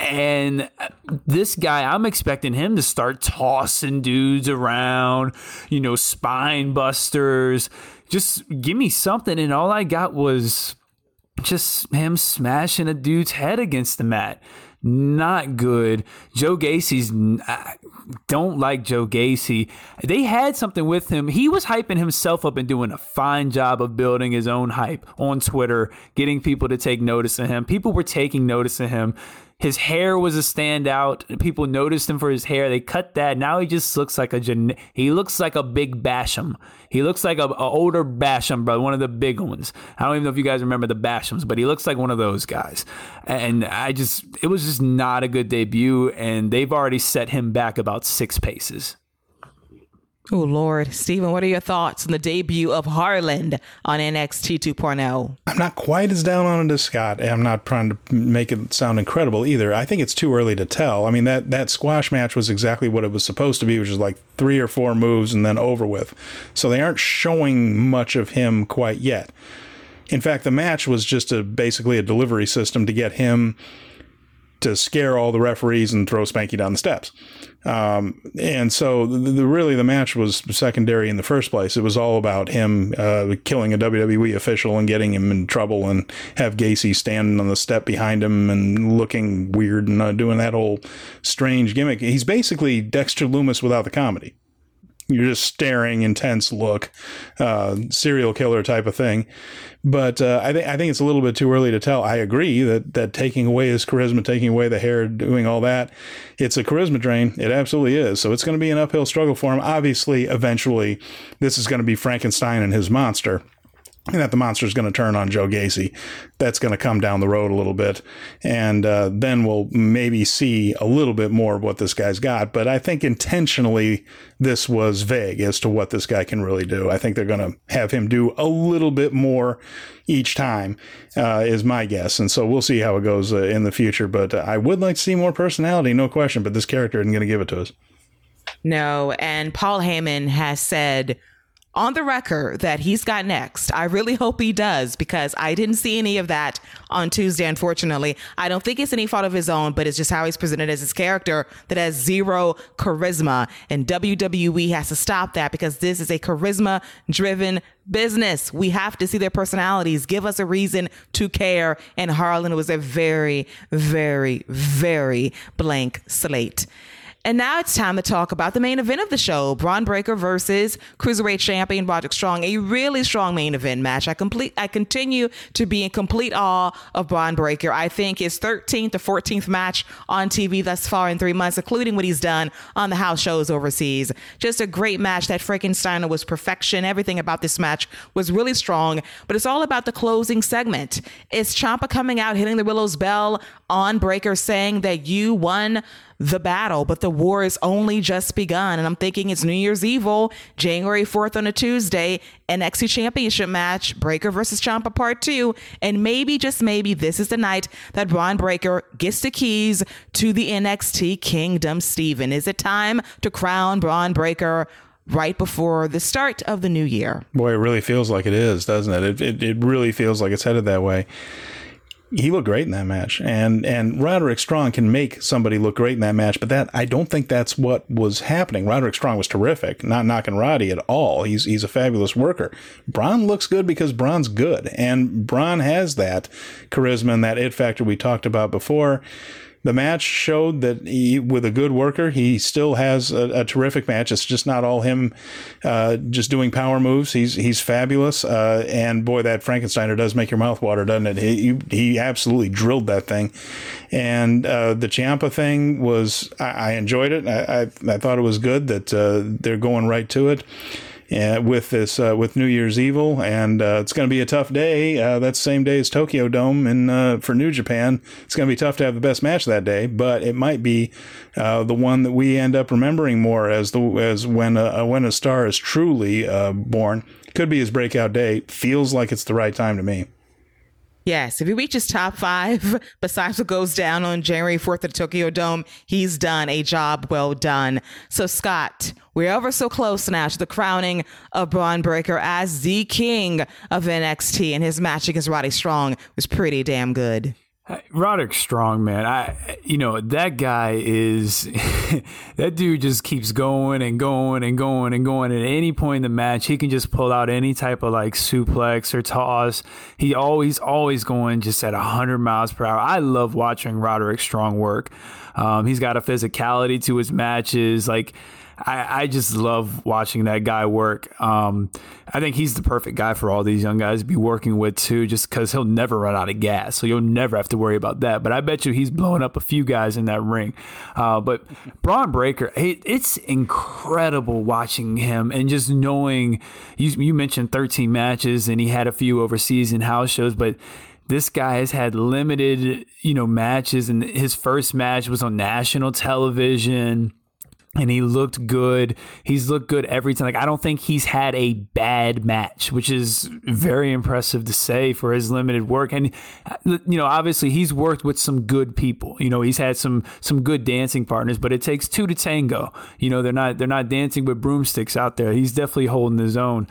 And this guy, I'm expecting him to start tossing dudes around, you know, spine busters. Just give me something. And all I got was just him smashing a dude's head against the mat. Not good. Joe Gacy's. I don't like Joe Gacy. They had something with him. He was hyping himself up and doing a fine job of building his own hype on Twitter, getting people to take notice of him. People were taking notice of him. His hair was a standout. People noticed him for his hair. They cut that. Now he just looks like a gen- he looks like a big Basham. He looks like a, a older Basham, but one of the big ones. I don't even know if you guys remember the Bashams, but he looks like one of those guys. And I just it was just not a good debut, and they've already set him back about six paces. Oh Lord, Stephen, what are your thoughts on the debut of Harland on NXT 2.0? I'm not quite as down on it as Scott. I'm not trying to make it sound incredible either. I think it's too early to tell. I mean that that squash match was exactly what it was supposed to be, which is like three or four moves and then over with. So they aren't showing much of him quite yet. In fact, the match was just a basically a delivery system to get him to scare all the referees and throw Spanky down the steps. Um, and so the, the, really the match was secondary in the first place. It was all about him uh, killing a WWE official and getting him in trouble and have Gacy standing on the step behind him and looking weird and uh, doing that whole strange gimmick. He's basically Dexter Lumis without the comedy. You're just staring, intense look, uh, serial killer type of thing. But uh, I think I think it's a little bit too early to tell. I agree that that taking away his charisma, taking away the hair, doing all that, it's a charisma drain. It absolutely is. So it's going to be an uphill struggle for him. Obviously, eventually, this is going to be Frankenstein and his monster that the monster is going to turn on Joe Gacy. That's going to come down the road a little bit, and uh, then we'll maybe see a little bit more of what this guy's got. But I think intentionally this was vague as to what this guy can really do. I think they're going to have him do a little bit more each time, uh, is my guess. And so we'll see how it goes uh, in the future. But uh, I would like to see more personality, no question. But this character isn't going to give it to us. No, and Paul Heyman has said on the record that he's got next. I really hope he does because I didn't see any of that on Tuesday, unfortunately. I don't think it's any fault of his own, but it's just how he's presented as his character that has zero charisma. And WWE has to stop that because this is a charisma driven business. We have to see their personalities, give us a reason to care. And Harland was a very, very, very blank slate. And now it's time to talk about the main event of the show: Bron Breakker versus Cruiserweight Champion Roderick Strong. A really strong main event match. I complete. I continue to be in complete awe of Bron Breakker. I think his 13th to 14th match on TV thus far in three months, including what he's done on the house shows overseas. Just a great match. That Frankensteiner was perfection. Everything about this match was really strong. But it's all about the closing segment. It's Ciampa coming out, hitting the Willow's bell on Breakker, saying that you won the battle, but the war is only just begun. And I'm thinking it's New Year's Evil, January 4th on a Tuesday, NXT Championship match, Breakker versus Ciampa Part 2. And maybe, just maybe, this is the night that Bron Breakker gets the keys to the NXT Kingdom. Steven, is it time to crown Bron Breakker? Right before the start of the new year. Boy, it really feels like it is, doesn't it? It, it, it really feels like it's headed that way he looked great in that match, and and Roderick Strong can make somebody look great in that match. But that I don't think that's what was happening. Roderick Strong was terrific, not knocking Roddy at all. He's he's a fabulous worker. Bron looks good because Bron's good, and Bron has that charisma and that it factor we talked about before the match showed that he, with a good worker, he still has a, a terrific match. It's just not all him uh, just doing power moves. He's he's fabulous. Uh, and boy, that Frankensteiner does make your mouth water, doesn't it? He he absolutely drilled that thing. And uh, the Ciampa thing was I, I enjoyed it. I, I, I thought it was good that uh, they're going right to it with this uh, with New Year's Evil, and uh, it's going to be a tough day. Uh, that's the same day as Tokyo Dome, and uh, for New Japan, it's going to be tough to have the best match that day. But it might be uh, the one that we end up remembering more as the as when a, when a star is truly born. Could be his breakout day. Feels like it's the right time to me. Yes, if he reaches top five, besides what goes down on January 4th at Tokyo Dome, he's done a job well done. So, Scott, we're ever so close now to the crowning of Bron Breakker as the king of NXT, and his match against Roddy Strong was pretty damn good. Roderick Strong, man. I, you know, that guy is, that dude just keeps going and going and going and going. At any point in the match, he can just pull out any type of like suplex or toss. He always, always going just at 100 miles per hour. I love watching Roderick Strong work. Um, he's got a physicality to his matches. Like, I, I just love watching that guy work. Um, I think he's the perfect guy for all these young guys to be working with too, just because he'll never run out of gas, so you'll never have to worry about that. But I bet you he's blowing up a few guys in that ring. Uh, but Bron Breakker, it, it's incredible watching him and just knowing. You, you mentioned 13 matches, and he had a few overseas and house shows, but this guy has had limited, you know, matches, and his first match was on national television and he looked good. He's looked good every time. Like I don't think he's had a bad match, which is very impressive to say for his limited work. And uh, you know, obviously he's worked with some good people. You know, he's had some some good dancing partners, but it takes two to tango. You know, they're not they're not dancing with broomsticks out there. He's definitely holding his own.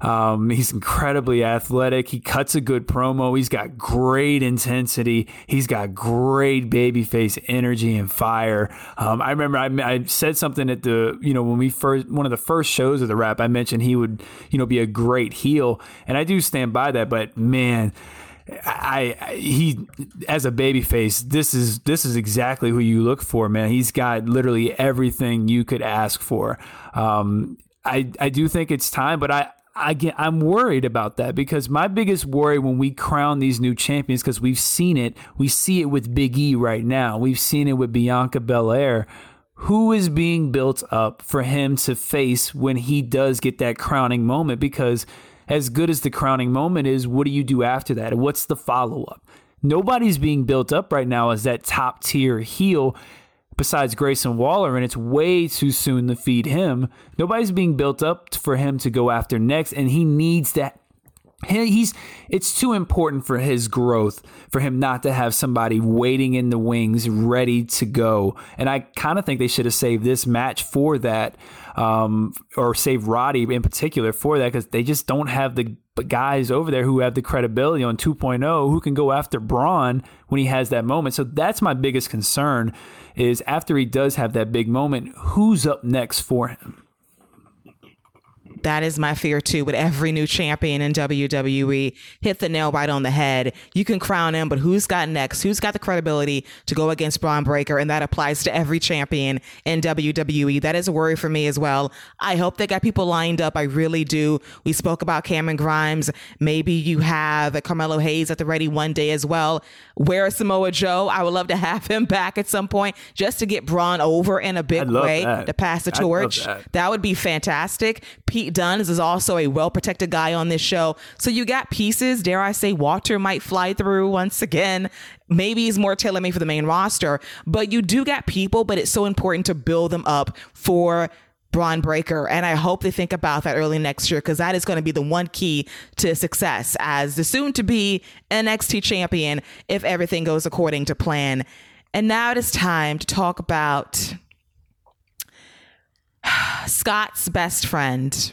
Um, he's incredibly athletic. He cuts a good promo. He's got great intensity. He's got great babyface energy and fire. Um, I remember I, I, said something at the, you know, when we first, one of the first shows of the Wrap, I mentioned he would, you know, be a great heel. And I do stand by that, but man, I, I, he as a babyface, this is this is exactly who you look for, man. He's got literally everything you could ask for. Um, I I do think it's time, but I I'm worried about that because my biggest worry when we crown these new champions, because we've seen it, we see it with Big E right now, we've seen it with Bianca Belair. Who is being built up for him to face when he does get that crowning moment? Because as good as the crowning moment is, what do you do after that? What's the follow up? Nobody's being built up right now as that top tier heel besides Grayson Waller, and it's way too soon to feed him. Nobody's being built up for him to go after next, and he needs that. he's it's too important for his growth for him not to have somebody waiting in the wings ready to go and i kind of think they should have saved this match for that um, or save roddy in particular for that because they just don't have the guys over there who have the credibility on 2.0 who can go after bron when he has that moment so that's my biggest concern is after he does have that big moment who's up next for him that is my fear too. With every new champion in WWE, hit the nail right on the head. You can crown him, but who's got next? Who's got the credibility to go against Bron Breakker? And that applies to every champion in WWE. That is a worry for me as well. I hope they got people lined up. I really do. We spoke about Cameron Grimes. Maybe you have Carmelo Hayes at the ready one day as well. Where is Samoa Joe? I would love to have him back at some point just to get Bron over in a big way that. to pass the torch. That. that would be fantastic. Pete Dunne is also a well protected guy on this show. So you got pieces. Dare I say, Walter might fly through once again. Maybe he's more tailor made for the main roster, but you do got people, but it's so important to build them up for Bron Breakker. And I hope they think about that early next year because that is going to be the one key to success as the soon to be NXT champion if everything goes according to plan. And now it is time to talk about Scott's best friend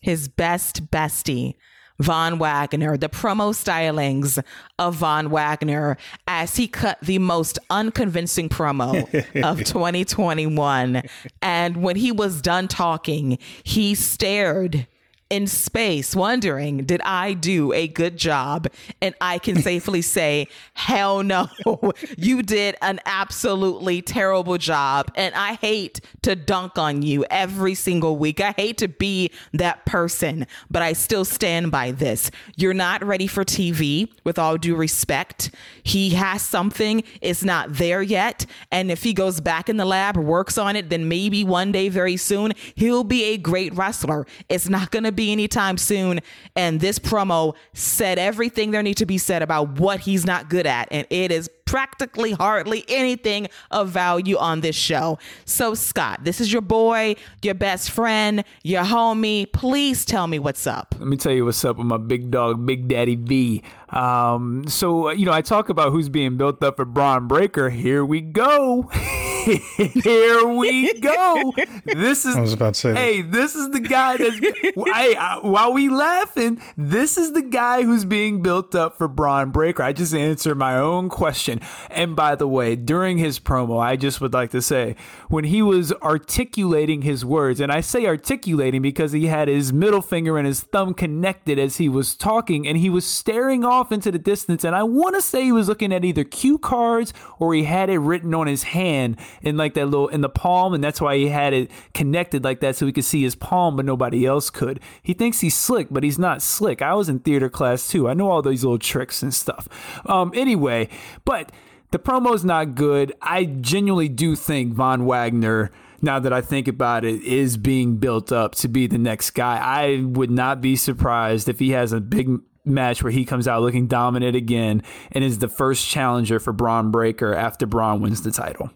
his best bestie, Von Wagner, the promo stylings of Von Wagner as he cut the most unconvincing promo of 2021. And when he was done talking, he stared in space wondering, did I do a good job? And I can safely say, hell no, you did an absolutely terrible job. And I hate to dunk on you every single week. I hate to be that person, but I still stand by this. You're not ready for TV, with all due respect. He has something, it's not there yet. And if he goes back in the lab, works on it, then maybe one day very soon, he'll be a great wrestler. It's not going to be anytime soon. And this promo said everything there need to be said about what he's not good at. And it is practically hardly anything of value on this show. So, Scott, this is your boy, your best friend, your homie. Please tell me what's up. Let me tell you what's up with my big dog, Big Daddy V. Um, so, you know, I talk about who's being built up for Bron Breakker. Here we go. Here we go. This is. I was about to say. Hey, that. this is the guy that's. hey, uh, while we laughing, this is the guy who's being built up for Bron Breakker. I just answered my own question. And by the way, during his promo, I just would like to say when he was articulating his words, and I say articulating because he had his middle finger and his thumb connected as he was talking, and he was staring off into the distance. And I want to say he was looking at either cue cards or he had it written on his hand in like that little in the palm, and that's why he had it connected like that so he could see his palm, but nobody else could. He thinks he's slick, but he's not slick. I was in theater class too. I know all these little tricks and stuff. Um, anyway, but the promo's not good. I genuinely do think Von Wagner now that I think about it, is being built up to be the next guy. I would not be surprised if he has a big match where he comes out looking dominant again and is the first challenger for Bron Breakker after Bron wins the title.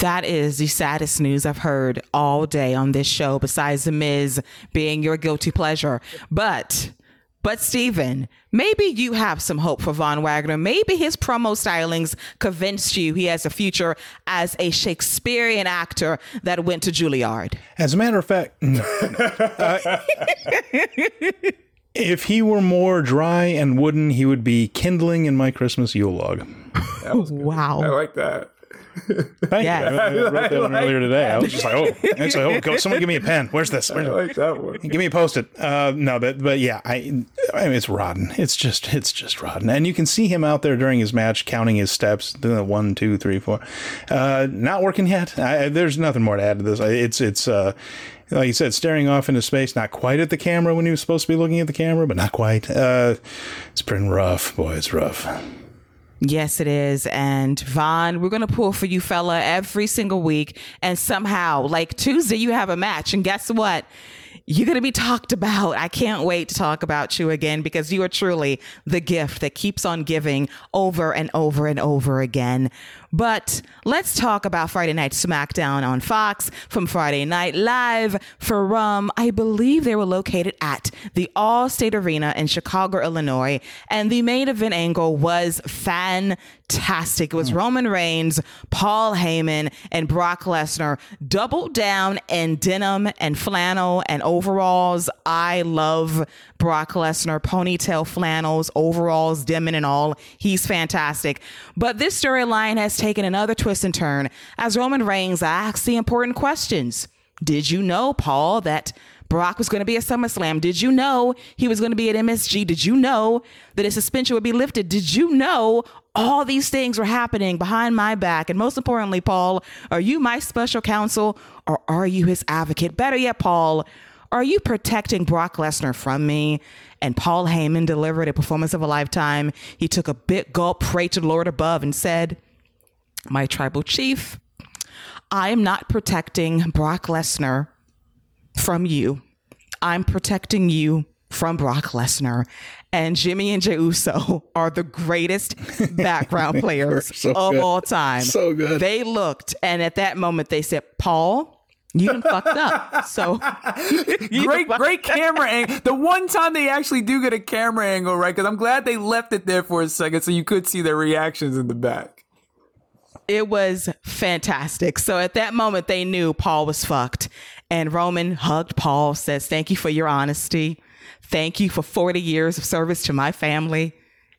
That is the saddest news I've heard all day on this show, besides The Miz being your guilty pleasure. But but Steven, maybe you have some hope for Von Wagner. Maybe his promo stylings convinced you he has a future as a Shakespearean actor that went to Juilliard. As a matter of fact, uh, if he were more dry and wooden, he would be kindling in my Christmas Yule log. Wow. I like that. Thank yes. you. I, I wrote that one earlier today. I was just like, oh, actually, oh, go, someone give me a pen. Where's this? Where's I like that one. Give me a post-it. Uh, no, but but yeah, I, I mean, it's rotten. It's just it's just rotten. And you can see him out there during his match, counting his steps. One, two, three, four. Uh, not working yet. I, there's nothing more to add to this. It's it's. Uh, like you said, staring off into space, not quite at the camera when he was supposed to be looking at the camera, but not quite. Uh, it's pretty rough, boy. It's rough. Yes, it is. And Von, we're going to pull for you, fella, every single week. And somehow, like Tuesday, you have a match. And guess what? You're going to be talked about. I can't wait to talk about you again because you are truly the gift that keeps on giving over and over and over again. But let's talk about Friday Night SmackDown on Fox from Friday Night Live for um, I believe they were located at the Allstate Arena in Chicago, Illinois. And the main event angle was fantastic. It was Roman Reigns, Paul Heyman, and Brock Lesnar doubled down in denim and flannel and overalls. I love Brock Lesnar, ponytail flannels, overalls, denim and all. He's fantastic. But this storyline has taken another twist and turn as Roman Reigns asks the important questions. Did you know, Paul, that Brock was going to be at SummerSlam? Did you know he was going to be at MSG? Did you know that his suspension would be lifted? Did you know all these things were happening behind my back? And most importantly, Paul, are you my special counsel or are you his advocate? Better yet, Paul, are you protecting Brock Lesnar from me? And Paul Heyman delivered a performance of a lifetime. He took a big gulp, prayed to the Lord above, and said, My tribal chief, I am not protecting Brock Lesnar from you. I'm protecting you from Brock Lesnar. And Jimmy and Jey Uso are the greatest background players so of good. all time. So good. They looked, and at that moment, they said, Paul, you done fucked up. So great, great camera angle. The one time they actually do get a camera angle right, because I'm glad they left it there for a second so you could see their reactions in the back. it was fantastic. So at that moment, they knew Paul was fucked. And Roman hugged Paul, says, Thank you for your honesty. Thank you for 40 years of service to my family.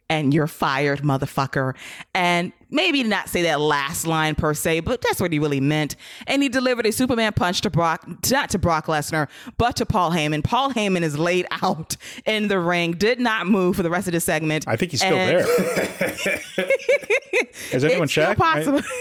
And you're fired, motherfucker. And maybe not say that last line per se, but that's what he really meant. And he delivered a Superman punch to Brock, not to Brock Lesnar, but to Paul Heyman. Paul Heyman is laid out in the ring, did not move for the rest of the segment. I think he's still And- there. Has anyone checked? I- possible.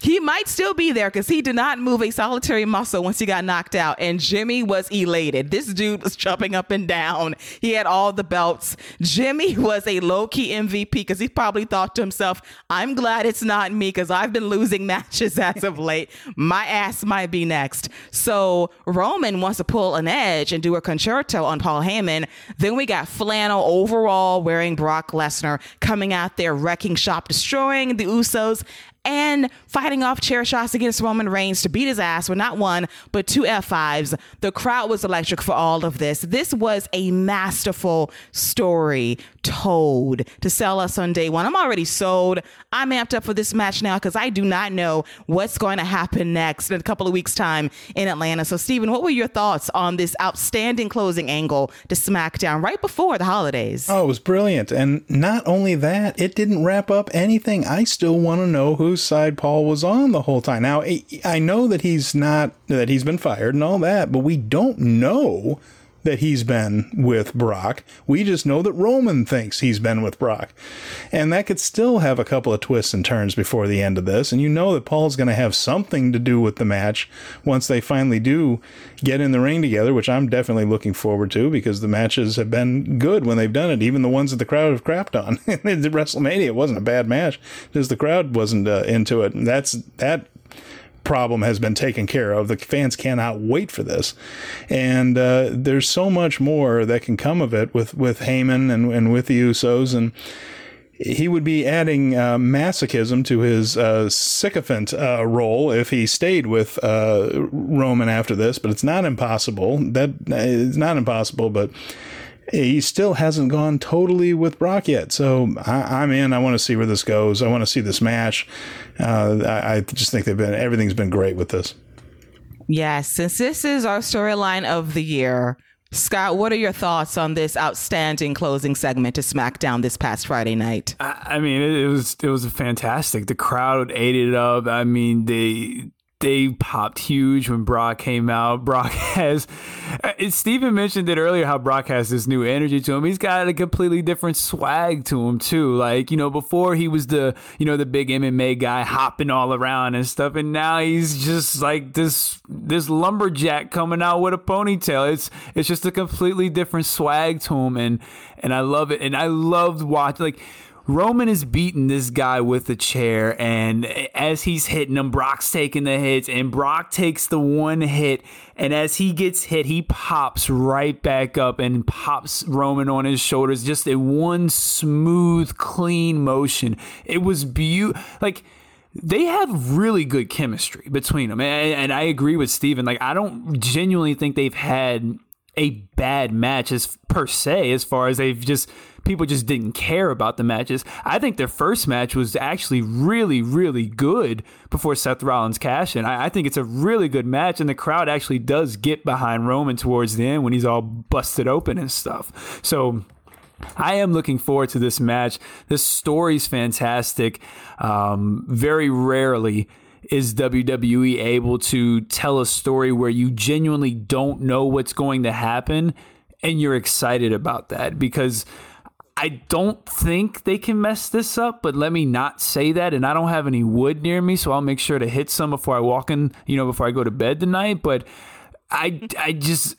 he might still be there because he did not move a solitary muscle once he got knocked out. And Jimmy was elated. This dude was jumping up and down. He had all the belts. Jimmy was a low key MVP because he probably thought to himself, I'm glad it's not me because I've been losing matches as of late. My ass might be next. So Roman wants to pull an edge and do a Con-Chair-To on Paul Heyman. Then we got flannel overall wearing Brock Lesnar coming out there wrecking shop, destroying the Usos and fighting off chair shots against Roman Reigns to beat his ass with not one, but two F5s. The crowd was electric for all of this. This was a masterful story told to sell us on day one. I'm already sold. I'm amped up for this match now because I do not know what's going to happen next in a couple of weeks' time in Atlanta. So, Stephen, what were your thoughts on this outstanding closing angle to SmackDown right before the holidays? Oh, it was brilliant. And not only that, it didn't wrap up anything. I still want to know whose side Paul was on the whole time. Now, I- know that he's not, that he's been fired and all that, but we don't know that he's been with Brock. We just know that Roman thinks he's been with Brock. And that could still have a couple of twists and turns before the end of this. And you know that Paul's going to have something to do with the match once they finally do get in the ring together, which I'm definitely looking forward to because the matches have been good when they've done it, even the ones that the crowd have crapped on. In WrestleMania, wasn't a bad match because the crowd wasn't uh, into it. And that's that problem has been taken care of. The fans cannot wait for this, and uh, there's so much more that can come of it with with Heyman and and with the Usos and. He would be adding uh, masochism to his uh, sycophant uh, role if he stayed with uh, Roman after this, but it's not impossible. That it's not impossible, but he still hasn't gone totally with Brock yet. So I, I'm in. I want to see where this goes. I want to see this match. Uh, I, I just think they've been everything's been great with this. Yes, since this is our storyline of the year, Scott, what are your thoughts on this outstanding closing segment to SmackDown this past Friday night? I, I mean, it, it was it was fantastic. The crowd ate it up. I mean, they they popped huge when Brock came out. Brock has, uh, Steven mentioned it earlier how Brock has this new energy to him. He's got a completely different swag to him too. Like you know, before he was the you know the big MMA guy hopping all around and stuff, and now he's just like this this lumberjack coming out with a ponytail. It's it's just a completely different swag to him, and and I love it. And I loved watching like Roman is beating this guy with a chair, and as he's hitting him, Brock's taking the hits, and Brock takes the one hit, and as he gets hit, he pops right back up and pops Roman on his shoulders, just in one smooth, clean motion. It was beautiful. Like they have really good chemistry between them, and, and I agree with Steven. Like I don't genuinely think they've had a bad match as per se, as far as they've just people just didn't care about the matches. I think their first match was actually really, really good before Seth Rollins cash in. I, I, think it's a really good match, and the crowd actually does get behind Roman towards the end when he's all busted open and stuff. So. I am looking forward to this match. This story's fantastic. Um, very rarely is WWE able to tell a story where you genuinely don't know what's going to happen and you're excited about that because I don't think they can mess this up, but let me not say that. And I don't have any wood near me, so I'll make sure to hit some before I walk in, you know, before I go to bed tonight. But I, I just.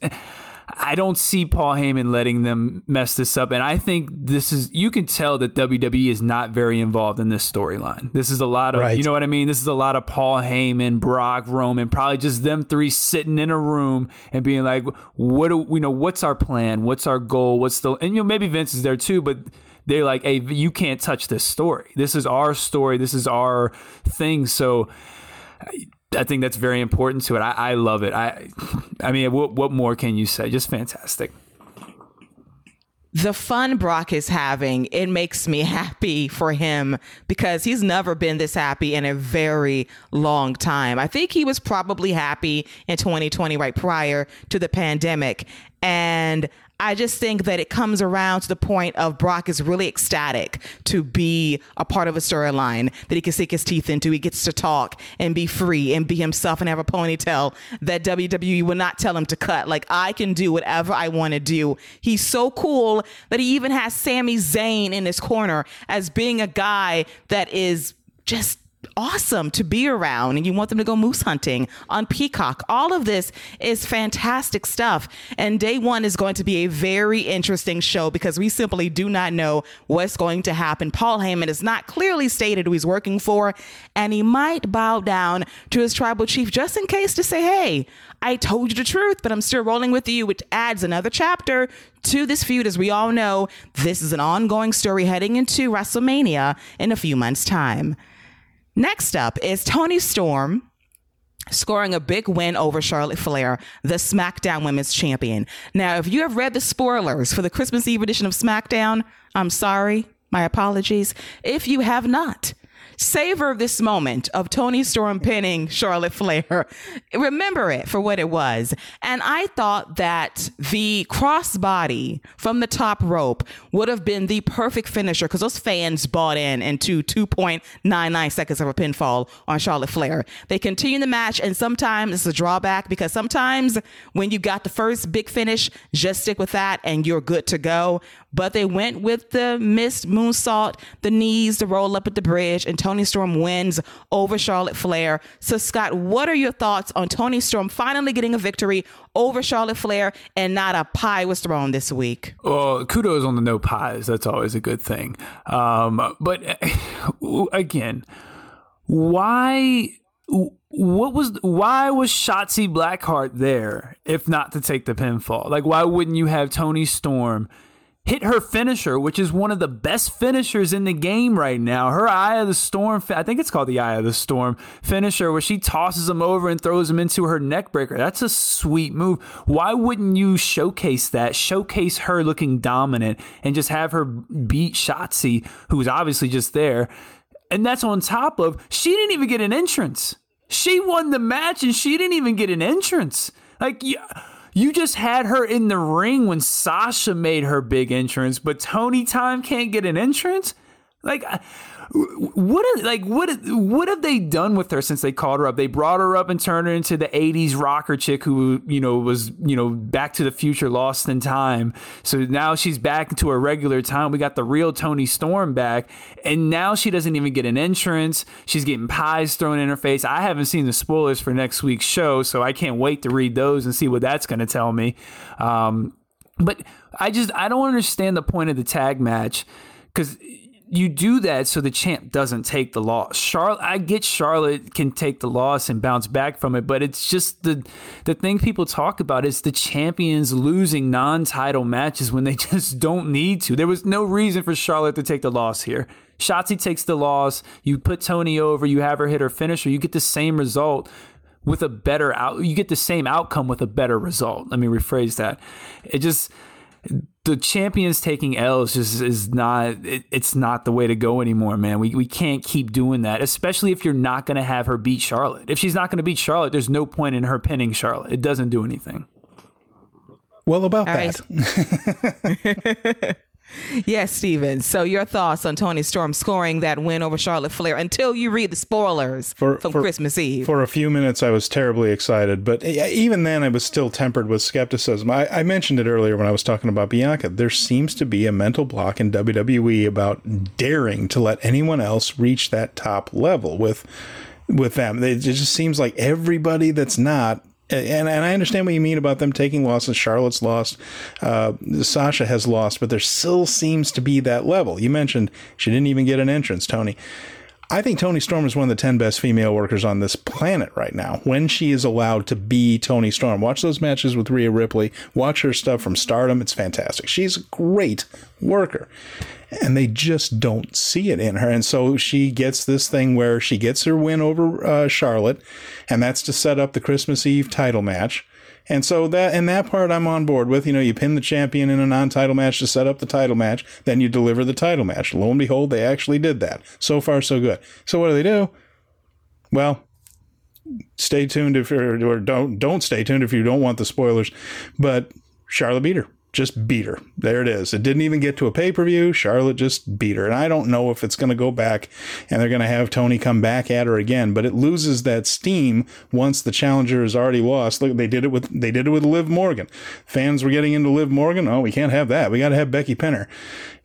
I don't see Paul Heyman letting them mess this up. And I think this is, you can tell that WWE is not very involved in this storyline. This is a lot of, right. you know what I mean? This is a lot of Paul Heyman, Brock, Roman, probably just them three sitting in a room and being like, what do you know, what's our plan? What's our goal? What's the, and you know, maybe Vince is there too, but they're like, hey, you can't touch this story. This is our story. This is our thing. So, I think that's very important to it. I, I love it. I, I mean, what, what more can you say? Just fantastic. The fun Brock is having, it makes me happy for him because he's never been this happy in a very long time. I think he was probably happy in 2020, right prior to the pandemic. And I just think that it comes around to the point of Brock is really ecstatic to be a part of a storyline that he can sink his teeth into. He gets to talk and be free and be himself and have a ponytail that WWE will not tell him to cut. Like, I can do whatever I want to do. He's so cool that he even has Sami Zayn in his corner as being a guy that is just awesome to be around and you want them to go moose hunting on Peacock. All of this is fantastic stuff. And day one is going to be a very interesting show because we simply do not know what's going to happen. Paul Heyman is not clearly stated who he's working for, and he might bow down to his tribal chief just in case to say, hey, I told you the truth, but I'm still rolling with you, which adds another chapter to this feud. As we all know, this is an ongoing story heading into WrestleMania in a few months' time. Next up is Toni Storm scoring a big win over Charlotte Flair, the SmackDown Women's Champion. Now, if you have read the spoilers for the Christmas Eve edition of SmackDown, I'm sorry, my apologies. If you have not, savor this moment of Toni Storm pinning Charlotte Flair. Remember it for what it was. And I thought that the crossbody from the top rope would have been the perfect finisher because those fans bought in into 2.99 seconds of a pinfall on Charlotte Flair. They continue the match, and sometimes it's a drawback because sometimes when you got the first big finish, just stick with that and you're good to go but they went with the missed moonsault, the knees, the roll up at the bridge, and Toni Storm wins over Charlotte Flair. So, Scott, what are your thoughts on Toni Storm finally getting a victory over Charlotte Flair and not a pie was thrown this week? Well, kudos on the no pies. That's always a good thing. Um, but again, why? what was why was Shotzi Blackheart there if not to take the pinfall? Like why wouldn't you have Tony Storm hit her finisher, which is one of the best finishers in the game right now. Her Eye of the Storm, I think it's called the Eye of the Storm finisher, where she tosses him over and throws him into her neck breaker. That's a sweet move. Why wouldn't you showcase that? Showcase her looking dominant and just have her beat Shotzi, who's obviously just there. And that's on top of she didn't even get an entrance. She won the match and she didn't even get an entrance. Like, yeah you just had her in the ring when Sasha made her big entrance, but Toni Time can't get an entrance? Like, what like what what have they done with her since they called her up? They brought her up and turned her into the '80s rocker chick who you know was you know Back to the Future, Lost in Time. So now she's back into a regular time. We got the real Toni Storm back, and now she doesn't even get an entrance. She's getting pies thrown in her face. I haven't seen the spoilers for next week's show, so I can't wait to read those and see what that's going to tell me. Um, but I just I don't understand the point of the tag match because you do that so the champ doesn't take the loss. Charlotte, I get Charlotte can take the loss and bounce back from it, but it's just the the thing people talk about is the champions losing non-title matches when they just don't need to. There was no reason for Charlotte to take the loss here. Shotzi takes the loss. You put Toni over. You have her hit her finisher. You get the same result with a better out. You get the same outcome with a better result. Let me rephrase that. It just the champions taking L's just is not it, it's not the way to go anymore, man. We we can't keep doing that, especially if you're not going to have her beat Charlotte. If she's not going to beat Charlotte, there's no point in her pinning Charlotte. It doesn't do anything. Well, about All that. right. Yes, Steven. So your thoughts on Toni Storm scoring that win over Charlotte Flair until you read the spoilers For- from for- Christmas Eve. For a few minutes, I was terribly excited, but even then, I was still tempered with skepticism. I, I mentioned it earlier when I was talking about Bianca. There seems to be a mental block in WWE about daring to let anyone else reach that top level with with them. It just seems like everybody that's not. And, and I understand what you mean about them taking losses. Charlotte's lost, uh, Sasha has lost, but there still seems to be that level. You mentioned she didn't even get an entrance, Toni. I think Toni Storm is one of the 10 best female workers on this planet right now when she is allowed to be Toni Storm. Watch those matches with Rhea Ripley. Watch her stuff from Stardom. It's fantastic. She's a great worker. And they just don't see it in her. And so she gets this thing where she gets her win over uh, Charlotte, and that's to set up the Christmas Eve title match. And so that and that part I'm on board with. You know, you pin the champion in a non-title match to set up the title match, then you deliver the title match. Lo and behold, they actually did that. So far, so good. So what do they do? Well, stay tuned if you're, or don't don't stay tuned if you don't want the spoilers. But Charlotte beat her. Just beat her. There it is. It didn't even get to a pay per view. Charlotte just beat her. And I don't know if it's going to go back and they're going to have Toni come back at her again. But it loses that steam once the challenger is already lost. Look, they did it with they did it with Liv Morgan. Fans were getting into Liv Morgan. Oh, we can't have that. We got to have Becky Pinner.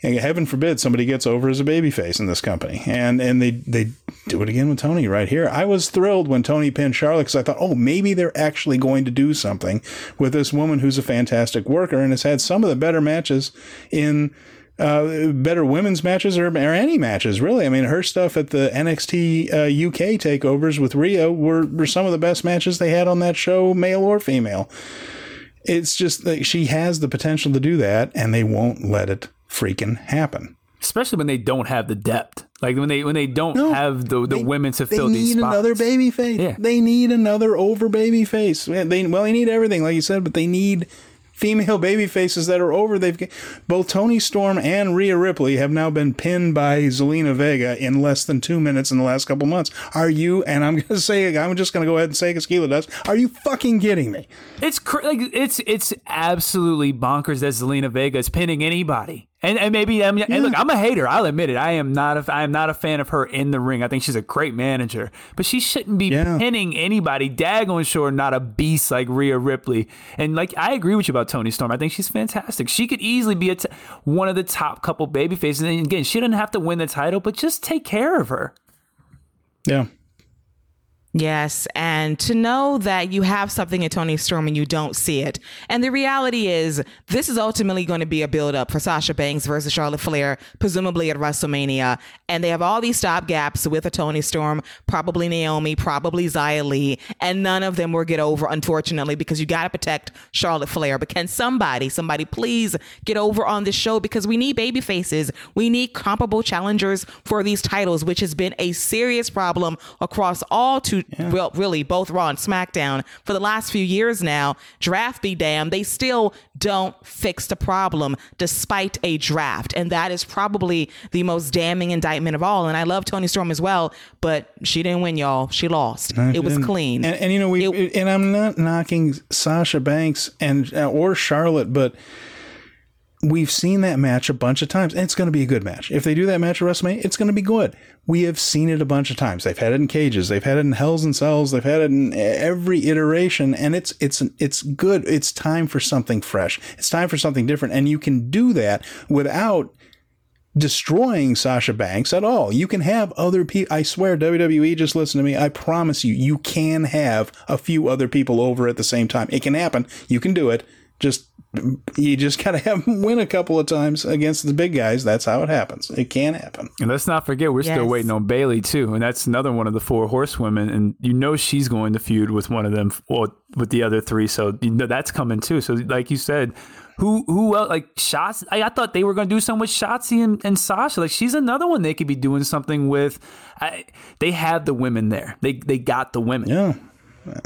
And heaven forbid somebody gets over as a babyface in this company. And and they they do it again with Toni right here. I was thrilled when Toni pinned Charlotte because I thought, oh, maybe they're actually going to do something with this woman who's a fantastic worker and has had some of the better matches in uh, better women's matches or, or any matches, really. I mean, her stuff at the NXT uh, UK takeovers with Rhea were, were some of the best matches they had on that show, male or female. It's just that she has the potential to do that, and they won't let it freaking happen. Especially when they don't have the depth, like when they when they don't No, have the the They- women to they fill need these spots. They need another baby face. Yeah. They need another over baby face. They well, they need everything, like you said, but they need female baby faces that are over. They've both Toni Storm and Rhea Ripley have now been pinned by Zelina Vega in less than two minutes in the last couple months. Are you? And I'm gonna say, I'm just gonna go ahead and say, because Keela does. Are you fucking kidding me? It's cr- like it's it's absolutely bonkers that Zelina Vega is pinning anybody. And, and maybe I mean, and look, I'm a hater. I'll admit it. I am not a I am not a fan of her in the ring. I think she's a great manager, but she shouldn't be Yeah. pinning anybody. Daggone sure not a beast like Rhea Ripley. And like I agree with you about Toni Storm. I think she's fantastic. She could easily be a t- one of the top couple baby faces. And again, she doesn't have to win the title, but just take care of her. Yeah. Yes, and to know that you have something in Toni Storm and you don't see it. And the reality is, this is ultimately going to be a build up for Sasha Banks versus Charlotte Flair, presumably at WrestleMania. And they have all these stop gaps with a Toni Storm, probably Naomi, probably Xia Li, and none of them will get over, unfortunately, because you got to protect Charlotte Flair. But can somebody, somebody please get over on this show because we need baby faces. We need comparable challengers for these titles, which has been a serious problem across all two, well, really both Raw and SmackDown for the last few years now. Draft be damned, they still don't fix the problem despite a draft. And that is probably the most damning indictment of all. And I love Toni Storm as well, but she didn't win, y'all. She lost. it was And- clean. And, and you know, we It- and I'm not knocking Sasha Banks and uh, or Charlotte, but we've seen that match a bunch of times, and it's going to be a good match. If they do that match at WrestleMania, it's going to be good. We have seen it a bunch of times. They've had it in cages, they've had it in Hells and Cells, they've had it in every iteration, and it's it's it's good. It's time for something fresh. It's time for something different, and you can do that without destroying Sasha Banks at all. You can have other people. I swear, WWE, just listen to me. I promise you, you can have a few other people over at the same time. It can happen. You can do it. Just you just gotta have them win a couple of times against the big guys. That's how it happens. It can happen. And let's not forget, we're Yes. still waiting on Bayley too, and that's another one of the four horsewomen. And you know she's going to feud with one of them, well, with the other three. So you know that's coming too. So like you said, who who else? Like shots. I, I thought they were going to do something with Shotzi and, and Sasha. Like she's another one they could be doing something with. I, they have the women there. They they got the women. Yeah.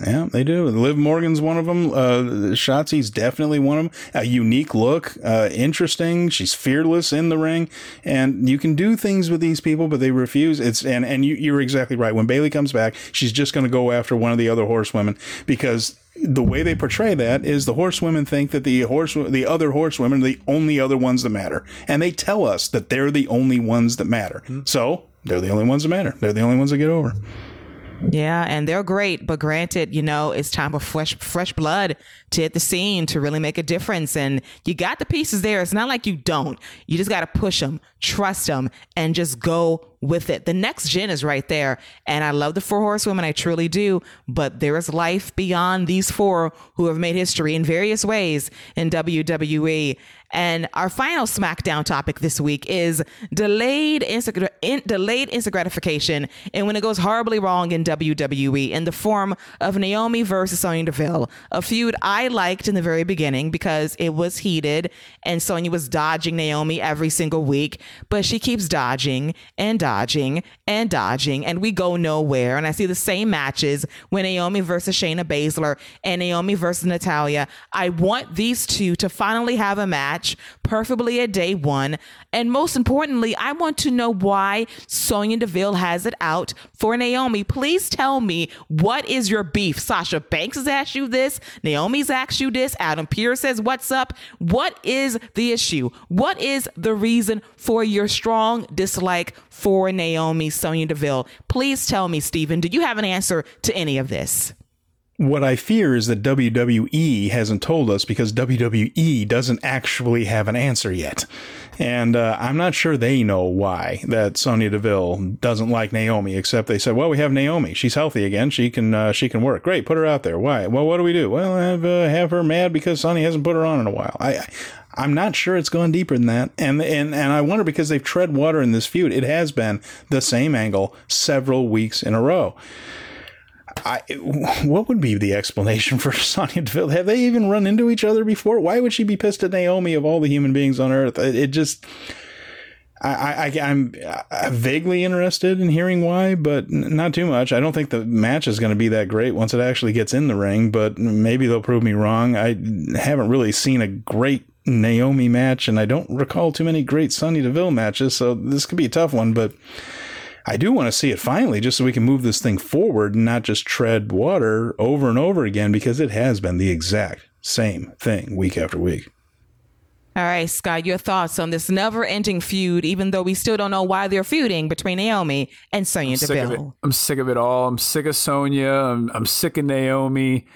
Yeah, they do. Liv Morgan's one of them. Uh, Shotzi's definitely one of them. A unique look, uh, interesting. She's fearless in the ring, and you can do things with these people, but they refuse. It's and and you, you're exactly right. When Bayley comes back, she's just going to go after one of the other horsewomen because the way they portray that is the horsewomen think that the horse the other horsewomen are the only other ones that matter, and they tell us that they're the only ones that matter. So they're the only ones that matter. They're the only ones that get over. Yeah, and they're great, but granted, you know, it's time for fresh fresh blood to hit the scene to really make a difference. And you got the pieces there. It's not like you don't. You just got to push them, trust them, and just go with it. The next gen is right there. And I love the four horsewomen, I truly do. But there is life beyond these four who have made history in various ways in WWE. And our final SmackDown topic this week is delayed instant, in, delayed instant gratification, and when it goes horribly wrong in WWE in the form of Naomi versus Sonya Deville, a feud I liked in the very beginning because it was heated and Sonya was dodging Naomi every single week, but she keeps dodging and dodging and dodging, and we go nowhere. And I see the same matches when Naomi versus Shayna Baszler and Naomi versus Natalya. I want these two to finally have a match, preferably at day one. And most importantly, I want to know why Sonya Deville has it out for Naomi. Please tell me what is your beef? Sasha Banks has asked you this. Naomi's asked you this. Adam Pearce says, What's up? What is the issue? What is the reason for your strong dislike for Naomi Sonya Deville? Please tell me, Stephen, do you have an answer to any of this? What I fear is that WWE hasn't told us because WWE doesn't actually have an answer yet. And uh, I'm not sure they know why that Sonya Deville doesn't like Naomi, except they said, well, we have Naomi. She's healthy again. She can uh, she can work. Great, put her out there. Why? Well, what do we do? Well, have, uh, have her mad because Sonya hasn't put her on in a while. I, I I'm not sure it's gone deeper than that. And and and I wonder because they've tread water in this feud. It has been the same angle several weeks in a row. I, what would be the explanation for Sonya Deville? Have they even run into each other before? Why would she be pissed at Naomi of all the human beings on earth? It, it just, I, I, I'm uh, vaguely interested in hearing why, but not too much. I don't think the match is going to be that great once it actually gets in the ring, but maybe they'll prove me wrong. I haven't really seen a great Naomi match, and I don't recall too many great Sonya Deville matches, so this could be a tough one, but. I do want to see it finally, just so we can move this thing forward and not just tread water over and over again, because it has been the exact same thing week after week. All right, Scott, your thoughts on this never ending feud, even though we still don't know why they're feuding between Naomi and Sonya sick of it. Deville. I'm sick of it all. I'm sick of Sonya. I'm, I'm sick of Naomi.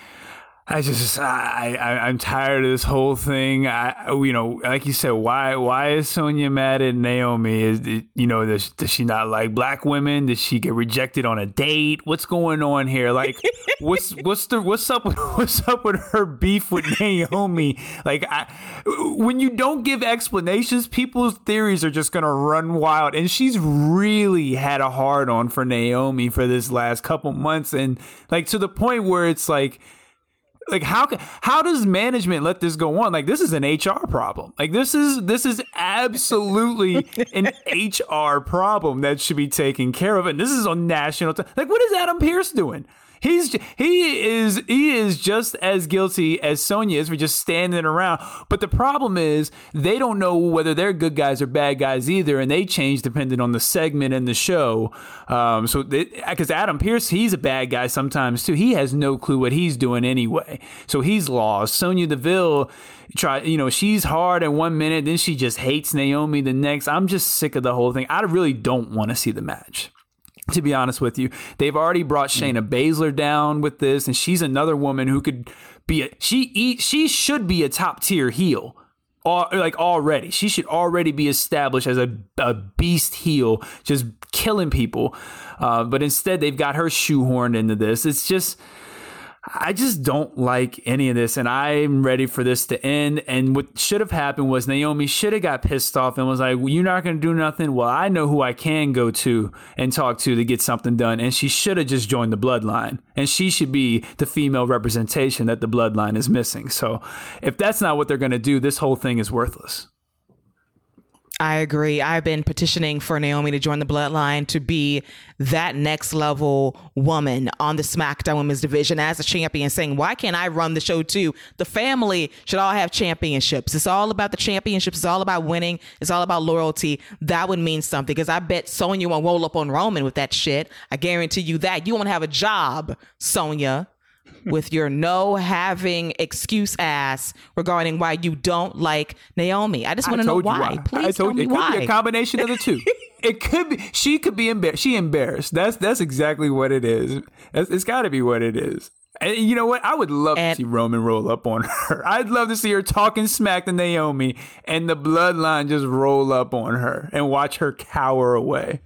I just, I, I, I'm tired of this whole thing. I, you know, like you said, why, why is Sonya mad at Naomi? Is it, you know, does, does she not like black women? Did she get rejected on a date? What's going on here? Like, what's, what's the, what's up with, what's up with her beef with Naomi? Like, I, when you don't give explanations, people's theories are just gonna run wild. And she's really had a hard on for Naomi for this last couple months, and like to the point where it's like like how how does management let this go on? Like this is an hr problem. Like this is this is absolutely an hr problem that should be taken care of and this is on national t- like what is adam pearce doing He's he is he is just as guilty as Sonya is for just standing around. But the problem is they don't know whether they're good guys or bad guys either, and they change depending on the segment and the show. Um, so because Adam Pearce, he's a bad guy sometimes too. He has no clue what he's doing anyway, so he's lost. Sonya Deville, try you know she's hard in one minute, then she just hates Naomi the next. I'm just sick of the whole thing. I really don't want to see the match to be honest with you. They've already brought Shayna Baszler down with this, and she's another woman who could be a she eat she should be a top tier heel. All, like already, she should already be established as a, a beast heel, just killing people. Uh, but instead, they've got her shoehorned into this. It's just, I just don't like any of this, and I'm ready for this to end. And what should have happened was Naomi should have got pissed off and was like, well, "You're not going to do nothing." Well, I know who I can go to and talk to to get something done, and she should have just joined the Bloodline, and she should be the female representation that the Bloodline is missing. So, if that's not what they're going to do, this whole thing is worthless. I agree. I've been petitioning for Naomi to join the bloodline to be that next level woman on the SmackDown Women's Division as a champion, saying, Why can't I run the show too? The family should all have championships. It's all about the championships. It's all about winning. It's all about loyalty. That would mean something because I bet Sonya won't roll up on Roman with that shit. I guarantee you that. You won't have a job, Sonya with your no having excuse ass regarding why you don't like Naomi. I just want to know why. why. Please I told tell me it why. could be a combination of the two. it could be. She could be embarrassed. She embarrassed. That's that's exactly what it is. it's, it's got to be what it is. And you know what? I would love and, to see Roman roll up on her. I'd love to see her talking smack to Naomi and the bloodline just roll up on her and watch her cower away.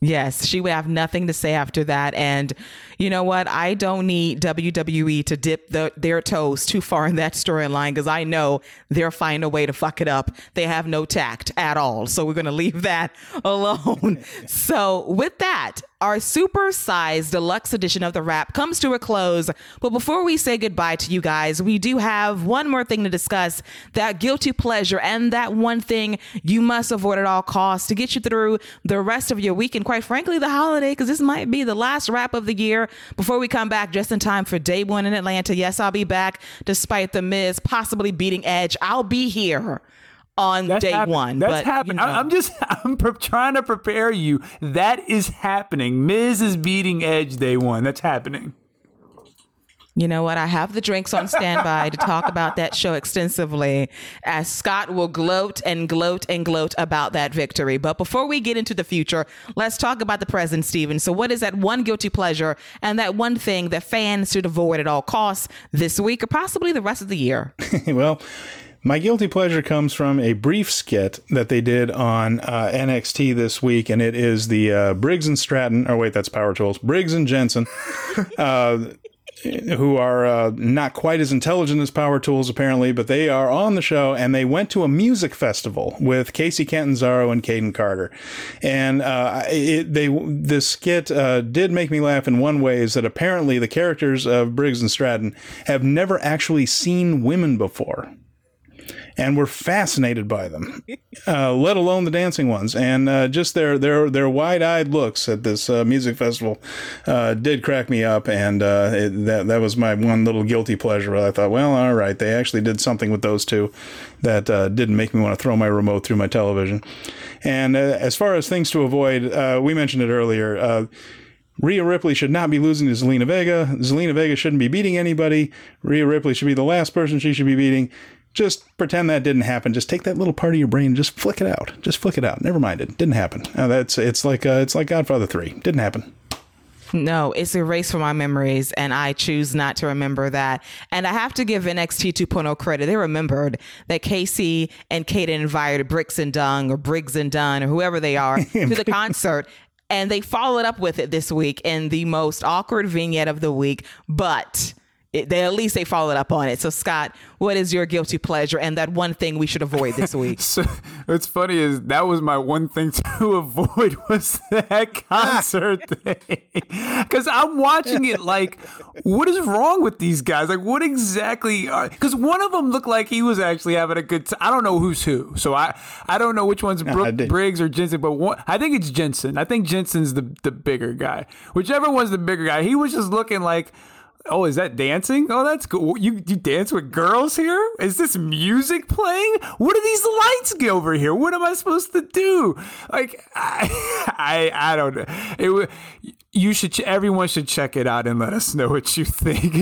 Yes, she would have nothing to say after that. And you know what? I don't need WWE to dip the, their toes too far in that storyline because I know they'll find a way to fuck it up. They have no tact at all. So we're going to leave that alone. so, with that, our super sized deluxe edition of the wrap comes to a close. But before we say goodbye to you guys, we do have one more thing to discuss that guilty pleasure and that one thing you must avoid at all costs to get you through the rest of your week and, quite frankly, the holiday, because this might be the last wrap of the year before we come back just in time for day one in Atlanta. Yes, I'll be back despite The Miz possibly beating Edge. I'll be here on That's day happening. one. That's but, happening. You know. I'm just I'm pre- trying to prepare you. That is happening. Miz is beating Edge day one. That's happening. You know what? I have the drinks on standby to talk about that show extensively as Scott will gloat and gloat and gloat about that victory. But before we get into the future, let's talk about the present, Steven. So, what is that one guilty pleasure and that one thing that fans should avoid at all costs this week or possibly the rest of the year? well, my guilty pleasure comes from a brief skit that they did on uh, NXT this week, and it is the uh, Briggs and Stratton, or wait, that's Power Tools, Briggs and Jensen. Uh, who are uh, not quite as intelligent as Power Tools apparently, but they are on the show and they went to a music festival with Kacy Catanzaro and Kayden Carter, and uh, it, they this skit uh, did make me laugh in one way is that apparently the characters of Briggs and Stratton have never actually seen women before and we were fascinated by them, uh, let alone the dancing ones. And uh, just their their their wide eyed looks at this uh, music festival uh, did crack me up, and uh, it, that that was my one little guilty pleasure. I thought, well, all right, they actually did something with those two that uh, didn't make me want to throw my remote through my television. And as far as things to avoid, we mentioned it earlier. Rhea Ripley should not be losing to Zelina Vega. Zelina Vega shouldn't be beating anybody. Rhea Ripley should be the last person she should be beating just pretend that didn't happen. Just take that little part of your brain and just flick it out. Just flick it out. Never mind it. Didn't happen. Uh, that's it's like uh, it's like Godfather Three. Didn't happen. No, it's erased from my memories, and I choose not to remember that. And I have to give NXT 2.0 credit. They remembered that Kacy and Kate invited Bricks and Dung or Briggs and Dunn or whoever they are to the concert. And they followed up with it this week in the most awkward vignette of the week. But it, they at least they followed up on it. So Scott, what is your guilty pleasure and that one thing we should avoid this week? so, what's funny is that was my one thing to avoid was that concert thing because I'm watching it like, what is wrong with these guys? Like, what exactly? Because one of them looked like he was actually having a good time. I don't know who's who, so I I don't know which one's Brooke, Briggs or Jensen, but one, I think it's Jensen. I think Jensen's the the bigger guy. Whichever one's the bigger guy, he was just looking like Oh, is that dancing? Oh, that's cool. You you dance with girls here? Is this music playing? What are these lights over here? What am I supposed to do? Like I I, I don't know. It you should everyone should check it out and let us know what you think.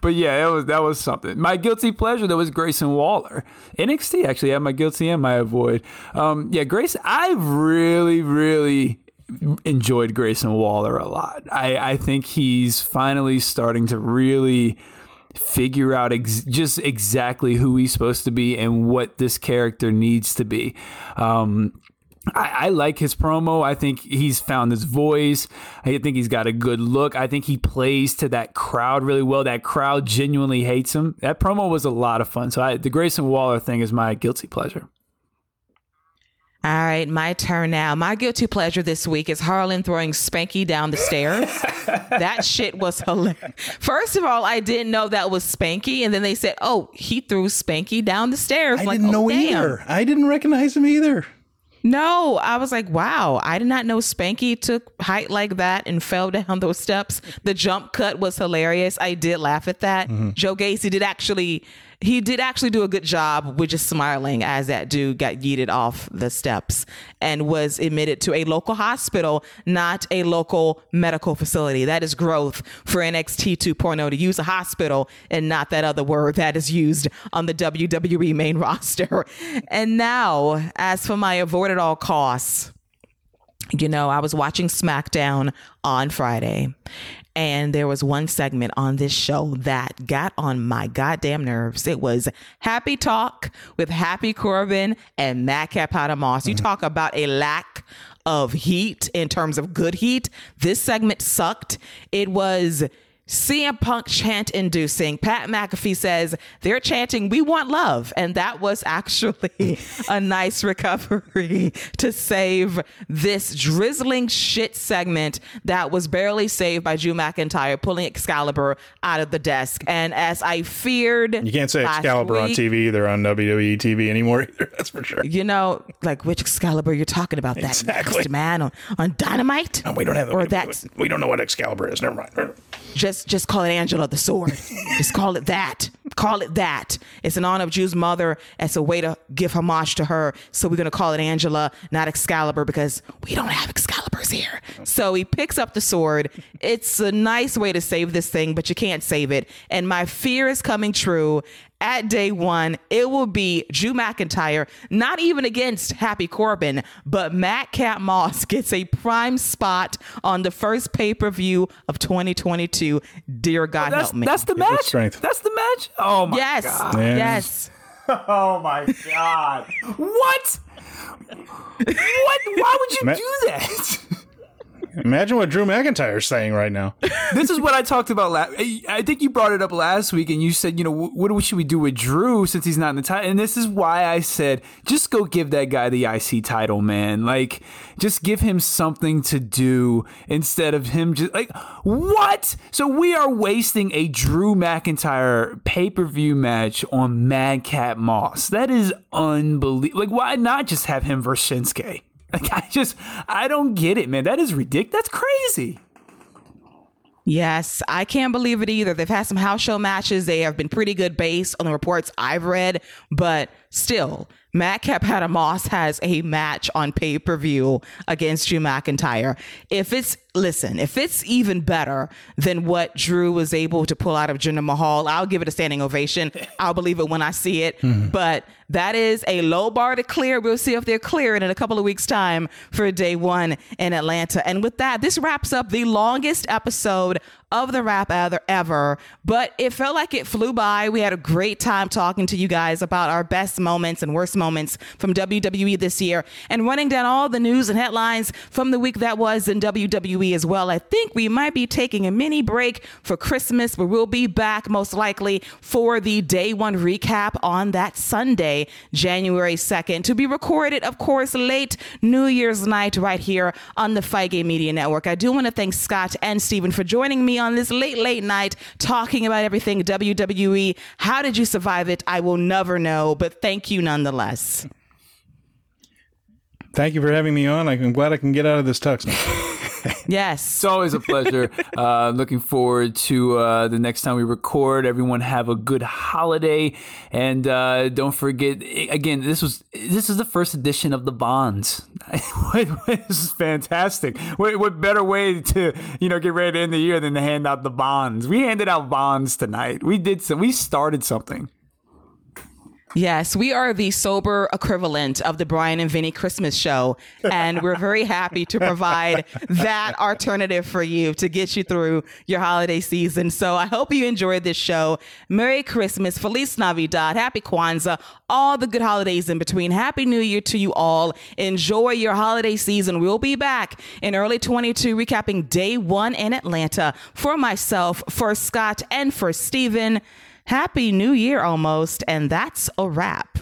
but yeah, it was that was something. My guilty pleasure that was Grayson Waller. NXT actually had my guilty and my avoid. Um, yeah, Grace. I really really enjoyed Grayson Waller a lot. I, I think he's finally starting to really figure out ex- just exactly who he's supposed to be and what this character needs to be. Um, I, I, like his promo. I think he's found his voice. I think he's got a good look. I think he plays to that crowd really well. That crowd genuinely hates him. That promo was a lot of fun. So I, the Grayson Waller thing is my guilty pleasure. All right, my turn now. My guilty pleasure this week is Harland throwing Spanky down the stairs. that shit was hilarious. First of all, I didn't know that was Spanky, and then they said, "Oh, he threw Spanky down the stairs." I like, didn't oh, know either. I didn't recognize him either. No, I was like, wow, I did not know Spanky took height like that and fell down those steps. The jump cut was hilarious. I did laugh at that. Mm-hmm. Joe Gacy did actually he did actually do a good job with just smiling as that dude got yeeted off the steps and was admitted to a local hospital, not a local medical facility. That is growth for NXT 2.0 to use a hospital and not that other word that is used on the WWE main roster. And now, as for my avoid at all costs, you know, I was watching SmackDown on Friday and there was one segment on this show that got on my goddamn nerves. It was Happy Talk with Happy Corbin and Madcap Moss. You mm-hmm. talk about a lack of heat in terms of good heat. This segment sucked. It was CM Punk chant inducing. Pat McAfee says they're chanting, We want love. And that was actually a nice recovery to save this drizzling shit segment that was barely saved by Drew McIntyre pulling Excalibur out of the desk. And as I feared, You can't say Excalibur on week, TV either on WWE TV anymore either. That's for sure. You know, like which Excalibur you're talking about? That Exactly. man on, on Dynamite? Oh, we don't have. Or we, that's we don't know what Excalibur is. Never mind. just just call it Angela the Sword. just call it that. Call it that. It's in honor of Drew's mother as a way to give homage to her. So we're gonna call it Angela, not Excalibur, because we don't have Excaliburs here. So he picks up the sword. It's a nice way to save this thing, but you can't save it. And my fear is coming true. At day one, it will be Drew McIntyre, not even against Happy Corbin, but Madcap Moss gets a prime spot on the first pay per view of 2022. Dear God, That's help me. that's the match. strength. That's the match. Oh my yes, god. Yeah. yes. Oh my god. what? What? Why would you Ma- do that? Imagine what Drew McIntyre's saying right now. this is what I talked about last. I think you brought it up last week, and you said, you know, what should we do with Drew since he's not in the title? And this is why I said, just go give that guy the IC title, man. Like, just give him something to do instead of him just like what? So we are wasting a Drew McIntyre pay per view match on Madcap Moss. That is unbelievable. Like, why not just have him versus Shinsuke? Like, I just, I don't get it, man. That is ridiculous. That's crazy. Yes, I can't believe it either. They've had some house show matches. They have been pretty good based on the reports I've read, but still, Madcap Hatter Moss has a match on pay per view against Drew McIntyre. If it's listen, if it's even better than what Drew was able to pull out of Jinder Mahal, I'll give it a standing ovation. I'll believe it when I see it. Mm-hmm. But that is a low bar to clear. We'll see if they're cleared in a couple of weeks' time for day one in Atlanta. And with that, this wraps up the longest episode of the Wrap ever, ever. But it felt like it flew by. We had a great time talking to you guys about our best moments and worst moments from WWE this year and running down all the news and headlines from the week that was in WWE as well. I think we might be taking a mini break for Christmas, but we'll be back most likely for the day one recap on that Sunday, January 2nd, to be recorded, of course, late New Year's night right here on the Game Media Network. I do want to thank Scott and Stephen for joining me on this late, late night talking about everything WWE. How did you survive it? I will never know, but thank you nonetheless. Thank you for having me on. I'm glad I can get out of this tux now. Yes. It's always a pleasure. uh, looking forward to uh, the next time we record. Everyone have a good holiday, and uh, don't forget. Again, this was this is the first edition of the Bonds. this is fantastic. What, what better way to you know get ready to end the year than to hand out the bonds? We handed out bonds tonight. We did some. We started something. Yes, we are the sober equivalent of the Brian and Vinny Christmas show. And we're very happy to provide that alternative for you to get you through your holiday season. So I hope you enjoyed this show. Merry Christmas, Feliz Navidad, Happy Kwanzaa, all the good holidays in between. Happy New Year to you all. Enjoy your holiday season. We'll be back in early 22 recapping day one in Atlanta for myself, for Scott, and for Steven. Happy New Year almost, and that's a wrap.